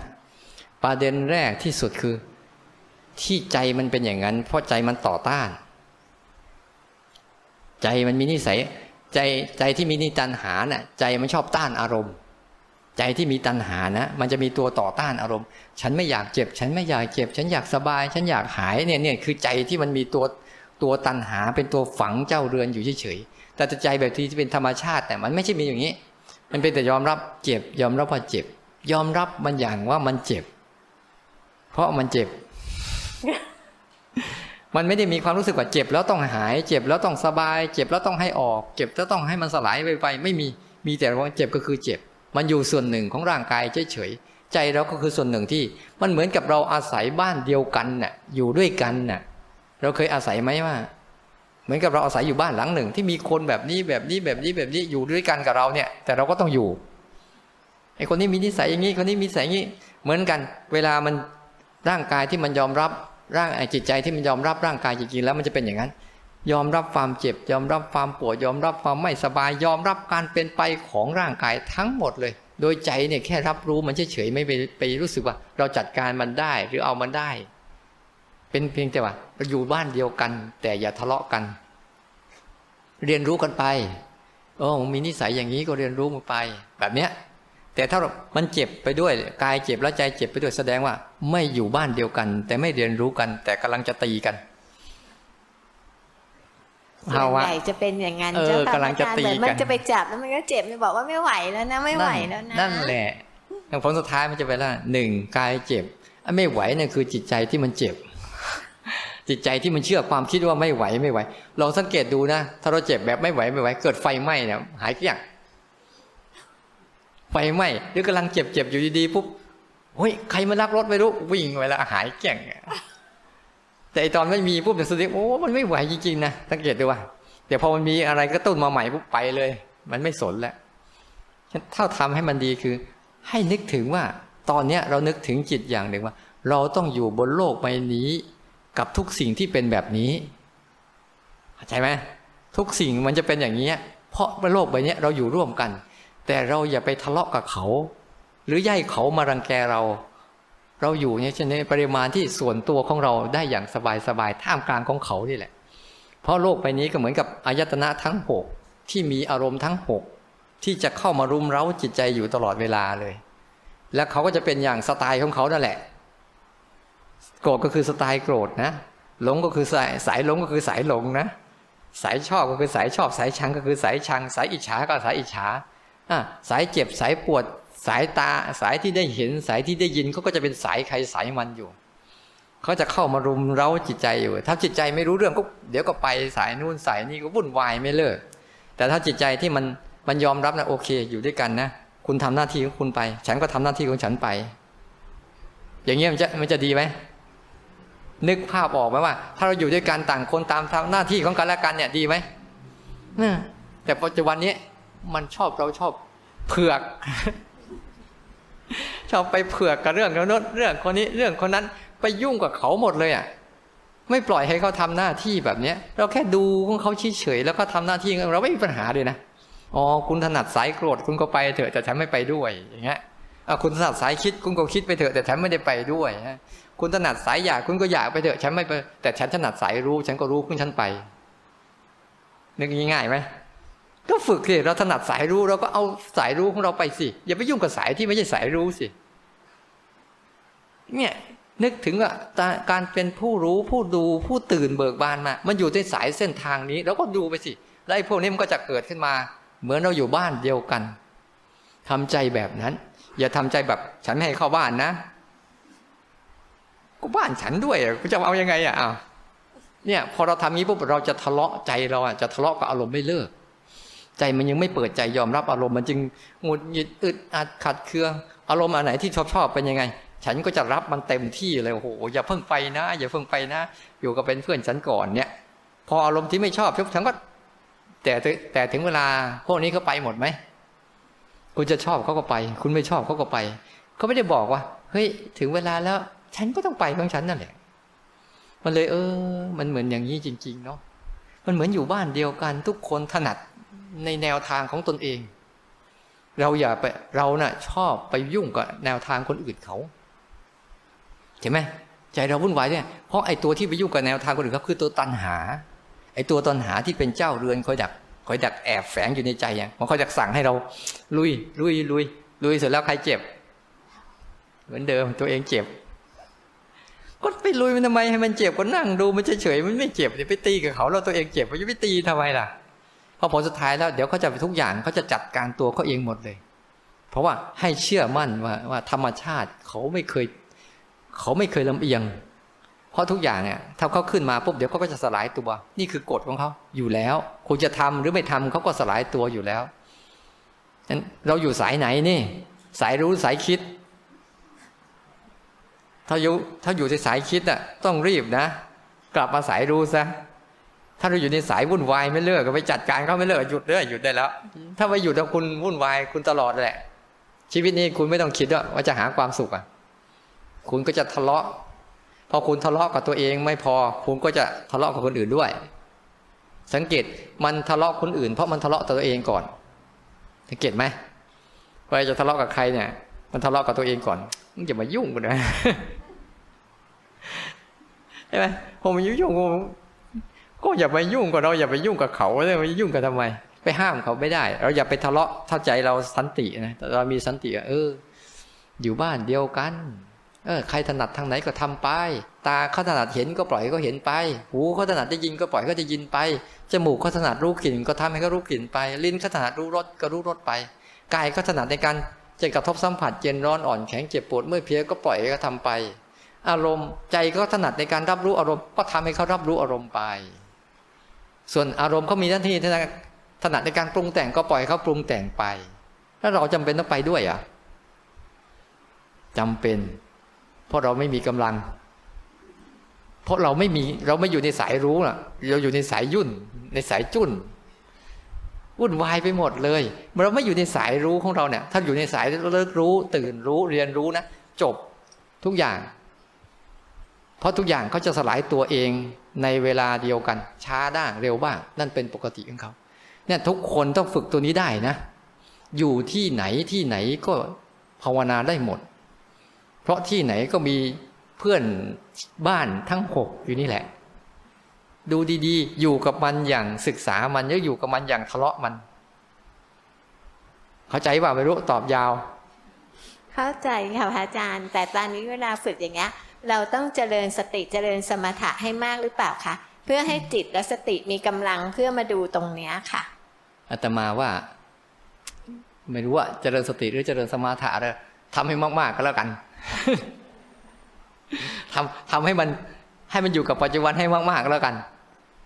ประเด็นแรกที่สุดคือ ที่ใจมันเป็นอย่างนั้น เพราะใจมันต่อต้าน ใจมันมีนิสัย ใจใจที่มีนิตันหาน่ะ ใจมันชอบต้านอารมณ์ ใจที่มีตัณหานะ มันจะมีตัวต่อต้านอารมณ์ ฉันไม่อยากเจ็บ ฉันไม่อยากเจ็บ ฉันอยากสบาย ฉันอยากหายเนี่ยเนี่ยคือใจที่มันมีตัวตัวตัณหาเป็นตัวฝังเจ้าเรือนอยู่เฉยๆแต่ใจแบบที่เป็นธรรมชาติแต่มันไม่ใช่มีอย่างนี้ มันเป็นแต่ยอมรับเจ็บ ยอมรับว่าเจ็บ ยอมรับมันอย่างว่ามันเจ็บ เพราะมันเจ็บ มันไม่ได้มีความรู้สึกว่าเจ็บแล้วต้องหาย เจ็บแล้วต้องสบาย เจ็บแล้วต้องให้ออก เจ็บแล้วต้องให้มันสลายไปไปไม่มีมีแต่ว่าเจ็บก็คือเจ็บ มันอยู่ส่วนหนึ่งของร่างกายเฉยๆใจเราก็คือส่วนหนึ่งที่มันเหมือนกับเราอาศัยบ้านเดียวกันน่ะอยู่ด้วยกันน่ะเราเคยอาศัยไหมว่า เหมือนกับเราอาศัยอยู่บ้านหลังหนึ่ง ที่มีคนแบบนี้แบบนี้แบบนี้แบบนี้อยู่ด้วยกันกับเราเนี่ย แต่เราก็ต้องอยู่ไอ้คนนี้มีนิสัยอย่างนี้คนนี้มีนิสัยอย่างนี้เหมือนกัน เวลามันร่างกายที่มันยอมรับร่างจิตใจที่มันยอมรับร่างกายจริงๆแล้วมันจะเป็นอย่างนั้น ยอมรับความเจ็บ ยอมรับความปวดยอมรับความไม่สบาย ยอมรับการเป็นไปของร่างกายทั้งหมดเลย โดยใจเนี่ยแค่รับรู้มันเฉยๆไม่ไปไปรู้สึกว่า เราจัดการมันได้หรือเอามันได้ เป็นเพียงแต่ว่าเราอยู่บ้านเดียวกัน แต่อย่าทะเลาะกัน เรียนรู้กันไปโอ้มีนิสัยอย่างนี้ก็เรียนรู้มันไป แบบเนี้ย แต่ถ้ามันเจ็บไปด้วยกายเจ็บแล้วใจเจ็บไปด้วยแสดงว่า ไม่อยู่บ้านเดียวกัน แต่ไม่เรียนรู้กัน แต่กำลังจะตีกัน ส่วนใหญ่จะเป็นอย่างนั้นเออเจ้าค่ะกำลังจะพรอาารย์ตีเหมือนมันกันจะไปจับแล้วมันก็เจ็บมันบอกว่าไม่ไหวแล้วนะไม่ไหวแล้วนะนั่นแหละผลสุดท้ายมันจะเป็นว่าหนึ่งกายเจ็บอะไม่ไหวเนี่ยคือจิตใจที่มันเจ็บ จิตใจที่มันเชื่อความคิดว่าไม่ไหวไม่ไหวลองสังเกตดูนะถ้าเราเจ็บแบบไม่ไหวไม่ไหว เกิดไฟไหม้เนี่ยหายเกลี้ยงไฟไหม้หรือกำลังเจ็บเจ็บอยู่ดีๆปุ๊บเฮ้ยใครมาลักรถไม่รู้วิ่งไปแล้วหายเกลี้ยง แต่ไอตอนไม่มีปุ๊บเนี่ยสดงโอ้มันไม่ไหวจริงๆนะสังเกตดูว่าเดี๋ยวพอมันมีอะไรก็ตุ้นมาใหม่ปุ๊บไปเลย มันไม่สนแล้วเท่าทำให้มันดีคือ ให้นึกถึงว่า ตอนเนี้ยเรานึกถึงจิตอย่างหนึ่งว่า เราต้องอยู่บนโลกใบนี้ กับทุกสิ่งที่เป็นแบบนี้เข้าใจไหมทุกสิ่งมันจะเป็นอย่างนี้เพราะบนโลกใบนี้เราอยู่ร่วมกัน แต่เราอย่าไปทะเลาะกับเขา หรือย่ายเขามารังแกเรา เราอยู่เนี่ยในปริมาณที่ส่วนตัวของเราได้อย่างสบายๆท่ามกลางของเขานี่แหละ เพราะโลกใบนี้ก็เหมือนกับอายตนะทั้งหกที่มีอารมณ์ทั้งหกที่จะเข้ามารุมเร้าจิตใจอยู่ตลอดเวลาเลย แล้วเขาก็จะเป็นอย่างสไตล์ของเขานั่นแหละ โกรธก็คือสไตล์โกรธนะหลงก็คือสายสายหลงก็คือสายหลงนะ สายชอบก็คือสายชอบ สายชังก็คือสายชัง สายอิจฉาก็สายอิจฉาอะสายเจ็บสายปวด สายตาสายที่ได้เห็นสายที่ได้ยินเขาก็จะเป็นสายใครสายมันอยู่เขาจะเข้ามารุมเร้าจิตใจอยู่ ถ้าจิตใจไม่รู้เรื่องก็เดี๋ยวก็ไปสายนู่นสายนี่ก็วุ่นวายไม่เลิก แต่ถ้าจิตใจที่มันมันยอมรับนะโอเค อยู่ด้วยกันนะคุณทำหน้าที่ของคุณไป ฉันก็ทำหน้าที่ของฉันไป อย่างเงี้ยมันจะมันจะดีไหมนึกภาพออกไหมว่า ถ้าเราอยู่ด้วยกันต่างคนตามทำหน้าที่ของกันและกันเนี่ยดีไหมแต่ปัจจุบันนี้มันชอบเราชอบเผือก ชอบไปเผือกกับเรื่องโน้นเรื่องคนนี้เรื่องคนนั้นไปยุ่งกับเขาหมดเลยอะไม่ปล่อยให้เขาทำหน้าที่แบบเนี้ย เราแค่ดูของเขาเฉยๆแล้วก็ทำหน้าที่เราไม่มีปัญหาเลยนะอ๋อคุณถนัดสายโกรธคุณก็ไปเถอะแต่ฉันไม่ไปด้วยอย่างเงี้ยคุณถนัดสายคิดคุณก็คิดไปเถอะแต่ฉันไม่ได้ไปด้วยนะคุณถนัดสายอยากคุณก็อยากไปเถอะฉันไม่ไปแต่ฉันถนัดสายรู้ ฉันก็รู้คุณฉันไปนึกง่ายไหม ก็ฝึกสิเราถนัดสายรู้เราก็เอาสายรู้ของเราไปสิ อย่าไปยุ่งกับสายที่ไม่ใช่สายรู้สิ เนี่ยนึกถึงว่าการเป็นผู้รู้ผู้ดูผู้ตื่นเบิกบานมา มันอยู่ในสายเส้นทางนี้เราก็ดูไปสิแล้วไอ้พวกนี้มันก็จะเกิดขึ้นมา เหมือนเราอยู่บ้านเดียวกันทำใจแบบนั้น อย่าทำใจแบบ ฉันไม่ให้เข้าบ้านนะก็บ้านฉันด้วยกูจะเอายังไงอะเนี่ย พอเราทำงี้ปุ๊บเราจะทะเลาะใจเราอะจะทะเลาะกับอารมณ์ไม่เลิก ใจมันยังไม่เปิดใจยอมรับอารมณ์มันจึงหงุดหงิดอึดอัดขัดเคือง อารมณ์อันไหนที่ชอบชอบเป็นยังไง ฉันก็จะรับมันเต็มที่เลยโอ้โหอย่าเพิ่งไปนะ อย่าเพิ่งไปนะ อยู่กับเป็นเพื่อนฉันก่อนเนี่ย พออารมณ์ที่ไม่ชอบชุบฉันก็แต่แต่ถึงเวลาพวกนี้เขาไปหมดไหมคุณจะชอบเขาก็ไป คุณไม่ชอบเขาก็ไปเขาไม่ได้บอกว่าเฮ้ยถึงเวลาแล้ว ฉันก็ต้องไปของฉันนั่นแหละ มันเลย เออ มันเหมือนอย่างนี้จริง ๆ เนาะมันเหมือนอยู่บ้านเดียวกัน ทุกคนถนัด ในแนวทางของตนเอง เราอย่าไปเรานะ่ะ ชอบไปยุ่งกับแนวทางคนอื่นเขาเห็นไหมใจเราวุ่นวายเนี่ยเพราะไอ้ตัวที่ไปยุ่งกับแนวทางคนอื่นเขาคือตัวตัณหา ไอ้ตัวตัณหาที่เป็นเจ้าเรือนคอยดักคอยดักแอบแฝงอยู่ในใจอะมันคอยดักสั่งให้เราลุยลุยลุยลุยเสร็จแล้วใครเจ็บ เหมือนเดิมตัวเองเจ็บก็ไปลุยมันทำไมให้มันเจ็บก็นั่งดูมันเฉยๆมันไม่เจ็บเดี๋ยวไปตีกับเขาเราตัวเองเจ็บมันจะไปตีทำไมล่ะ พอผลสุดท้ายแล้วเดี๋ยวเขาจะไปทุกอย่างเขาจะจัดการตัวเขาเองหมดเลย เพราะว่าให้เชื่อมั่นว่าว่าธรรมชาติเขาไม่เคย เขาไม่เคยลำเอียง เพราะทุกอย่างเนี่ยถ้าเขาขึ้นมาปุ๊บเดี๋ยวเขาก็จะสลายตัว นี่คือกฎของเขาอยู่แล้ว คุณจะทำหรือไม่ทำเขาก็สลายตัวอยู่แล้วนั้นเราอยู่สายไหนนี่ สายรู้สายคิด ถ้าอยู่ถ้าอยู่ในสายคิดอะต้องรีบนะ กลับมาสายรู้ซะ ถ้าเราอยู่ในสายวุ่นวายไม่เลิกก็ไปจัดการเขาไม่เลิกหยุดเลยหยุดได้แล้ว ถ้าไปหยุดแล้วคุณวุ่นวายคุณตลอดแหละ ชีวิตนี้คุณไม่ต้องคิดว่าจะหาความสุขอะ คุณก็จะทะเลาะพอคุณทะเลาะกับตัวเองไม่พอ คุณก็จะทะเลาะกับคนอื่นด้วย สังเกตมันทะเลาะคนอื่น เพราะมันทะเลาะตัวเองก่อน สังเกตไหมเวลาจะทะเลาะกับใครเนี่ย มันทะเลาะกับตัวเองก่อนมึงอย่ามายุ่งกันนะใช่ไหมผมยุ่งก็ ก็อย่าไปยุ่งกับเราอย่าไปยุ่งกับเขาเลยไปยุ่งกันทำไม ไปห้ามเขาไม่ได้ เราอย่าไปทะเลาะถ้าใจเราสันตินะเรามีสันติเออ อยู่บ้านเดียวกัน เออ ใครถนัดทางไหนก็ทำไป ตาเขาถนัดเห็นก็ปล่อยก็เห็นไป หูเขาถนัดได้ยินก็ปล่อยก็จะยินไปจมูกเขาถนัดรู้กลิ่นก็ทำให้เขารู้กลิ่นไป ลิ้นเขาถนัดรู้รสก็รู้รสไปกายเขาถนัดในการจะกระทบสัมผัสเย็นร้อนอ่อนแข็งเจ็บปวดเมื่อเพียก็ปล่อยก็ทำไป อารมณ์ใจก็ถนัดในการรับรู้อารมณ์ก็ทำให้เขารับรู้อารมณ์ไป ส่วนอารมณ์เขามีหน้าที่ถนัดในการปรุงแต่งก็ปล่อยเขาปรุงแต่งไป แล้วเราจำเป็นต้องไปด้วยอะจำเป็น เพราะเราไม่มีกำลัง เพราะเราไม่มีเราไม่อยู่ในสายรู้น่ะ เราอยู่ในสายยุ่น ในสายจุ้นวุ่นวายไปหมดเลยเราไม่อยู่ในสายรู้ของเราเนี่ย ถ้าอยู่ในสายเลิกรู้ ตื่นรู้เรียนรู้นะจบทุกอย่าง เพราะทุกอย่างเขาจะสลายตัวเอง ในเวลาเดียวกัน ช้าด้างเร็วบ้าง นั่นเป็นปกติของเขาเนี่ยทุกคนต้องฝึกตัวนี้ได้นะ อยู่ที่ไหนที่ไหนก็ภาวนาได้หมด เพราะที่ไหนก็มีเพื่อนบ้านทั้งหกอยู่นี่แหละ ดูดีๆ อยู่กับมันอย่างศึกษามันแล้วอยู่กับมันอย่างทะเลาะมัน เข้าใจว่าไม่รู้ตอบยาว เข้าใจค่ะพระอาจารย์ แต่ตอนนี้เวลาฝึกอย่างเงี้ย เราต้องเจริญสติเจริญสมถะให้มากหรือเปล่าคะเพื่อให้จิตและสติมีกำลังเพื่อมาดูตรงเนี้ยค่ะอาตมาว่า ไม่รู้ว่าเจริญสติหรือเจริญสมาธิอะไรทำให้มาก ๆ ก็แล้วกันทำทำให้มันให้มันอยู่กับปัจจุบันให้มากๆก็แล้วกัน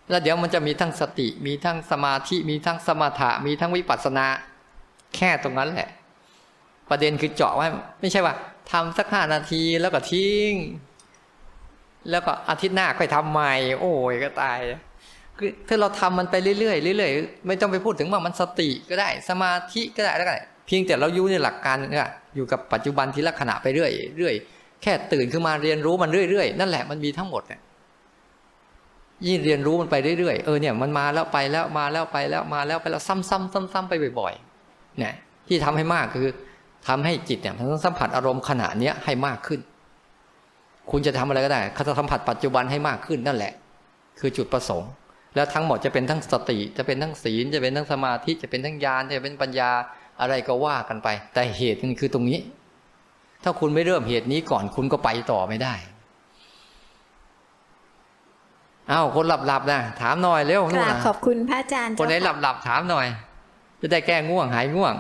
แล้วเดี๋ยวมันจะมีทั้งสติ มีทั้งสมาธิ มีทั้งสมถะมีทั้งวิปัสสนา แค่ตรงนั้นแหละ ประเด็นคือเจาะไว้ไม่ใช่ว่า ทำสักห้านาทีแล้วก็ทิ้ง แล้วก็อาทิตย์หน้าค่อยทำใหม่ โอ้ยก็ตายคือถ้าเราทำมันไปเรื่อยๆเรื่อยๆไม่ต้องไปพูดถึงว่ามันสติก็ได้ สมาธิก็ได้แล้วก็เพียงแต่เราอยู่ในหลักการเนี่ยอยู่กับปัจจุบันทีละขณะไปเรื่อยเรื่อยแค่ตื่นขึ้นมาเรียนรู้มันเรื่อยๆนั่นแหละมันมีทั้งหมดเนี่ยยิ่งเรียนรู้มันไปเรื่อยๆเออเนี่ยมันมาแล้วไปแล้วมาแล้วไปแล้วมาแล้วไปแล้วซ้ำๆซ้ำๆไปบ่อยๆเนี่ยที่ทำให้มากคือ ทำให้จิตเนี่ยมันต้องสัมผัสอารมณ์ขณะเนี้ยให้มากขึ้น คุณจะทำอะไรก็ได้เขาจะสัมผัสปัจจุบันให้มากขึ้นนั่นแหละ คือจุดประสงค์ แล้วทั้งหมดจะเป็นทั้งสติ จะเป็นทั้งศีล จะเป็นทั้งสมาธิ จะเป็นทั้งญาณ จะเป็นปัญญาอะไรก็ว่ากันไป แต่เหตุมันคือตรงนี้ ถ้าคุณไม่เริ่มเหตุนี้ก่อนคุณก็ไปต่อไม่ได้อ้าวคนหลับๆนะถามหน่อยเร็วกนู่นราบนะขอบคุณพระอาจารย์คนไหนเจ้าหลับๆถามหน่อย จะได้แก้ง่วงหายง่วง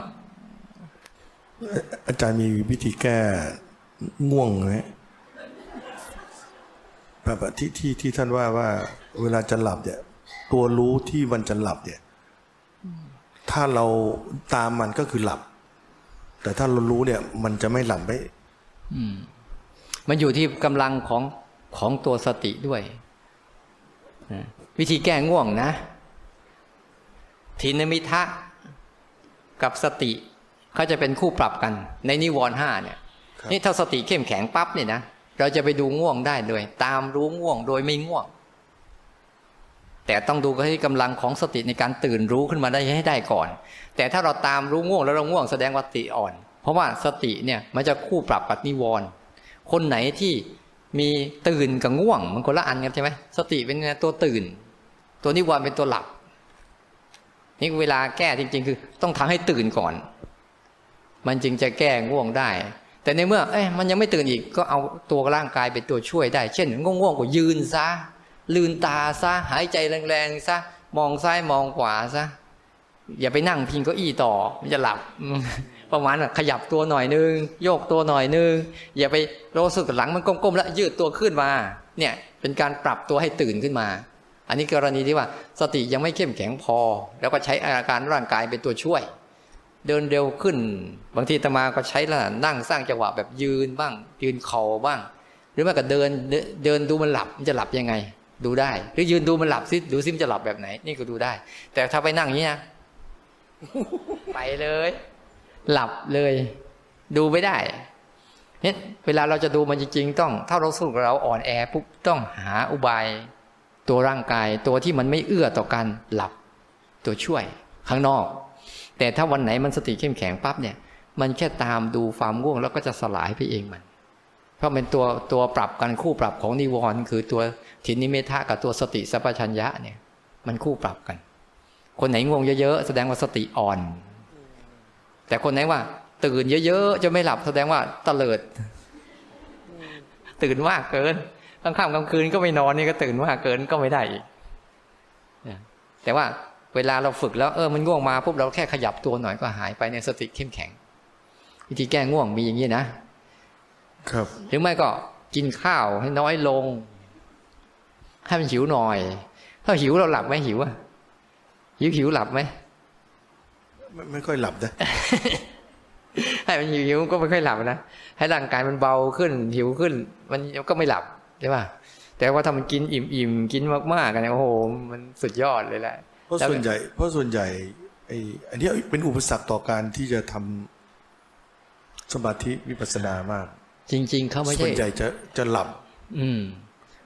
อาจารย์มีวิธีแก้ง่วงไหมแบบที่ที่ที่ท่านว่าว่า เวลาจะหลับเนี่ย ตัวรู้ที่มันจะหลับเนี่ย ถ้าเราตามมันก็คือหลับ แต่ถ้าเรารู้เนี่ย มันจะไม่หลับไม่มันอยู่ที่กำลังของของตัวสติด้วยวิธีแก้ง่วงนะ ทินมิทะกับสติ เขาจะเป็นคู่ปรับกัน ในนิวรณ์ห้าเนี่ยครับนี่ถ้าสติเข้มแข็งปั๊บเนี่ยนะเราจะไปดูง่วงได้เลยตามรู้ง่วงโดยไม่ง่วง แต่ต้องดูที่กำลังของสติในการตื่นรู้ขึ้นมาได้ให้ได้ก่อน แต่ถ้าเราตามรู้ง่วงแล้วเราง่วงแสดงว่าสติอ่อน เพราะว่าสติเนี่ยมันจะคู่ปรับกับนิวรณ์คนไหนที่มีตื่นกับง่วง มันคนละอันกันใช่ไหมสติเป็นตัวตื่น ตัวนิวรณ์เป็นตัวหลับนี่เวลาแก้จริง ๆ คือ ต้องทำให้ตื่นก่อน มันจึงจะแก้ง่วงได้ แต่ในเมื่อเอ้ยมันยังไม่ตื่นอีกก็เอาตัวร่างกายเป็นตัวช่วยได้ เช่นง่วงๆก็ยืนซะลืนตาซะหายใจแรงๆซะมองซ้ายมองขวาซะอย่าไปนั่งพิงเก้าอี้ต่อมันจะหลับประมาณว่าขยับตัวหน่อยนึง โยกตัวหน่อยนึง อย่าไปรู้สึกหลังมันก้มๆแล้วยืดตัวขึ้นมา เนี่ยเป็นการปรับตัวให้ตื่นขึ้นมา อันนี้กรณีที่ว่า สติยังไม่เข้มแข็งพอ แล้วก็ใช้อาการร่างกายเป็นตัวช่วย เดินเร็วขึ้น บางทีตมาก็ใช้ละนั่งสร้างจังหวะแบบยืนบ้าง ยืนเข่าบ้าง หรือแม้ก็เดินเดินเดินดูมันหลับมันจะหลับยังไง ดูได้ หรือยืนดูมันหลับซิดูซิมจะหลับแบบไหน นี่ก็ดูได้ แต่ถ้าไปนั่งอย่างนี้นะไปเลย หลับเลย ดูไม่ได้เนี่ยเวลาเราจะดูมันจริงๆ ต้อง ถ้าเราสู้กับเราอ่อนแอปุ๊บต้องหาอุบายตัวร่างกาย ตัวที่มันไม่เอื้อต่อการหลับ ตัวช่วยข้างนอก แต่ถ้าวันไหนมันสติเข้มแข็งปั๊บเนี่ย มันแค่ตามดูความง่วงแล้วก็จะสลายไปเองมัน เพราะเป็นตัวตัวปรับกันคู่ปรับของนิวรณ์คือตัวทินิเมธะกับตัวสติสัพพัญญะเนี่ย มันคู่ปรับกัน คนไหนง่วงเยอะๆแสดงว่าสติอ่อน แต่คนไหนว่า ตื่นเยอะๆจะไม่หลับแสดงว่าตะเลิด ตื่นมากเกินกลางค่ำกลางคืนก็ไม่นอนนี่ก็ตื่นมากเกินก็ไม่ได้อีกแต่ว่า เวลาเราฝึกแล้วเออมันง่วงมาปุ๊บเราแค่ขยับตัวหน่อยก็หายไปในยสติเข้มแข็ง วิธีแก้ง่วงมีอย่างนี้นะ ครับหรือไม่ก็กินข้าวให้น้อยลง ให้มันหิวหน่อย ถ้าหิวเราหลับไหมหิวอะหิวหิวหลับไหมไม่ไม่ค่อยหลับนะให้มันหิวหิวก็ไม่ค่อยหลับนะให้ร่างกายมันเบาขึ้น หิวขึ้น มันก็ไม่หลับใช่ป่ะแต่ว่าถ้ามันกินอิ่มอิ่มๆกินมากๆกันเนี่ยโอ้โหมันสุดยอดเลยแหละ เพราะส่วนใหญ่ เพราะส่วนใหญ่ไอ้อันเนี้ยเป็นอุปสรรคต่อการที่จะทำสมาธิวิปัสสนามาก จริง ๆ เขาไม่ส่ใช่วนใหญ่จะจะหลับ อืม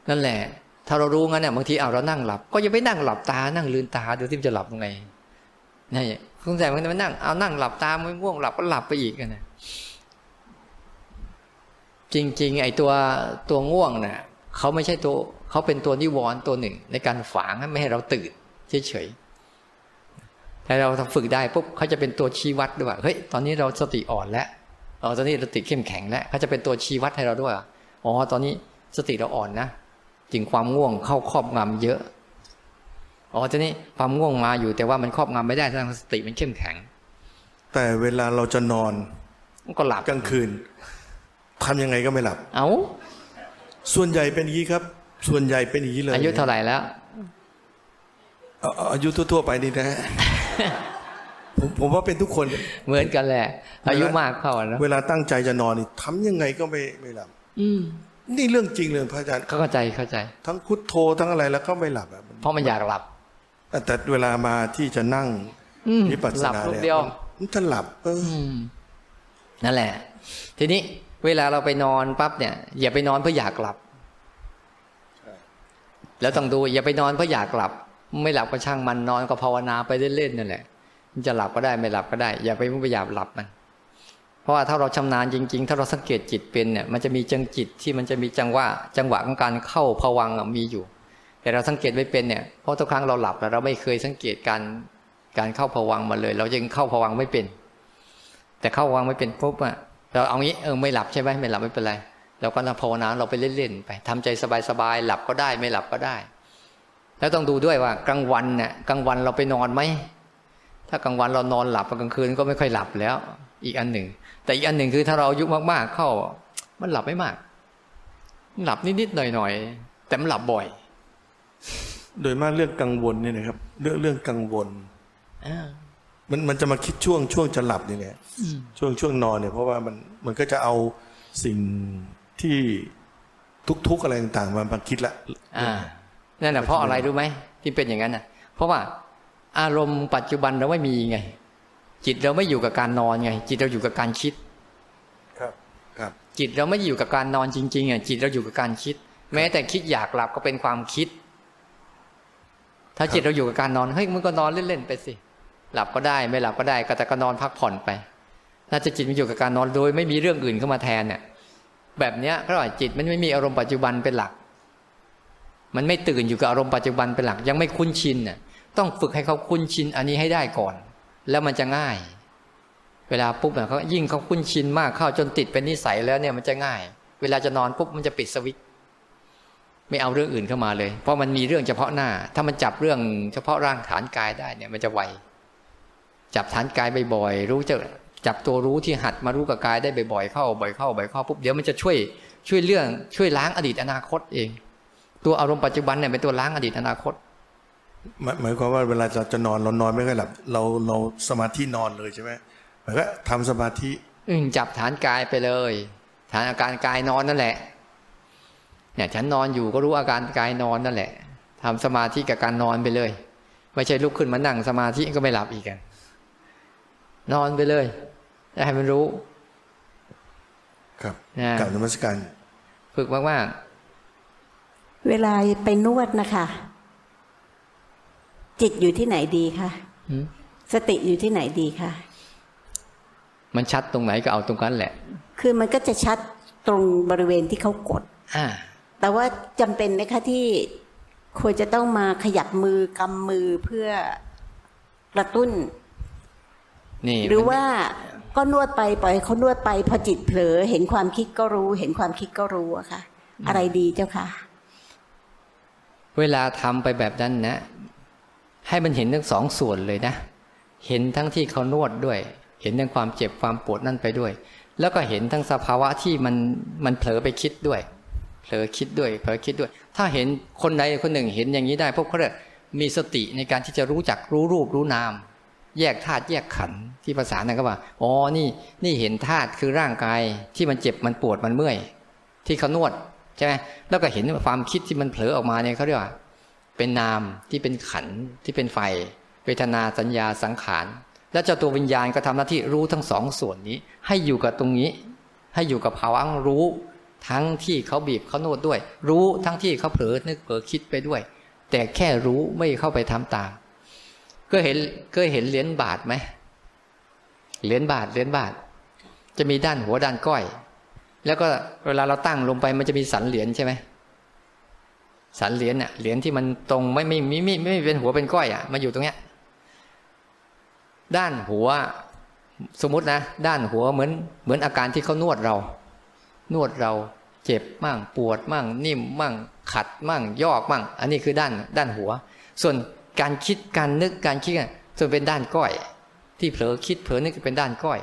นั่นแหละ ถ้าเรารู้งั้นเนี่ยบางทีเอาเรานั่งหลับ ก็อย่าไปนั่งหลับตานั่งลืนตาดูที่มันจะหลับยังไงนี่สงสัยมันจะมานั่งเอานั่งหลับตาไม่ง่วงหลับก็หลับไปอีกกันนะจริง ๆ ไอ้ตัวตัวง่วงน่ะเขาไม่ใช่ตัวเขาเป็นตัวนิวรณ์ตัวหนึ่ง ในการฝังไม่ให้เราตื่น เฉยๆแต่เราฝึกได้ปุ๊บเขาจะเป็นตัวชี้วัดด้วยว่าเฮ้ยตอนนี้เราสติอ่อนแล้วเออตอนนี้สติเข้มแข็งแล้วเขาจะเป็นตัวชี้วัดให้เราด้วยว่าอ๋อตอนนี้สติเราอ่อนนะจึงความง่วงเข้าครอบงำเยอะอ๋อทีนี้ความง่วงมาอยู่แต่ว่ามันครอบงำไม่ได้ทั้งสติมันเข้มแข็ง แต่เวลาเราจะนอนมันก็หลับกลางคืนทำยังไงก็ไม่หลับ เอาส่วนใหญ่เป็นอย่างนี้ครับ ส่วนใหญ่เป็นอย่างนี้เลยอายุเท่าไหร่แล้วเอาเอาอายุทั่วๆไปนี่นะฮะผมผมว่าเป็นทุกคนเหมือนกันแหละ อายุมากเข้าอะเนอะเวลาตั้งใจจะนอนนี่ทำยังไงก็ไม่ไม่หลับอืมนี่เรื่องจริงเลยพระอาจารย์เข้าใจเข้าใจ ทั้งพุทโธทั้งอะไรแล้วก็ไม่หลับอะมันเพราะมันอยากหลับ แต่เวลามาที่จะนั่งอืมวิปัสสหลับนาลูกเนี่ยเดียวมันจะหลับ เอออืมนั่นแหละ ทีนี้เวลาเราไปนอนปั๊บเนี่ย อย่าไปนอนเพื่ออยากหลับ แล้วต้องดู อย่าไปนอนเพื่ออยากหลับ ไม่หลับก็ช่างมันนอนก็ภาวนาไปเล่นๆนั่นแหละมันจะหลับก็ได้ไม่หลับก็ได้ อย่าไปมุ่งไปอยากหลับมัน เพราะว่าถ้าเราชำนาญจริง ๆ ถ้าเราสังเกตจิตเป็นเนี่ย มันจะมีจังจิตที่มันจะมีจังหวะจังหวะของการเข้าภวังมีอยู่ แต่เราสังเกตไม่เป็นเนี่ยเพราะทุกครั้งเราหลับแล้วเราไม่เคยสังเกตการการเข้าภวังมาเลย เรายังเข้าภวังไม่เป็น แต่เข้าภวังไม่เป็นปุ๊บอะเราเอางี้เออไม่หลับใช่ไหมไม่หลับไม่เป็นไรเราก็นั่งภาวนาเราไปเล่นๆไปทำใจสบายๆหลับก็ได้ไม่หลับก็ได้ แล้วต้องดูด้วยว่ากลางวันเนี่ยกลางวันเราไปนอนไหมถ้ากลางวันเรานอนหลับกลางคืนก็ไม่ค่อยหลับแล้ว อีกอันหนึ่ง แต่อีกอันหนึ่งคือถ้าเราอายุมากๆเข้า มันหลับไม่มากมันหลับนิดๆหน่อยๆแต่มันหลับบ่อย โดยมากเรื่องกังวลเนี่ยนะครับ เรื่องเรื่องกังวลอ่ามันมันจะมาคิดช่วงช่วงจะหลับนี่แหละช่วงช่วงนอนเนี่ยเพราะว่ามันมันก็จะเอาสิ่งที่ทุกๆอะไรต่างๆมามาคิดละอ่า นั่นแหละเพราะอะไรรู้ไหมที่เป็นอย่างนั้นน่ะ เพราะว่าอารมณ์ปัจจุบันเราไม่มีไง จิตเราไม่อยู่กับการนอนไง จิตเราอยู่กับการคิด ครับ ครับ จิตเราไม่อยู่กับการนอนจริงๆอะจิตเราอยู่กับการคิด แม้แต่คิดอยากหลับก็เป็นความคิด ถ้าจิตเราอยู่กับการนอนเฮ้ยมันก็นอนเล่นๆไปสิหลับก็ได้ไม่หลับก็ได้ก็แต่ก็นอนพักผ่อนไปน่าจะจิตมันอยู่กับการนอนโดย ไม่มีเรื่องอื่นเข้ามาแทนเนี่ยแบบเนี้ยก็ว่าจิตมันไม่มีอารมณ์ปัจจุบันเป็นหลัก มันไม่ตื่นอยู่กับอารมณ์ปัจจุบันเป็นหลักยังไม่คุ้นชินน่ะต้องฝึกให้เขาคุ้นชินอันนี้ให้ได้ก่อน แล้วมันจะง่าย เวลาปุ๊บเนี่ยเขายิ่งเขาคุ้นชินมากเข้าจนติดเป็นนิสัยแล้วเนี่ยมันจะง่าย เวลาจะนอนปุ๊บมันจะปิดสวิตช์ไม่เอาเรื่องอื่นเข้ามาเลย เพราะมันมีเรื่องเฉพาะหน้า ถ้ามันจับเรื่องเฉพาะร่างฐานกายได้เนี่ย มันจะไวจับฐานกายบ่อยๆรู้จะจับตัวรู้ที่หัดมารู้กับกายได้บ่อยๆเข้าบ่อยเข้าบ่อยเข้าปุ๊บเดี๋ยวมันจะช่วยช่วยเรื่องช่วยล้างอดีตอนาคตเอง ตัวอารมณ์ปัจจุบันเนี่ยเป็นตัวล้างอดีตอนาคตหมายหมายความว่าเวลาเราจะนอนเรานอนไม่ค่อยหลับเราเราสมาธินอนเลยใช่ไหมหมายก็ทำสมาธิอืมจับฐานกายไปเลย ฐานอาการกายนอนนั่นแหละ เนี่ย ฉันนอนอยู่ก็รู้อาการกายนอนนั่นแหละทำสมาธิกับการนอนไปเลย ไม่ใช่ลุกขึ้นมานั่งสมาธิก็ไม่หลับอีกกันนอนไปเลยจะให้มันรู้ ครับนะกล่าวนมัสการฝึกมาก เวลาไปนวดนะคะ จิตอยู่ที่ไหนดีคะๆหืมสติอยู่ที่ไหนดีคะมันชัดตรงไหนก็เอาตรงนั้นแหละ คือมันก็จะชัดตรงบริเวณที่เขากดอ่าแต่ว่าจำเป็นไหมคะที่ควรจะต้องมาขยับมือกำมือเพื่อกระตุ้น นี่ หรือมันว่าก็นวดไปปล่อยให้เขานวดไปพอจิตเผลอเห็นความคิดก็รู้ เห็นความคิดก็รู้อะค่ะ อะไรดีเจ้าค่ะ เวลาทำไปแบบนั้นนะ ให้มันเห็นทั้งสองส่วนเลยนะ เห็นทั้งที่เขานวดด้วย เห็นทั้งความเจ็บความปวดนั่นไปด้วย แล้วก็เห็นทั้งสภาวะที่มันมันเผลอไปคิดด้วยเผลอคิดด้วยเผลอคิดด้วย ถ้าเห็นคนใดคนหนึ่งเห็นอย่างนี้ได้พวกเขาเรียกมีสติในการที่จะรู้จักรู้รูปรู้นาม แยกธาตุแยกขันธ์ที่ภาษานั่นก็ว่าอ๋อนี่นี่เห็นธาตุคือร่างกายที่มันเจ็บมันปวดมันเมื่อย ที่เขานวด ใช่ไหมแล้วก็เห็นความคิดที่มันเผลอออกมาเนี่ยเขาเรียกว่า เป็นนามที่เป็นขันที่เป็นไฟ เวทนาสัญญาสังขาร แล้วเจ้าตัววิญญาณก็ทำหน้าที่รู้ทั้งสองส่วนนี้ ให้อยู่กับตรงนี้ ให้อยู่กับภาวะรู้ ทั้งที่เขาบีบเขาโนดด้วย รู้ทั้งที่เขาเผลอนึกเผลอคิดไปด้วย แต่แค่รู้ไม่เข้าไปทำตามก็เห็นเคยเห็นเหรียญบาทไหมเหรียญบาทเหรียญบาท จะมีด้านหัวด้านก้อย แล้วก็เวลาเราตั้งลงไปมันจะมีสันเหรียญใช่ไหมสันเหรียญเนี่ยเหรียญที่มันตรงไม่ไม่ไม่ไม่ไม่เป็นหัวเป็นก้อยอะมาอยู่ตรงเนี้ย ด้านหัวสมมตินะ ด้านหัวเหมือนเหมือนอาการที่เขานวดเรา นวดเราเจ็บมั่งปวดมั่ง นิ่มมั่ง ขัดมั่ง ยอกมั่ง อันนี้คือด้านด้านหัว ส่วนการคิดการนึกการคิดอะส่วนเป็นด้านก้อย ที่เผลอคิดเผลอนึกเป็นด้านก้อย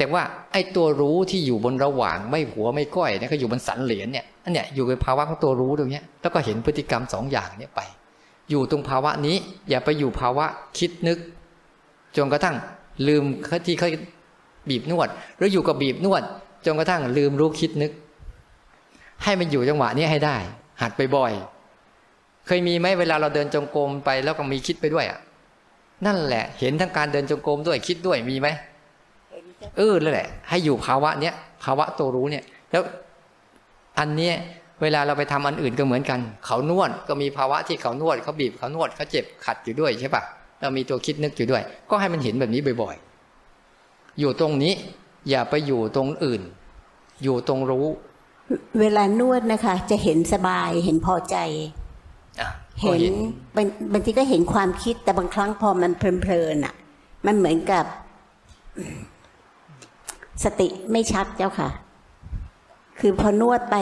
แต่ว่าไอ้ตัวรู้ที่อยู่บนระหว่างไม่หัวไม่ก้อยเนี่ยก็อยู่บนสันเหรียญเนี่ยอันเนี้ยอยู่ในภาวะของตัวรู้ตรงเนี้ยแล้วก็เห็นพฤติกรรมสองอย่างเนี้ยไป อยู่ตรงภาวะนี้ อย่าไปอยู่ภาวะคิดนึกจนกระทั่งลืมที่เขาบีบนวด หรืออยู่กับบีบนวดจนกระทั่งลืมรู้คิดนึก ให้มันอยู่จังหวะนี้ให้ได้ หัดไปบ่อย เคยมีไหมเวลาเราเดินจงกรมไปแล้วก็มีคิดไปด้วยอะนั่นแหละ เห็นทั้งการเดินจงกรมด้วยคิดด้วยมีไหม เออนั่นแหละ ให้อยู่ภาวะเนี้ยภาวะตัวรู้เนี่ย แล้วอันเนี้ยเวลาเราไปทำอันอื่นก็เหมือนกัน เขานวดก็มีภาวะที่เขานวดเขาบีบเขานวดเขาเจ็บขัดอยู่ด้วยใช่ปะเรามีตัวคิดนึกอยู่ด้วย ก็ให้มันเห็นแบบนี้บ่อยๆ อยู่ตรงนี้ อย่าไปอยู่ตรงอื่น อยู่ตรงรู้ เวลานวดนะคะ จะเห็นสบายเห็นพอใจอะก็เห็นบางบางทีก็เห็นความคิดแต่บางครั้งพอมันเพลินๆอะ มันเหมือนกับ สติไม่ชัดเจ้าค่ะ คือพอนวดไป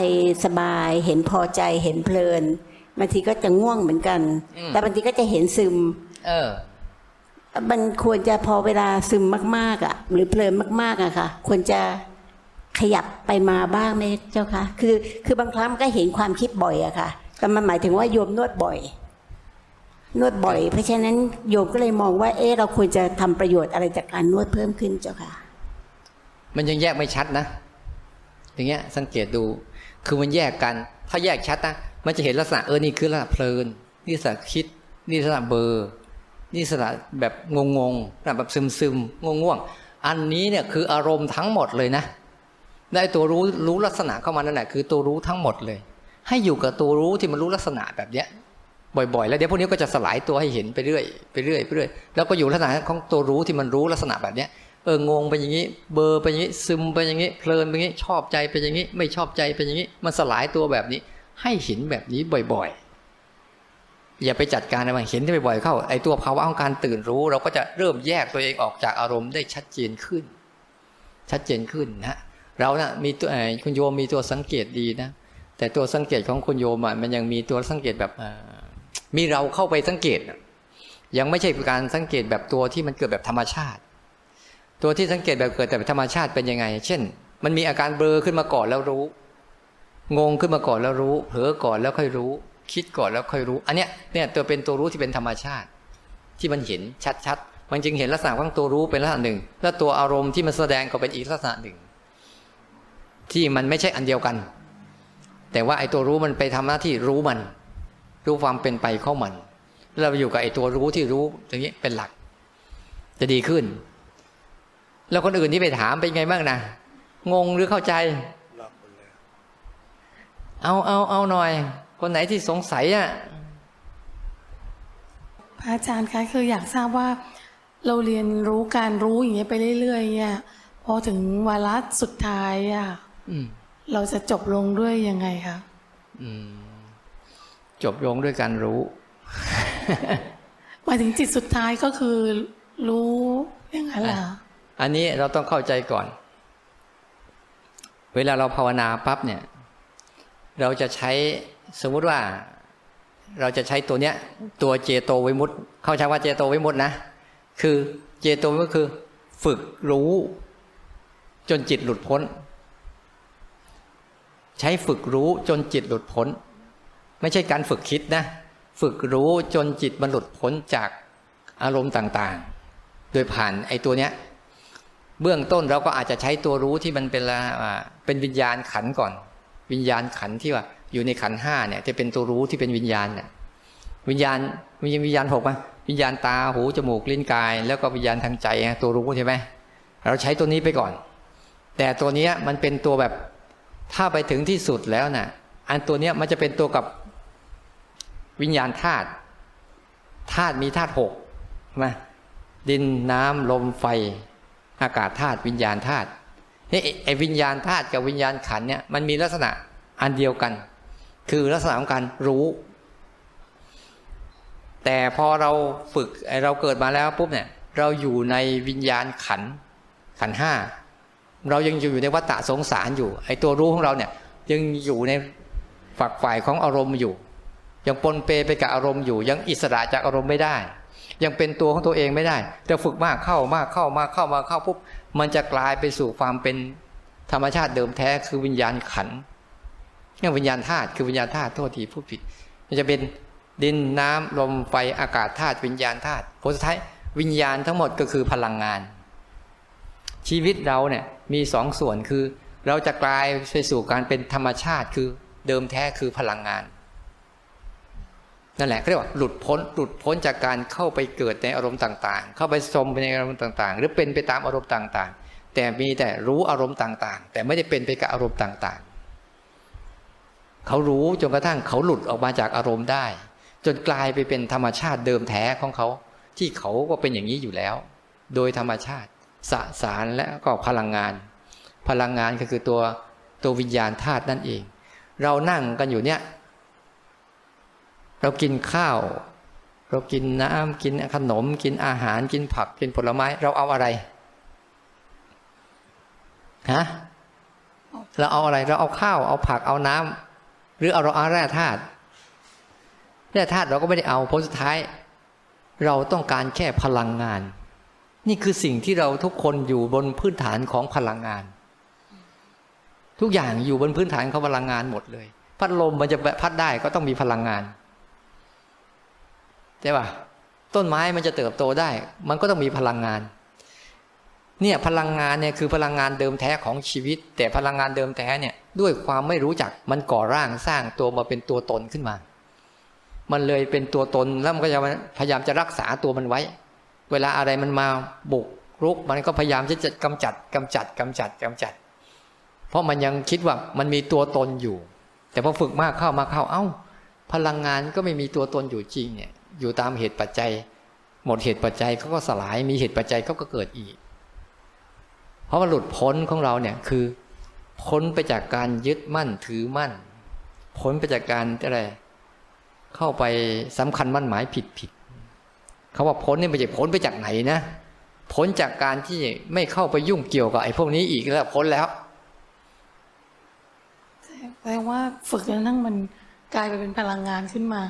สบายเห็นพอใจเห็นเพลินบางทีก็จะง่วงเหมือนกัน แต่บางทีก็จะเห็นซึม เออ มันควรจะพอเวลาซึมมาก ๆอะ หรือเพลินมาก ๆอะค่ะ ควรจะขยับไปมาบ้างไหมเจ้าคะคือ คือบางครั้งมันก็เห็นความคิดบ่อยอะค่ะ แต่มันหมายถึงว่าโยมนวดบ่อย นวดบ่อย เพราะฉะนั้นโยมก็เลยมองว่า เอ๊ะเราควรจะทำประโยชน์อะไรจากการนวดเพิ่มขึ้นเจ้าค่ะ มันยังแยกไม่ชัดนะ อย่างเงี้ย สังเกตดู คือมันแยกกัน ถ้าแยกชัดนะมันจะเห็นลักษณะเออนี่คือลักษณะเพลิน นี่ลักษณะคิด นี่ลักษณะเบอร์นี่ลักษณะแบบงงงๆแบบซึมซึมง่วงง่วงๆอันนี้เนี่ยคืออารมณ์ทั้งหมดเลยนะได้ตัวรู้รู้ลักษณะเข้ามานั่นแหละคือตัวรู้ทั้งหมดเลย ให้อยู่กับตัวรู้ที่มันรู้ลักษณะแบบเนี้ยบ่อยๆ แล้วเดี๋ยวพวกนี้ก็จะสลายตัวให้เห็นไปเรื่อยไปเรื่อยไปเรื่อยแล้วก็อยู่ลักษณะของตัวรู้ที่มันรู้ลักษณะแบบเนี้ย เอองงไปอย่างนี้ เบอร์ไปอย่างนี้ ซึมไปอย่างนี้เพลินไปอย่างนี้ ชอบใจไปอย่างนี้ ไม่ชอบใจไปอย่างนี้ มันสลายตัวแบบนี้ ให้เห็นแบบนี้บ่อยๆ อย่าไปจัดการอะไรเห็นที่บ่อยๆเข้าไอ้ตัวภาวะของการตื่นรู้ เราก็จะเริ่มแยกตัวเองออกจากอารมณ์ได้ชัดเจนขึ้น ชัดเจนขึ้นนะเรานะ่ะมีตัวคุณโยมมีตัวสังเกตดีนะ แต่ตัวสังเกตของคุณโยมมันยังมีตัวสังเกตแบบมีเราเข้าไปสังเกตยังไม่ใช่การสังเกตแบบตัวที่มันเกิดแบบธรรมชาติ ตัวที่สังเกตแบบเกิดแต่ธรรมชาติเป็นยังไง เช่น มันมีอาการเบลอขึ้นมาก่อนแล้วรู้ งงขึ้นมาก่อนแล้วรู้เผลอก่อนแล้วค่อยรู้ คิดก่อนแล้วค่อยรู้ อันเนี้ยเนี่ยตัวเป็นตัวรู้ที่เป็นธรรมชาติ ที่มันเห็นชัดๆมันจึงเห็นลักษณะของตัวรู้เป็นลักษณะหนึ่ง แล้วตัวอารมณ์ที่มันแสดงก็เป็นอีกลักษณะหนึ่ง ที่มันไม่ใช่อันเดียวกัน แต่ว่าไอ้ตัวรู้มันไปทำหน้าที่รู้มัน รู้ความเป็นไปเข้ามันเราอยู่กับไอ้ตัวรู้ที่รู้อย่างนี้เป็นหลัก จะดีขึ้น แล้วคนอื่นที่ไปถามเป็นไงบ้างนะงงหรือเข้าใจ เอาเอาเอาหน่อย คนไหนที่สงสัยอะพระอาจารย์คะคืออยากทราบว่า เราเรียนรู้การรู้อย่างเงี้ยไปเรื่อยๆเนี่ยพอถึงวาระสุดท้ายอะอืมเราจะจบลงด้วยยังไงคะอืมจบลงด้วยการรู้หมายถึงจิตสุดท้ายก็คือรู้อย่างนั้นเหร อันนี้เราต้องเข้าใจก่อน เวลาเราภาวนาปั๊บเนี่ย เราจะใช้สมมุติว่า เราจะใช้ตัวเนี้ย ตัวเจโตวิมุตต์เข้าใจว่าเจโตวิมุตต์นะ คือเจโตวิมุตต์คือ ฝึกรู้ จนจิตหลุดพ้น ใช้ฝึกรู้จนจิตหลุดพ้น ไม่ใช่การฝึกคิดนะ ฝึกรู้จนจิตมันหลุดพ้นจากอารมณ์ต่าง ๆ โดยผ่านไอ้ตัวเนี้ย เบื้องต้นเราก็อาจจะใช้ตัวรู้ที่มันเป็นละเป็นวิญญาณขันก่อน วิญญาณขันที่ว่า อยู่ในขันห้าเนี่ยจะเป็นตัวรู้ที่เป็นวิญญาณเนี่ยวิญญาณมีวิญญาณหกไหมวิญญาณตาหูจมูกลิ้นกาย แล้วก็วิญญาณทางใจตัวรู้ใช่ไหมเราใช้ตัวนี้ไปก่อน แต่ตัวนี้มันเป็นตัวแบบถ้าไปถึงที่สุดแล้วน่ะ อันตัวเนี้ยมันจะเป็นตัวกับวิญญาณธาตุธาตุมีธาตุหกใช่ไหมดินน้ำลมไฟ อากาศธาตุวิญญาณธาตุนี่ไอ้วิญญาณธาตุกับวิญญาณขันเนี่ยมันมีลักษณะอันเดียวกัน คือลักษณะของการรู้ แต่พอเราฝึกไอเราเกิดมาแล้วปุ๊บเนี่ย เราอยู่ในวิญญาณขัน ขันห้าเรายังอยู่ในวัฏฏะสงสารอยู่ ไอ้ตัวรู้ของเราเนี่ยยังอยู่ในฝักฝ่ายของอารมณ์อยู่ ยังปนเปไปกับอารมณ์อยู่ ยังอิสระจากอารมณ์ไม่ได้ ยังเป็นตัวของตัวเองไม่ได้ แต่ฝึกมากเข้ามากเข้ามากเข้ามาเข้าปุ๊บมันจะกลายไปสู่ความเป็นธรรมชาติเดิมแท้คือวิญญาณขันเนี่ยวิญญาณธาตุคือวิญญาณธาตุโทษทีพูดผิด มันจะเป็นดินน้ำลมไฟอากาศธาตุวิญญาณธาตุผลสุดท้ายวิญญาณทั้งหมดก็คือพลังงาน ชีวิตเราเนี่ยมีสองส่วนคือ เราจะกลายไปสู่การเป็นธรรมชาติคือเดิมแท้คือพลังงาน นั่นแหละเรียกว่าหลุดพ้นหลุดพ้นจากการเข้าไปเกิดในอารมณ์ต่างๆ เข้าไปสมไปในอารมณ์ต่าง ๆ หรือเป็นไปตามอารมณ์ต่างๆ แต่มีแต่รู้อารมณ์ต่างๆ แต่ไม่ได้เป็นไปกับอารมณ์ต่างๆ เขารู้จนกระทั่งเขาหลุดออกมาจากอารมณ์ได้ จนกลายไปเป็นธรรมชาติเดิมแท้ของเขา ที่เขาก็เป็นอย่างนี้อยู่แล้ว โดยธรรมชาติสสารและก็พลังงาน พลังงานก็คือตัวตัววิญญาณธาตุนั่นเอง เรานั่งกันอยู่เนี่ย เรากินข้าว เรากินน้ำกินขนม กินอาหารกินผักกินผลไม้ เราเอาอะไรฮะเราเอาอะไร เราเอาข้าว เอาผักเอาน้ำหรือเอาเราเอาแร่ธาตุแร่ธาตุเราก็ไม่ได้เอาเพราะสุดท้าย เราต้องการแค่พลังงาน นี่คือสิ่งที่เราทุกคนอยู่บนพื้นฐานของพลังงาน ทุกอย่างอยู่บนพื้นฐานของพลังงานหมดเลย พัดลมมันจะพัดได้ก็ต้องมีพลังงาน ใช่ป่ะต้นไม้มันจะเติบโตได้ มันก็ต้องมีพลังงาน เนี่ยพลังงานเนี่ยคือพลังงานเดิมแท้ของชีวิต แต่พลังงานเดิมแท้เนี่ย ด้วยความไม่รู้จักมันก่อร่างสร้างตัวมาเป็นตัวตนขึ้นมา มันเลยเป็นตัวตนแล้วมันก็จะพยายามจะรักษาตัวมันไว้ เวลาอะไรมันมาบุกรุก มันก็พยายามที่จะกำจัดกำจัดกำจัดกำจัด เพราะมันยังคิดว่ามันมีตัวตนอยู่ แต่พอฝึกมากเข้ามาเข้าเอ้า พลังงานก็ไม่มีตัวตนอยู่จริงเนี่ย อยู่ตามเหตุปัจจัย หมดเหตุปัจจัยเขาก็สลาย มีเหตุปัจจัยเขาก็เกิดอีก เพราะว่าหลุดพ้นของเราเนี่ยคือ พ้นไปจากการยึดมั่นถือมั่น พ้นไปจากการอะไรเข้าไปสำคัญมั่นหมายผิดผิดเขาว่าพ้นนี่ไม่ใช่พ้นไปจากไหนนะพ้นจากการที่ไม่เข้าไปยุ่งเกี่ยวกับไอ้พวกนี้อีกแล้วพ้นแล้วแปลว่าฝึกจนทั้งมันกลายไปเป็นพลังงานขึ้นมา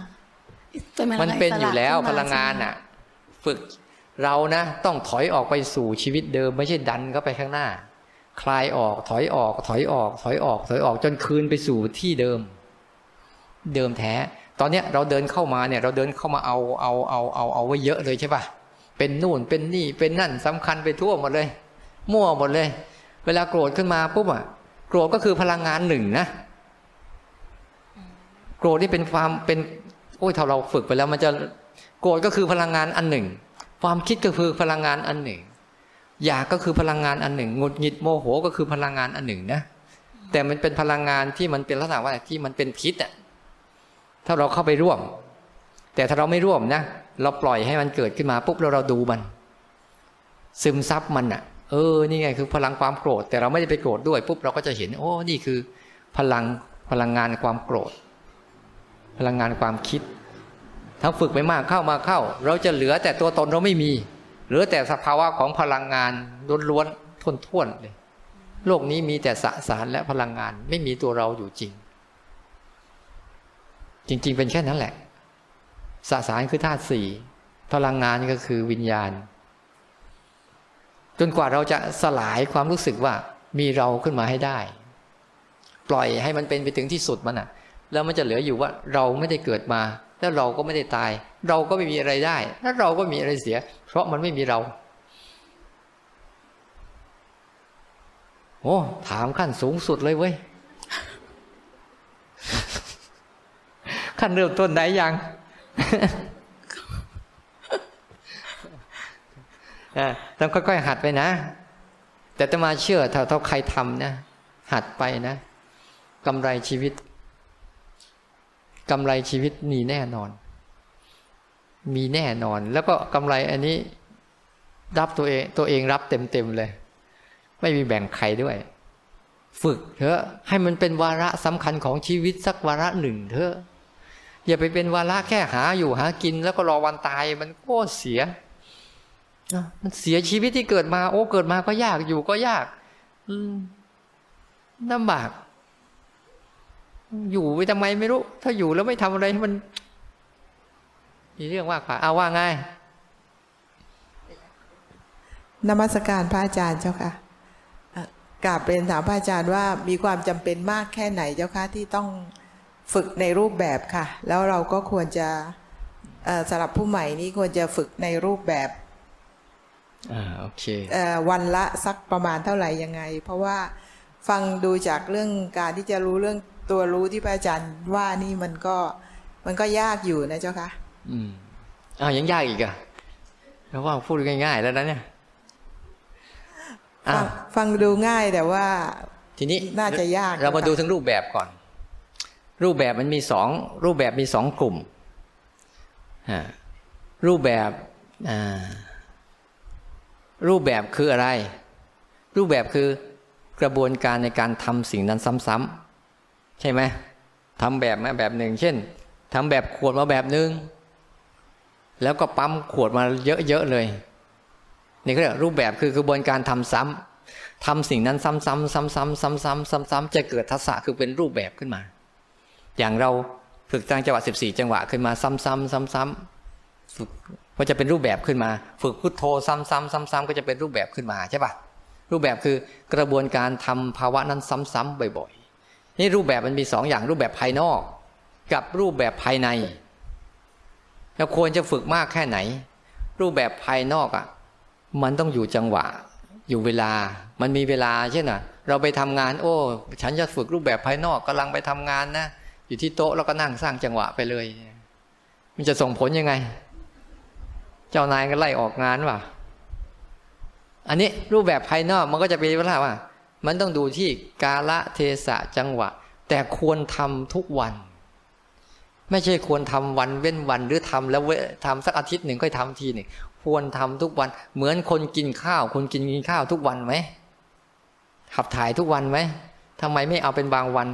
มันเป็นอยู่แล้วพลังงานอะ ฝึกเรานะต้องถอยออกไปสู่ชีวิตเดิม ไม่ใช่ดันเข้าไปข้างหน้า คลายออกถอยออกถอยออก ถอยออก ถอยออกจนคืนไปสู่ที่เดิม เดิมแท้ ตอนเนี้ยเราเดินเข้ามาเนี่ย เราเดินเข้ามาเอาเอาเอาเอาเอาไว้เยอะเลยใช่ปะเป็นนู่นเป็นนี่เป็นนั่นสำคัญไปทั่วหมดเลย มั่วหมดเลย เวลาโกรธขึ้นมาปุ๊บอะโกรธก็คือพลังงานหนึ่งนะโกรธนี่เป็นความเป็น โอ้ยถ้าเราฝึกไปแล้วมันจะโกรธก็คือพลังงานอันหนึ่ง ความคิดก็คือพลังงานอันหนึ่ง อยากก็คือพลังงานอันหนึ่งงุดหงิดโมโหก็คือพลังงานอันหนึ่งนะแต่มันเป็นพลังงานที่มันเป็นลักษณะว่าที่มันเป็นพิษอะถ้าเราเข้าไปร่วม แต่ถ้าเราไม่ร่วมนะเราปล่อยให้มันเกิดขึ้นมาปุ๊บแล้วเราดูมัน ซึมซับมันอะ เออนี่ไงคือพลังความโกรธ แต่เราไม่ได้ไปโกรธด้วยปุ๊บเราก็จะเห็น โอ้นี่คือ พลังพลังงานความโกรธ พลังงานความคิด ถ้าฝึกไปมากเข้ามาเข้า เราจะเหลือแต่ตัวตนเราไม่มี เหลือแต่สภาวะของพลังงานล้วนๆท้วนๆเลยโลกนี้มีแต่สสารและพลังงานไม่มีตัวเราอยู่จริง จริง ๆ เป็นแค่นั้นแหละ สสารคือธาตุสี่พลังงานก็คือวิญญาณ จนกว่าเราจะสลายความรู้สึกว่ามีเราขึ้นมาให้ได้ ปล่อยให้มันเป็นไปถึงที่สุดมันอะ แล้วมันจะเหลืออยู่ว่าเราไม่ได้เกิดมา แล้วเราก็ไม่ได้ตาย เราก็ไม่มีอะไรได้ แล้วเราก็มีอะไรเสีย เพราะมันไม่มีเราโอ้ถามขั้นสูงสุดเลยเว้ย ขั้นเริ่มต้นไหนยังต้องค่อยๆหัดไปนะ แต่จะมาเชื่อถ้าเท่าใครทำนะ หัดไปนะกำไรชีวิต กำไรชีวิตมีแน่นอน มีแน่นอน แล้วก็กำไรอันนี้รับตัวเองตัวเองรับเต็มๆเลย ไม่มีแบ่งใครด้วย ฝึกเถอะให้มันเป็นวาระสำคัญของชีวิตสักวาระหนึ่งเถอะอย่าไปเป็นวาระแค่หาอยู่หากิน แล้วก็รอวันตายมันก็เสียมันเสียชีวิตที่เกิดมา โอ้เกิดมาก็ยากอยู่ก็ยากลำบาก อยู่ไปทำไมไม่รู้ ถ้าอยู่แล้วไม่ทำอะไรให้มัน มีเรื่องมากกว่าเอาว่าไงนมัสการพระอาจารย์เจ้าค่ะเอ่อกราบเรียนถามพระอาจารย์ว่ามีความจำเป็นมากแค่ไหนเจ้าค่ะที่ต้องฝึกในรูปแบบค่ะ แล้วเราก็ควรจะเอ่อสำหรับผู้ใหม่นี้ควรจะฝึกในรูปแบบอ่าโอเคเอ่อวันละสักประมาณเท่าไหร่ยังไง เพราะว่าฟังดูจากเรื่องการที่จะรู้เรื่อง ตัวรู้ที่พระอาจารย์ว่านี่มันก็ มันก็ยากอยู่นะเจ้าค่ะอืมอ้าวยังยากอีกอะแล้วว่าพูดง่ายๆแล้วนะเนี่ยอ้าฟัวงฟังดูง่ายแต่ว่า ทีนี้น่าจะยาก เรามาดูทั้งรูปแบบก่อน รูปแบบมันมีสองรูปแบบมีสองกลุ่มฮะรูปแบบอ่ารูปแบบคืออะไร รูปแบบคือกระบวนการในการทำสิ่งนั้นซ้ำๆ ใช่ไหมทำแบบมาแบบหนึ่ง เช่นทำแบบขวดมาแบบหนึ่งแล้วก็ปั๊มขวดมาเยอะๆเลยนี่ก็เรียกรูปแบบคือกระบวนการทำซ้ำทำสิ่งนั้นซ้ำๆซ้ำๆซ้ำๆซ้ำๆซ้ำๆจะเกิดทักษะคือเป็นรูปแบบขึ้นมา อย่างเราฝึกตั้งจังหวะ14 จังหวะขึ้นมาซ้ำๆซ้ำๆฝึกก็จะเป็นรูปแบบขึ้นมา ฝึกพุทโธซ้ำๆซ้ำๆก็จะเป็นรูปแบบขึ้นมาใช่ปะรูปแบบคือกระบวนการทำภาวะนั้นซ้ำๆบ่อย นี่รูปแบบมันมีสองอย่างรูปแบบภายนอก กับรูปแบบภายใน เราควรจะฝึกมากแค่ไหน รูปแบบภายนอกอะ มันต้องอยู่จังหวะ อยู่เวลา มันมีเวลาเช่นน่ะเราไปทำงาน โอ้ ฉันจะฝึกรูปแบบภายนอกกำลังไปทำงานนะอยู่ที่โต๊ะแล้วก็นั่งสร้างจังหวะไปเลย มันจะส่งผลยังไง เจ้านายก็ไล่ออกงานว่ะ อันนี้รูปแบบภายนอกมันก็จะเป็นเวลาว่า มันต้องดูที่กาละเทศะจังหวะ แต่ควรทำทุกวัน ไม่ใช่ควรทำวันเว้นวันหรือทำแล้วเว้ทำสักอาทิตย์หนึ่งค่อยทำทีหนึ่งควรทำทุกวัน เหมือนคนกินข้าว คนกินกินข้าวทุกวันไหมขับถ่ายทุกวันไหมทำไมไม่เอาเป็นบางวัน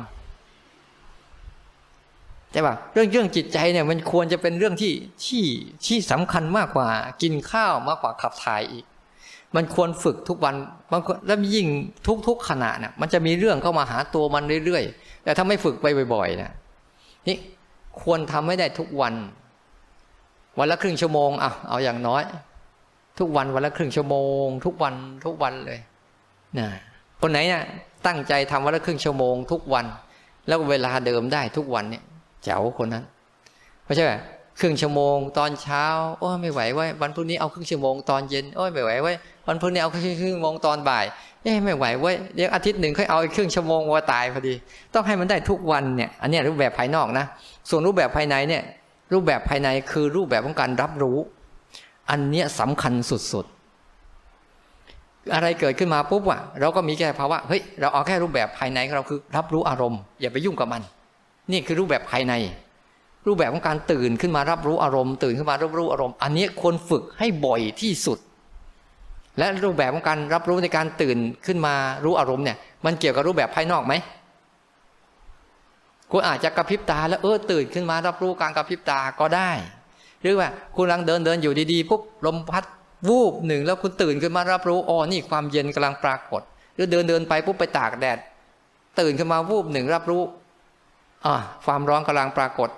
ใช่ป่ะเรื่องเรื่องจิตใจเนี่ยมันควรจะเป็นเรื่องที่ที่ที่สำคัญมากกว่า กินข้าวมากกว่าขับถ่ายอีก มันควรฝึกทุกวันบางคนแล้วยิ่งทุก ๆขณะเนี่ยมันจะมีเรื่องเข้ามาหาตัวมันเรื่อยๆ แต่ถ้าไม่ฝึกไปบ่อยๆนะนี่ควรทำให้ได้ทุกวัน วันละครึ่งชั่วโมงอะเอาอย่างน้อย ทุกวันวันละครึ่งชั่วโมง ทุกวันทุกวันเลยนะคนไหนเนี่ยตั้งใจทำวันละครึ่งชั่วโมง ทุกวัน แล้วเวลาเดิมได้ทุกวันเนี่ยเจ๋วคนนั้นไม่ใช่ ครึ่งชั่วโมง ตอนเช้าโอ้ไม่ไหวไว้วันพรุ่งนี้เอาครึ่งชั่วโมงตอนเย็นโอ้ไม่ไหวไว้วันพรุ่งนี้เอาครึ่งชั่วโมงตอนบ่ายเอ้ไม่ไหวไว้ยเดี๋ยวอาทิตย์หนึ่งค่อยเอาอีกครึ่งชั่วโมงว่าตายพอดี ต้องให้มันได้ทุกวันเนี่ยอันนี้รูปแบบภายนอกนะ ส่วนรูปแบบภายในเนี่ย รูปแบบภายในคือรูปแบบของการรับรู้ อันเนี้ยสำคัญสุดๆ อะไรเกิดขึ้นมาปุ๊บอะเราก็มีแค่ภาวะเฮ้ยเราเอาแค่รูปแบบภายในของเราคือ รับรู้อารมณ์ อย่าไปยุ่งกับมัน นี่คือรูปแบบภายใน รูปแบบของการตื่นขึ้นมารับรู้อารมณ์ตื่นขึ้นมารับรู้อารมณ์ อันนี้ควรฝึกให้บ่อยที่สุด และรูปแบบของการรับรู้ในการตื่นขึ้นมารู้อารมณ์เนี่ยมันเกี่ยวกับรูปแบบภายนอกไหมคุณอาจจะกระพริบตาแล้วเออตื่นขึ้นมารับรู้การกระพริบตาก็ได้ หรือว่าคุณกำลังเดินเดินอยู่ดีๆปุ๊บลมพัดวูบหนึ่งแล้วคุณตื่นขึ้นมารับรู้อ๋อนี่ความเย็นกำลังปรากฏ หรือเดินเดินไปปุ๊บไปตากแดด ตื่นขึ้นมาวูบหนึ่งรับรู้อ่าความร้อนกำลังปรากฏ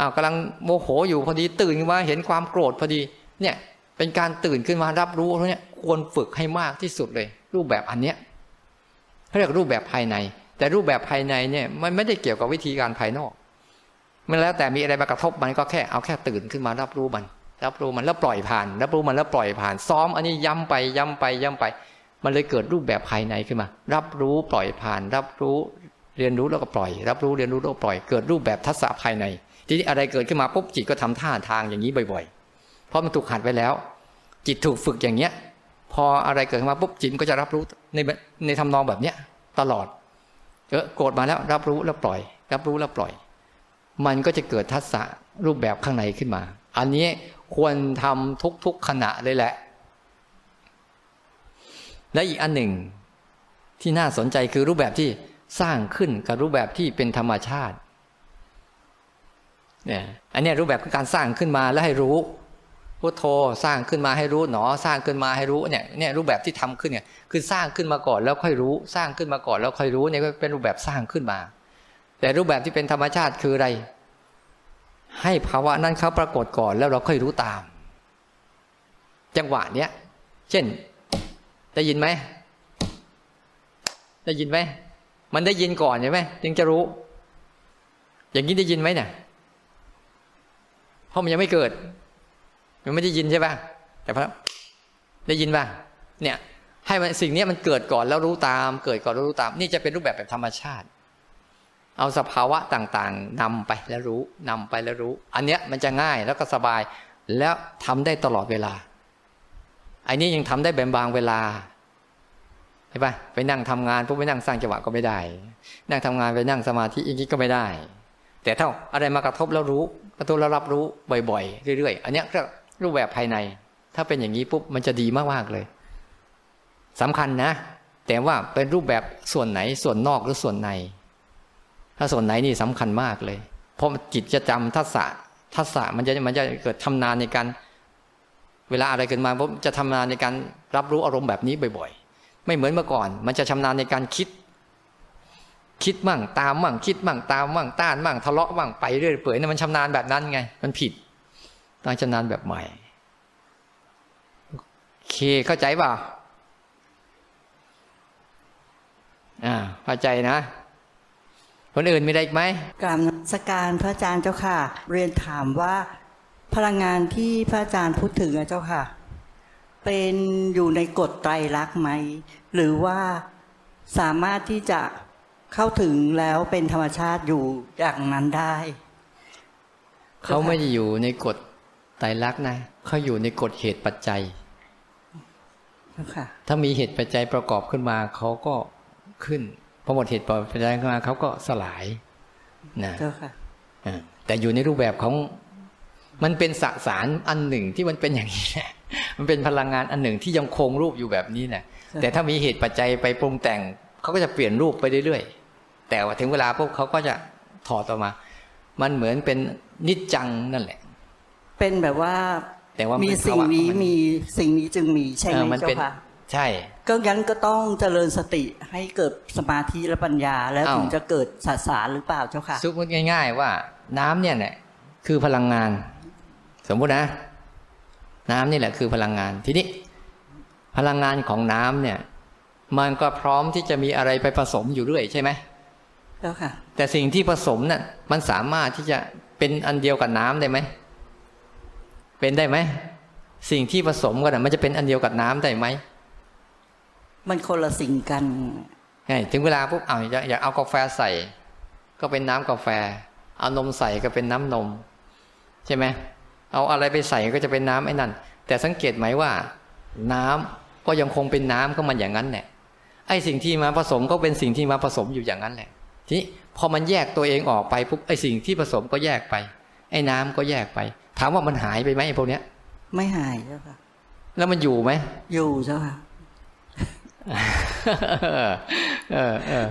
อ้าวกำลังโมโหอยู่พอดีตื่นขึ้นมาเห็นความโกรธพอดี เนี่ยเป็นการตื่นขึ้นมารับรู้แล้วเนี่ยควรฝึกให้มากที่สุดเลย รูปแบบอันเนี้ยเขาเรียกรูปแบบภายใน แต่รูปแบบภายในเนี่ยมันไม่ได้เกี่ยวกับวิธีการภายนอก มันแล้วแต่มีอะไรมากระทบมันก็แค่เอาแค่ตื่นขึ้นมารับรู้มัน รับรู้มันแล้วปล่อยผ่าน รับรู้มันแล้วปล่อยผ่าน ซ้อมอันนี้ย้ำไปย้ำไปย้ำไป มันเลยเกิดรูปแบบภายในขึ้นมา รับรู้ปล่อยผ่าน รับรู้เรียนรู้แล้วก็ปล่อย รับรู้เรียนรู้แล้วก็ปล่อย เกิดรูปแบบทัศน์ภายใน ทีนี้อะไรเกิดขึ้นมาปุ๊บจิตก็ทำท่าทางอย่างนี้บ่อย ๆ เพราะมันถูกหัดไว้แล้ว จิตถูกฝึกอย่างเนี้ย พออะไรเกิดขึ้นมาปุ๊บจิตก็จะรับรู้ในในทำนองแบบเนี้ย ตลอด เออโกรธมาแล้ว รับรู้แล้วปล่อย รับรู้แล้วปล่อย มันก็จะเกิดทัศน์รูปแบบข้างในขึ้นมา อันนี้ควรทำทุกๆขณะเลยแหละ และอีกอันหนึ่งที่น่าสนใจคือรูปแบบที่สร้างขึ้นกับรูปแบบที่เป็นธรรมชาติ เนี่ยอันนี้รูปแบบการสร้างขึ้นมาแล้วให้รู้พุทโธสร้างขึ้นมาให้รู้หนอ สร้างขึ้นมาให้รู้เนี่ยเนี่ยรูปแบบที่ทำขึ้นเนี่ยคือสร้างขึ้นมาก่อนแล้วค่อยรู้ สร้างขึ้นมาก่อนแล้วค่อยรู้เนี่ยก็เป็นรูปแบบสร้างขึ้นมา แต่รูปแบบที่เป็นธรรมชาติคืออะไร ให้ภาวะนั้นเขาปรากฏก่อนแล้วเราค่อยรู้ตาม จังหวะเนี้ยเช่นได้ยินไหมได้ยินไหมมันได้ยินก่อนใช่ไหมจึงจะรู้ อย่างนี้ได้ยินไหมเนี่ย เพราะมันยังไม่เกิด มันไม่ได้ยินใช่ป่ะแต่พอได้ยินป่ะเนี่ย ให้มันสิ่งนี้มันเกิดก่อนแล้วรู้ตาม เกิดก่อนแล้วรู้ตาม นี่จะเป็นรูปแบบแบบธรรมชาติ เอาสภาวะต่างๆนำไปแล้วรู้นำไปแล้วรู้ อันเนี้ยมันจะง่ายแล้วก็สบาย แล้วทำได้ตลอดเวลาอันนี้ยังทำได้แบบบางเวลาใช่ปะไปนั่งทำงานปุ๊บไปนั่งสร้างจังหวะก็ไม่ได้ นั่งทำงานไปนั่งสมาธิอย่างนี้ก็ไม่ได้ แต่ถ้าอะไรมากระทบแล้วรู้กระทบแล้วรับรู้บ่อยๆเรื่อยๆ อันนี้ยก็รูปแบบภายใน ถ้าเป็นอย่างนี้ปุ๊บมันจะดีมากๆเลยสำคัญนะ แต่ว่าเป็นรูปแบบส่วนไหนส่วนนอกหรือส่วนใน ถ้าส่วนไหนนี่สำคัญมากเลย เพราะจิตจะจำทัศะทัศะมันจะมันจะเกิดทำนานในการ เวลาอะไรเกิดมาปุ๊บจะทำนานในการรับรู้อารมณ์แบบนี้บ่อย ๆ ไม่เหมือนเมื่อก่อน มันจะชำนาญในการคิด คิดมั่งตามมั่งคิดมั่งตามมั่งต้านมั่งทะเลาะมั่งไปเรื่อยเปื่อยนั่นมันชำนาญแบบนั้นไง มันผิดต้องชำนาญแบบใหม่โอเคเข้าใจเปล่าอ่าเข้าใจนะ คนอื่นมีอะไรอีกไหมกราบนมัสการพระอาจารย์เจ้าค่ะ เรียนถามว่าพลังงานที่พระอาจารย์พูดถึงอะเจ้าค่ะ เป็นอยู่ในกฎไตรลักษณ์ไหม หรือว่าสามารถที่จะ เข้าถึงแล้วเป็นธรรมชาติอยู่อย่างนั้นได้ เขาไม่ได้อยู่ในกฎไตรลักษณ์นะเขาอยู่ในกฎเหตุปัจจัยเจ้าค่ะถ้ามีเหตุปัจจัยประกอบขึ้นมาเขาก็ขึ้นพอหมดเหตุปัจจัยขึ้นมาเขาก็สลายนะเจ้าค่ะอ่าแต่อยู่ในรูปแบบของมันเป็นสสารอันหนึ่งที่มันเป็นอย่างนี้แหละมันเป็นพลังงานอันหนึ่งที่ยังคงรูปอยู่แบบนี้แหละแต่ถ้ามีเหตุปัจจัยไปปรุงแต่งเขาก็จะเปลี่ยนรูปไปเรื่อยๆ แต่ว่าถึงเวลาพวกเขาก็จะถอดออกมา มันเหมือนเป็นนิจจังนั่นแหละ เป็นแบบว่าแต่ว่ามีเป็นสิ่งภาวะนี้ของมันมีสิ่งนี้จึงมีใช่ไหเอมอมันเจ้าเป็นค่ะใช่ ก็งั้นก็ต้องเจริญสติให้เกิดสมาธิและปัญญา แล้วอ้าวถึงจะเกิดสัสารหรือเปล่าเจ้าค่ะสมมติง่าย ๆ ว่า น้ำเนี่ยแหละคือพลังงาน สมมุตินะ น้ำนี่แหละคือพลังงานทีนี้พลังงานของน้ำเนี่ย มันก็พร้อมที่จะมีอะไรไปผสมอยู่เรื่อยใช่ไหม เจ้าค่ะ แต่สิ่งที่ผสมน่ะ มันสามารถที่จะเป็นอันเดียวกับน้ำได้ไหม เป็นได้ไหม สิ่งที่ผสมกันน่ะมันจะเป็นอันเดียวกับน้ำได้ไหม มันคนละสิ่งกันใช่ถึงเวลาปุ๊บเอาอยากอยากเอากาแฟใส่ ก็เป็นน้ำกาแฟ เอานมใส่ก็เป็นน้ำนม ใช่ไหมเอาอะไรไปใส่ก็จะเป็นน้ำไอ้นั่น แต่สังเกตไหมว่า น้ำก็ยังคงเป็นน้ำก็มันอย่างนั้นแหละไอ้สิ่งที่มาผสมก็เป็นสิ่งที่มาผสมอยู่อย่างนั้นแหละ ทีนี้พอมันแยกตัวเองออกไปปุ๊บไอ้สิ่งที่ผสมก็แยกไป ไอ้น้ำก็แยกไป ถามว่ามันหายไปไหมไอ้พวกเนี้ย ไม่หายเจ้าค่ะ แล้วมันอยู่ไหมอยู่เจ้าค่ะเออเออเออ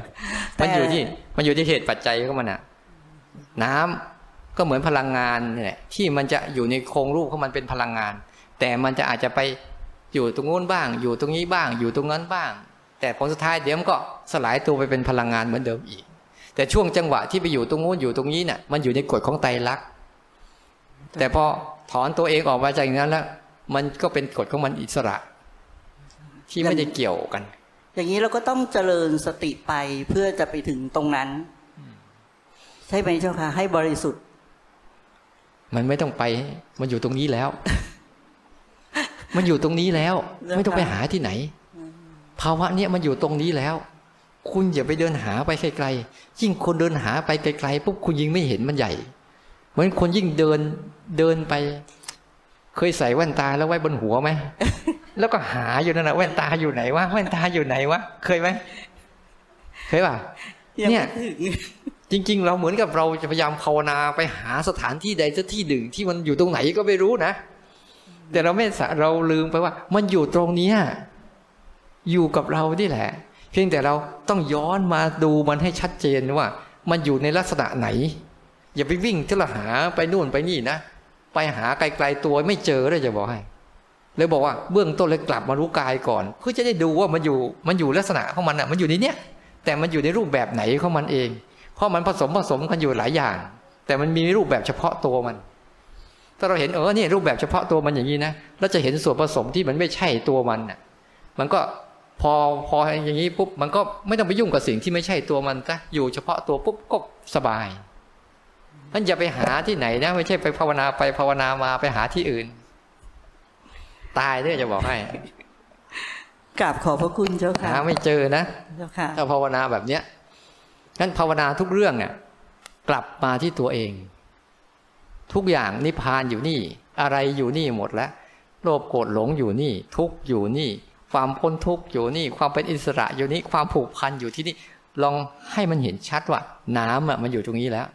มันอยู่ที่ มันอยู่ที่เหตุปัจจัยของมันอะน้ำก็เหมือนพลังงานนี่แหละที่มันจะอยู่ในโครงรูปของมันเป็นพลังงาน แต่มันจะอาจจะไปอยู่ตรงนู้นบ้าง อยู่ตรงนี้บ้าง อยู่ตรงนั้นบ้าง แต่ผลสุดท้ายเดี๋ยวมันก็สลายตัวไปเป็นพลังงานเหมือนเดิมอีก แต่ช่วงจังหวะที่ไปอยู่ตรงนู้นอยู่ตรงนี้เนี่ยมันอยู่ในกฎของไตรลักษณ์แต่พอถอนตัวเองออกมาจากอย่างนั้นแล้วมันก็เป็นกฎของมันอิสระ ที่ไม่ได้เกี่ยวกัน อย่างนี้เราก็ต้องเจริญสติไปเพื่อจะไปถึงตรงนั้น ใช่ไหมเจ้าค่ะ ให้บริสุทธิ์ มันไม่ต้องไป มันอยู่ตรงนี้แล้ว มันอยู่ตรงนี้แล้วแล้วไม่ต้องไปค่ะหาที่ไหน ภาวะเนี้ยมันอยู่ตรงนี้แล้ว คุณอย่าไปเดินหาไปไกลๆยิ่งคนเดินหาไปไกลๆปุ๊บคุณยิ่งไม่เห็นมันใหญ่ เหมือนคนยิ่งเดินเดินไป เคยใส่แว่นตาแล้วไว้บนหัวไหมแล้วก็หาอยู่นั่นแหะแว่นตาอยู่ไหนวะแว่นตาอยู่ไหนวะเคยไหมเคยป่ะยังเนี่ยไม่ถึงจริง ๆ เราเหมือนกับเราจะพยายามภาวนาไปหาสถานที่ใดสักที่หนึ่งที่มันอยู่ตรงไหนก็ไม่รู้นะแต่เราไม่สะเราลืมไปว่า มันอยู่ตรงเนี้ยอยู่กับเรานี่แหละ เพียงแต่เราต้องย้อนมาดูมันให้ชัดเจนว่า มันอยู่ในลักษณะไหน อย่าไปวิ่งที่ละหาไปนู่นไปนี่นะ ไปหาไกลๆตัวไม่เจอเลยจะบอกให้เลยบอกว่าเบื้องต้นเลยกลับมารู้กายก่อน เพื่อจะได้ดูว่ามันอยู่มันอยู่ลักษณะของมันอะ มันอยู่ในเนี้ยแต่มันอยู่ในรูปแบบไหนของมันเอง เพราะมันผสมผสมกันอยู่หลายอย่าง แต่มันมีรูปแบบเฉพาะตัวมัน ถ้าเราเห็นเออเนี่ยรูปแบบเฉพาะตัวมันอย่างนี้นะแล้วจะเห็นส่วนผสมที่มันไม่ใช่ตัวมันน่ะ มันก็ พอพออย่างนี้ปุ๊บมันก็ไม่ต้องไปยุ่งกับสิ่งที่ไม่ใช่ตัวมันซะอยู่เฉพาะตัวปุ๊บก็สบายท่านอย่าไปหาที่ไหนนะ ไม่ใช่ไปภาวนาไปภาวนามาไปหาที่อื่น ตายด้วยจะบอกให้กราบขอบพระคุณเจ้าค่ะหาไม่เจอนะเจ้าค่ะถ้าภาวนาแบบเนี้ยงั้นภาวนาทุกเรื่องเนี่ยกลับมาที่ตัวเอง ทุกอย่างนิพพานอยู่นี่ อะไรอยู่นี่หมดแล้วโลภโกรธหลงอยู่นี่ ทุกข์อยู่นี่ ความพ้นทุกข์อยู่นี่ ความเป็นอิสระอยู่นี่ความผูกพันอยู่ที่นี่ลองให้มันเห็นชัดว่าน้ำอะมันอยู่ตรงนี้แล้ว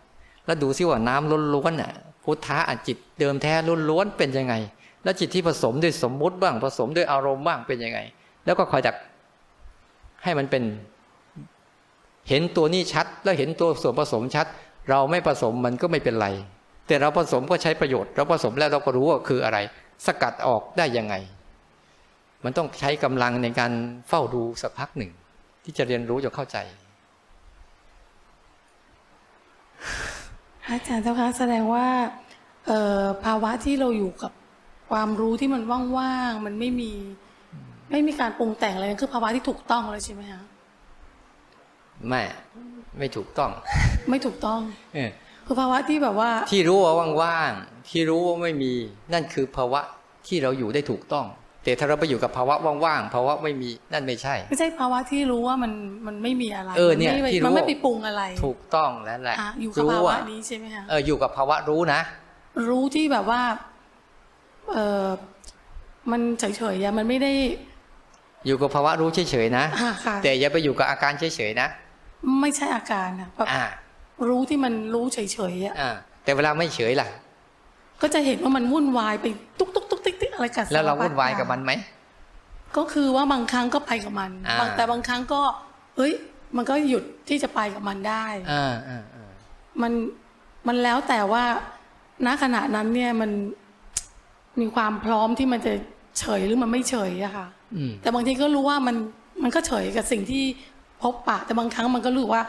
แล้วดูซิว่าน้ำล้วนๆอะพุทธะอะจิตเดิมแท้ล้วนๆเป็นยังไง แล้วจิตที่ผสมด้วยสมมุติบ้างผสมด้วยอารมณ์บ้างเป็นยังไง แล้วก็คอยดักให้มันเป็น เห็นตัวนี้ชัด แล้วเห็นตัวส่วนผสมชัด เราไม่ผสมมันก็ไม่เป็นไร แต่เราผสมก็ใช้ประโยชน์ เราผสมแล้วเราก็รู้ว่าคืออะไร สกัดออกได้ยังไง มันต้องใช้กำลังในการเฝ้าดูสักพักหนึ่ง ที่จะเรียนรู้จนเข้าใจอาจารย์เจ้าคะแสดงว่าเอ่อภาวะที่เราอยู่กับความรู้ที่มันว่างๆมันไม่มีไม่มีการปรุงแต่งอะไรนั่นคือภาวะที่ถูกต้องเลยใช่ไหมคะไม่ไม่ถูกต้อง ไม่ถูกต้องเออคือภาวะที่แบบว่า ที่รู้ว่าว่างๆที่รู้ว่าไม่มี นั่นคือภาวะที่เราอยู่ได้ถูกต้อง แต่ถ้าเราไปอยู่กับภาวะว่างๆภาวะไม่มีนั่นไม่ใช่ ไม่ใช่ภาวะที่รู้ว่ามันมันไม่มีอะไรเออเนี่ยมัไม่ที่รู้มันไม่ไปปรุงอะไร ถูกต้องแล้วแหละอะอยู่กับรู้ภาวะว่านี้ใช่ไหมคะเอออยู่กับภาวะรู้นะ รู้ที่แบบว่า เออมันเฉยๆอะมันไม่ได้ อยู่กับภาวะรู้เฉยๆนะอ่าค่ะแต่อย่าไปอยู่กับอาการเฉยๆนะไม่ใช่อาการอะแบบอ่ารู้ที่มันรู้เฉยๆอะอ่าแต่เวลาไม่เฉยล่ะ ก็จะเห็นว่ามันวุ่นวายไปตุ๊กตุ๊กตุ๊กติ๊กติ๊ก อะไรกับแล้วเราสพัดวุ่นวายกับมันไหมก็คือว่าบางครั้งก็ไปกับมันอ่าบางแต่บางครั้งก็ เอ้ย มันก็หยุดที่จะไปกับมันได้อ่าอ่าอ่ามันมันแล้วแต่ว่าณขณะนั้นเนี่ยมันมีความพร้อมที่มันจะเฉยหรือมันไม่เฉยอะค่ะอืมแต่บางทีก็รู้ว่ามันมันก็เฉยกับสิ่งที่พบปะ แต่บางครั้งมันก็รู้ว่า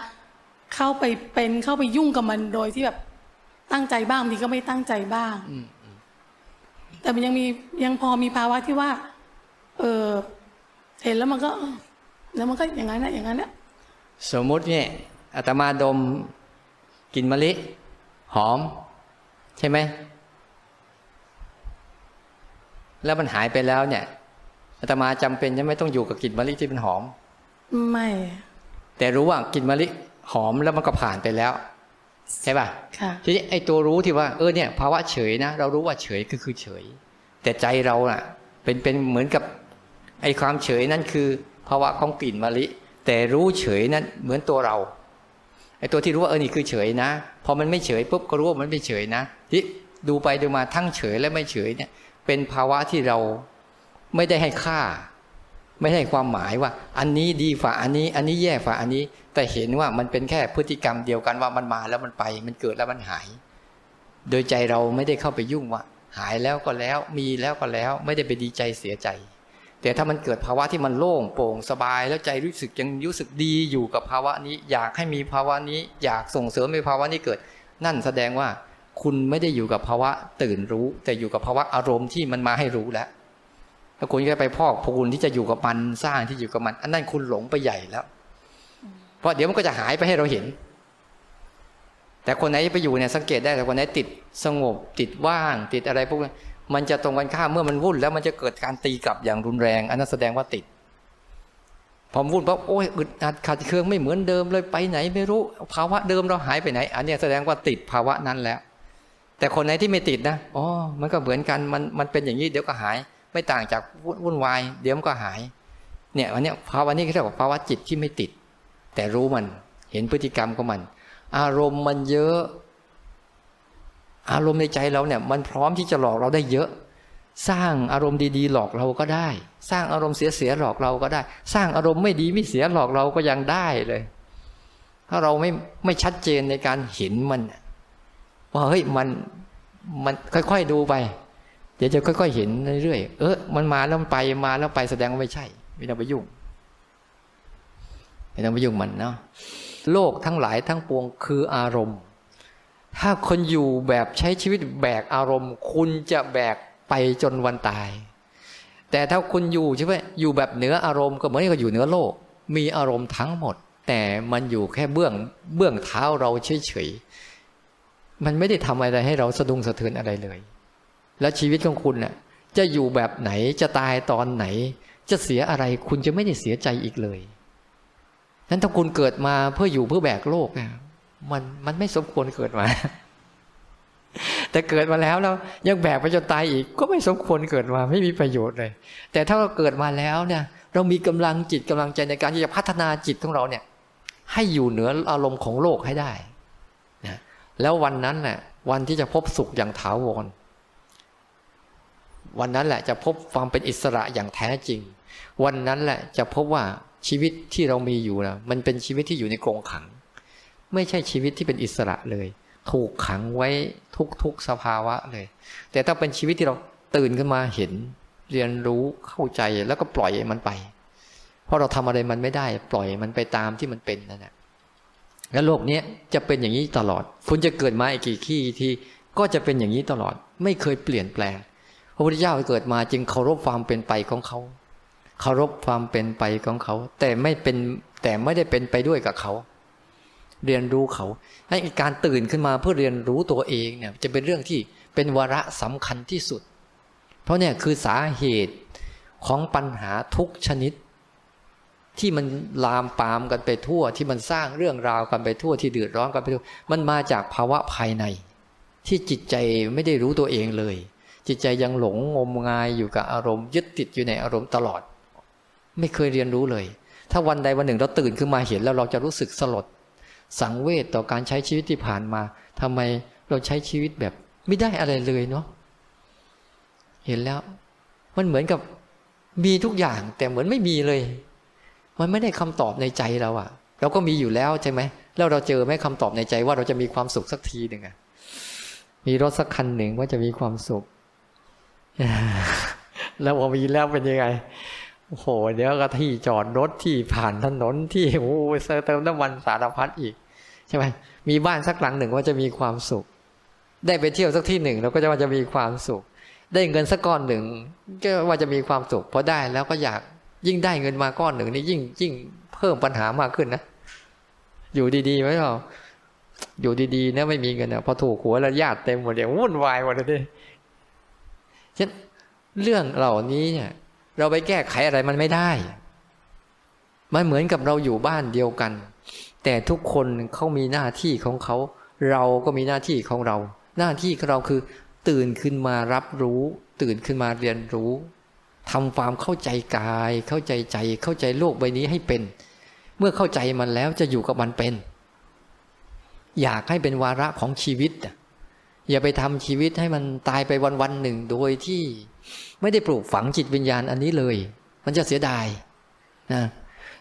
เข้าไปเป็นเข้าไปยุ่งกับมันโดยที่แบบตั้งใจบ้างบางทีก็ไม่ตั้งใจบ้างอืมอืม แต่มันยังมียังพอมีภาวะที่ว่า เออเห็นแล้วมันก็เออแล้วมันก็อย่างนั้นนะอย่างนั้นนะสมมุติเนี่ยอาตมาดมกลิ่นมะลิ หอม ใช่ไหมแล้วมันหายไปแล้วเนี่ยอาตมาจำเป็นจะไม่ต้องอยู่กับกลิ่นมะลิที่มันหอม ไม่ แต่รู้ว่ากลิ่นมะลิหอมแล้วมันก็ผ่านไปแล้ว ใช่ป่ะค่ะทีนี้ไอ้ตัวรู้ที่ว่าเออเนี่ยภาวะเฉยนะเรารู้ว่าเฉยก็คือเฉย แต่ใจเราน่ะเป็นเป็นเหมือนกับไอ้ความเฉยนั่นคือภาวะของกลิ่นมะลิ แต่รู้เฉยนั้นเหมือนตัวเราไอ้ตัวที่รู้ว่าเออนี่คือเฉยนะพอมันไม่เฉยปุ๊บก็รู้ว่ามันไม่เฉยนะที่ดูไปดูมาทั้งเฉยและไม่เฉยเนี่ย เป็นภาวะที่เราไม่ได้ให้ค่า ไม่ได้ความหมายว่า อันนี้ดีฝ่าอันนี้ อันนี้แย่ฝ่าอันนี้ แต่เห็นว่ามันเป็นแค่พฤติกรรมเดียวกันว่ามันมาแล้วมันไป มันเกิดแล้วมันหาย โดยใจเราไม่ได้เข้าไปยุ่งว่า หายแล้วก็แล้ว มีแล้วก็แล้ว ไม่ได้ไปดีใจเสียใจ แต่ถ้ามันเกิดภาวะที่มันโล่งโปร่งสบาย แล้วใจรู้สึกยังรู้สึกดีอยู่กับภาวะนี้ อยากให้มีภาวะนี้ อยากส่งเสริมให้ภาวะนี้เกิด นั่นแสดงว่าคุณไม่ได้อยู่กับภาวะตื่นรู้ แต่อยู่กับภาวะอารมณ์ที่มันมาให้รู้แล้ว ถ้าคุณก็ไปพอกพูนที่จะอยู่กับมันสร้างที่อยู่กับมัน อันนั้นคุณหลงไปใหญ่แล้ว เพราะเดี๋ยวมันก็จะหายไปให้เราเห็น แต่คนไหนไปอยู่เนี่ยสังเกตได้แต่คนไหนติดสงบติดว่างติดอะไรพวกนี้มันจะตรงกันข้ามเมื่อมันวุ่น แล้วมันจะเกิดการตีกลับอย่างรุนแรง อันนั้นแสดงว่าติดพอวุ่นปั๊บโอ้ยอึดอัดขัดเคืองไม่เหมือนเดิมเลยไปไหนไม่รู้ ภาวะเดิมเราหายไปไหน อันนี้แสดงว่าติดภาวะนั้นแล้ว แต่คนไหนที่ไม่ติดนะอ๋อมันก็เหมือนกันมันมันเป็นอย่างนี้เดี๋ยวก็หาย ไม่ต่างจากวุ่นวาย เดี๋ยวมันก็หาย เนี่ยอันนี้ภาวะนี้เรียกว่าภาวะจิตที่ไม่ติด แต่รู้มัน เห็นพฤติกรรมของมัน อารมณ์มันเยอะ อารมณ์ในใจเราเนี่ย มันพร้อมที่จะหลอกเราได้เยอะ สร้างอารมณ์ดีๆ หลอกเราก็ได้ สร้างอารมณ์เสียๆหลอกเราก็ได้ สร้างอารมณ์ไม่ดีไม่เสียหลอกเราก็ยังได้เลย ถ้าเราไม่ไม่ชัดเจนในการเห็นมันว่าเฮ้ยมันมันค่อยๆดูไป เดี๋ยวจะค่อยๆเห็นเรื่อยๆเออมันมาแล้วมันไปมาแล้วไปแสดงว่าไม่ใช่ ไม่ต้องไปยุ่ง ไม่ต้องไปยุ่งมันเนาะโลกทั้งหลายทั้งปวงคืออารมณ์ ถ้าคนอยู่แบบใช้ชีวิตแบกอารมณ์ คุณจะแบกไปจนวันตาย แต่ถ้าคุณอยู่ใช่ไหมอยู่แบบเหนืออารมณ์ก็เหมือนกับอยู่เหนือโลก มีอารมณ์ทั้งหมด แต่มันอยู่แค่เบื้องเบื้องเท้าเราเฉยๆมันไม่ได้ทำอะไรให้เราสะดุ้งสะเทือนอะไรเลย แล้วชีวิตของคุณน่ะจะอยู่แบบไหนจะตายตอนไหน จะเสียอะไรคุณจะไม่ได้เสียใจอีกเลยนั้นถ้าคุณเกิดมาเพื่ออยู่เพื่อแบกโลกเนี่ยมันมันไม่สมควรเกิดมา แต่เกิดมาแล้วแล้วยังแบกไปจนตายอีก ก็ไม่สมควรเกิดมาไม่มีประโยชน์เลย แต่ถ้าเราเกิดมาแล้วเนี่ย เรามีกำลังจิตกำลังใจในการที่จะพัฒนาจิตของเราเนี่ย ให้อยู่เหนืออารมณ์ของโลกให้ได้นะแล้ววันนั้นแหละวันที่จะพบสุขอย่างถาวร วันนั้นแหละจะพบความเป็นอิสระอย่างแท้จริง วันนั้นแหละจะพบว่าชีวิตที่เรามีอยู่นะมันเป็นชีวิตที่อยู่ในกรงขัง ไม่ใช่ชีวิตที่เป็นอิสระเลย ถูกขังไว้ทุกๆสภาวะเลย แต่ถ้าเป็นชีวิตที่เราตื่นขึ้นมาเห็น เรียนรู้เข้าใจแล้วก็ปล่อยมันไป เพราะเราทำอะไรมันไม่ได้ ปล่อยมันไปตามที่มันเป็นนั่นแหละแล้วโลกนี้จะเป็นอย่างนี้ตลอด คุณจะเกิดมาอีกกี่ขี้ที่ก็จะเป็นอย่างนี้ตลอด ไม่เคยเปลี่ยนแปลง พระพุทธเจ้าเกิดมาจึงเคารพความเป็นไปของเขาเคารพความเป็นไปของเขา แต่ไม่เป็นแต่ไม่ได้เป็นไปด้วยกับเขา เรียนรู้เขา ให้การตื่นขึ้นมาเพื่อเรียนรู้ตัวเองเนี่ยจะเป็นเรื่องที่เป็นวาระสำคัญที่สุด เพราะเนี่ยคือสาเหตุของปัญหาทุกชนิด ที่มันลามปามกันไปทั่ว ที่มันสร้างเรื่องราวกันไปทั่วที่เดือดร้อนกันไปทั่วมันมาจากภาวะภายใน ที่จิตใจไม่ได้รู้ตัวเองเลย จิตใจยังหลงงมงายอยู่กับอารมณ์ ยึดติดอยู่ในอารมณ์ตลอด ไม่เคยเรียนรู้เลย ถ้าวันใดวันหนึ่งเราตื่นขึ้นมาเห็นแล้วเราจะรู้สึกสลด สังเวชต่อการใช้ชีวิตที่ผ่านมาทำไมเราใช้ชีวิตแบบ ไม่ได้อะไรเลยเนาะเห็นแล้ว มันเหมือนกับมีทุกอย่าง แต่เหมือนไม่มีเลย มันไม่ได้คำตอบในใจเราอะเราก็มีอยู่แล้วใช่ไหมแล้วเราเจอไหมคำตอบในใจว่าเราจะมีความสุขสักทีหนึ่งอะมีรถสักคันหนึ่งว่าจะมีความสุข แล้วพอมีแล้วเป็นยังไงโอ้โห เดี๋ยวก็ที่จอดรถที่ผ่านถนนที่โอ้เติมน้ำมันสารพัดอีก ใช่ไหมมีบ้านสักหลังหนึ่งว่าจะมีความสุข ได้ไปเที่ยวสักที่หนึ่งเราก็จะว่าจะมีความสุข ได้เงินสักก้อนหนึ่งก็ว่าจะมีความสุขพอได้แล้วก็อยากยิ่งได้เงินมาก้อนหนึ่งนี่ยิ่งยิ่งเพิ่มปัญหามากขึ้นนะอยู่ดีๆไหมเราอยู่ดีๆเนะไม่มีเงินนะพอถูกหัวแล้วญาติเต็มหมดเดี๋ยววุ่นวายหมดเลย ฉะนั้นเรื่องเหล่านี้เนี่ย เราไปแก้ไขอะไรมันไม่ได้ มันเหมือนกับเราอยู่บ้านเดียวกัน แต่ทุกคนเขามีหน้าที่ของเขา เราก็มีหน้าที่ของเรา หน้าที่ของเราคือ ตื่นขึ้นมารับรู้ ตื่นขึ้นมาเรียนรู้ทำความเข้าใจกาย เข้าใจใจ เข้าใจโลกใบนี้ให้เป็น เมื่อเข้าใจมันแล้วจะอยู่กับมันเป็น อยากให้เป็นวาระของชีวิต อย่าไปทำชีวิตให้มันตายไปวันวันหนึ่งโดยที่ไม่ได้ปลูกฝังจิตวิญญาณอันนี้เลย มันจะเสียดายนะ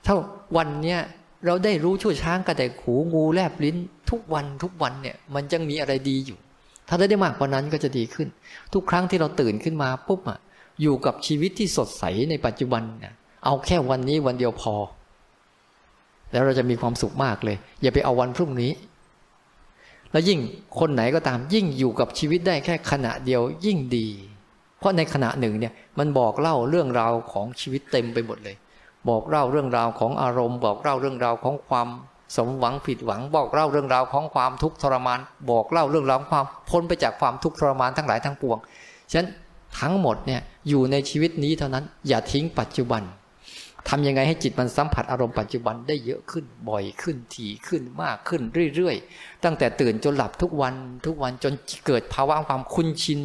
ถ้าวันเนี้ยเราได้รู้ชั่วช้างกระแตกหูงูแลบลิ้น ทุกวันทุกวันเนี่ยมันยังมีอะไรดีอยู่ ถ้าได้มากกว่านั้นก็จะดีขึ้น ทุกครั้งที่เราตื่นขึ้นมาปุ๊บอะอยู่กับชีวิตที่สดใสในปัจจุบันเนี่ยเอาแค่วันนี้วันเดียวพอ แล้วเราจะมีความสุขมากเลย อย่าไปเอาวันพรุ่งนี้ แล้วยิ่งคนไหนก็ตามยิ่งอยู่กับชีวิตได้แค่ขณะเดียวยิ่งดี เพราะในขณะหนึ่งเนี่ยมันบอกเล่าเรื่องราวของชีวิตเต็มไปหมดเลย บอกเล่าเรื่องราวของอารมณ์ บอกเล่าเรื่องราวของความสมหวังผิดหวัง บอกเล่าเรื่องราวของความทุกข์ทรมาน บอกเล่าเรื่องราวของความพ้นไปจากความทุกข์ทรมานทั้งหลายทั้งปวงฉะนั้นทั้งหมดเนี่ยอยู่ในชีวิตนี้เท่านั้นอย่าทิ้งปัจจุบัน ทำยังไงให้จิตมันสัมผัสอารมณ์ปัจจุบันได้เยอะขึ้นบ่อยขึ้นถี่ขึ้นมากขึ้นเรื่อยๆ ตั้งแต่ตื่นจนหลับทุกวันทุกวันจนเกิดภาวะความคุ้นชิน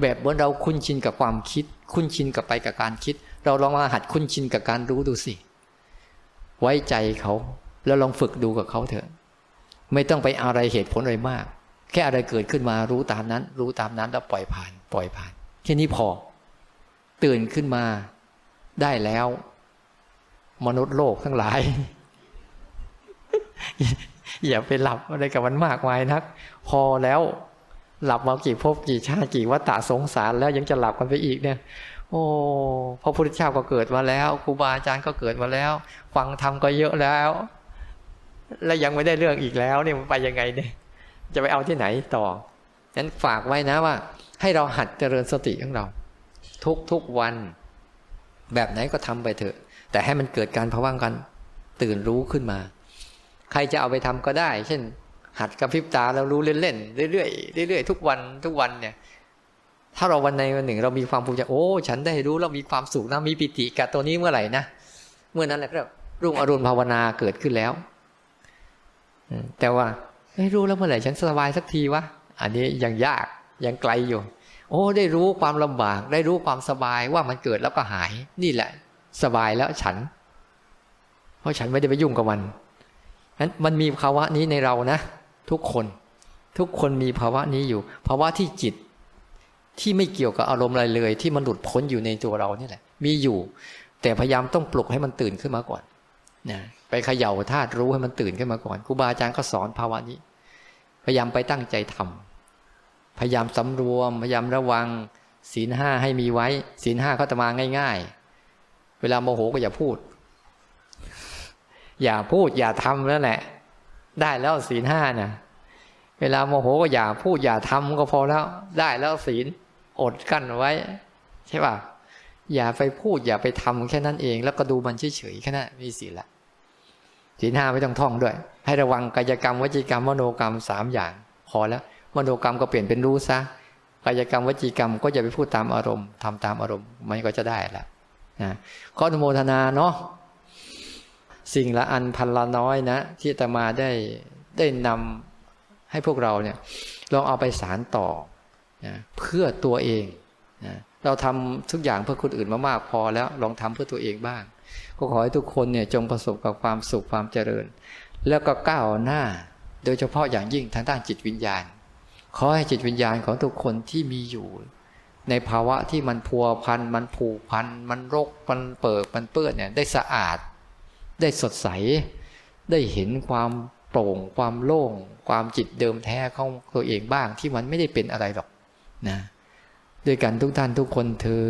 แบบเหมือนเราคุ้นชินกับความคิด คุ้นชินกับไปกับการคิด เราลองมาหัดคุ้นชินกับการรู้ดูสิ ไว้ใจเขา แล้วลองฝึกดูกับเขาเถอะ ไม่ต้องไปอะไรเหตุผลอะไรมาก แค่อะไรเกิดขึ้นมารู้ตามนั้น รู้ตามนั้นแล้วปล่อยผ่าน ปล่อยผ่านแค่นี้พอ ตื่นขึ้นมาได้แล้ว มนุษย์โลกทั้งหลาย อย่าไปหลับอะไรกับมันมากมายนัก พอแล้ว หลับมากี่ภพกี่ชาติกี่วัฏฏะสงสารแล้วยังจะหลับกันไปอีกเนี่ย โอ้พระพุทธเจ้าก็เกิดมาแล้วครูบาอาจารย์ก็เกิดมาแล้ว ฟังธรรมก็เยอะแล้ว แล้วยังไม่ได้เรื่องอีกแล้วเนี่ยมันไปยังไงเนี่ย จะไปเอาที่ไหนต่อนั้นฝากไว้นะว่า ให้เราหัดเจริญสติของเรา ทุกทุกวัน แบบไหนก็ทำไปเถอะ แต่ให้มันเกิดการภาวะกัน ตื่นรู้ขึ้นมา ใครจะเอาไปทำก็ได้ เช่น หัดกระพริบตาแล้วรู้เล่นๆเรื่อยๆเรื่อยๆทุกวันทุกวันเนี่ย ถ้าเราวันในวันหนึ่ง เรามีความภูมิใจโอ้ ฉันได้รู้เรามีความสุขนะมีปิติกับตัวนี้เมื่อไหร่นะเมื่อนั้นแหละครับรุ่งอรุณภาวนาเกิดขึ้นแล้วแต่ว่าไม่รู้แล้วเมื่อไหร่ฉันสบายสักทีวะอันนี้ยังยากยังไกลอยู่ โอ้ ได้รู้ความลำบาก ได้รู้ความสบายว่ามันเกิดแล้วก็หาย นี่แหละ สบายแล้วฉัน เพราะฉันไม่ได้ไปยุ่งกับมันนั้นมันมีภาวะนี้ในเรานะ ทุกคนทุกคนมีภาวะนี้อยู่ ภาวะที่จิต ที่ไม่เกี่ยวกับอารมณ์อะไรเลย ที่มันหลุดพ้นอยู่ในตัวเรานี่แหละ มีอยู่ แต่พยายามต้องปลุกให้มันตื่นขึ้นมาก่อนนะไปเขย่าธาตุรู้ให้มันตื่นขึ้นมาก่อนครูบาอาจารย์ก็สอนภาวะนี้ พยายามไปตั้งใจทำพยายามสำรวม พยายามระวัง ศีลห้าให้มีไว้ ศีลห้าเขาจะมาง่าย ๆ เวลาโมโหก็อย่าพูด อย่าพูดอย่าทำแล้วแหละ ได้แล้วศีลห้านะเวลาโมโหก็อย่าพูดอย่าทำก็พอแล้ว ได้แล้วศีลอดกั้นไว้ ใช่ป่ะอย่าไปพูดอย่าไปทำแค่นั้นเอง แล้วก็ดูมันเฉยๆแค่นั้นมีศีลละศีลห้าไม่ต้องท่องด้วย ให้ระวังกายกรรมวจีกรรมมโนกรรมสามอย่างพอแล้วมโนกรรมก็เปลี่ยนเป็นรู้ซะกายกรรมวจีกรรมก็อย่าไปพูดตามอารมณ์ทำตามอารมณ์ มันก็จะได้ละ นะข้ออนุโมทนาเนาะสิ่งละอันพันละน้อยนะ ที่ตมาได้ได้นำให้พวกเราเนี่ยลองเอาไปสารต่อนะเพื่อตัวเองนะเราทำทุกอย่างเพื่อคนอื่นมามากพอแล้วลองทำเพื่อตัวเองบ้าง ก็ขอให้ทุกคนเนี่ยจงประสบกับความสุขความเจริญ แล้วก็ก้าวหน้า โดยเฉพาะอย่างยิ่งทางด้านจิตวิญญาณ ขอให้จิตวิญญาณของทุกคนที่มีอยู่ ในภาวะที่มันพัวพันมันผูกพันมันรกมันเปิดมันเปื้อนเนี่ยได้สะอาด ได้สดใส ได้เห็นความโปร่ง ความโล่ง ความจิตเดิมแท้ของตัวเองบ้างที่มันไม่ได้เป็นอะไรหรอกนะด้วยกันทุกท่านทุกคนเธอ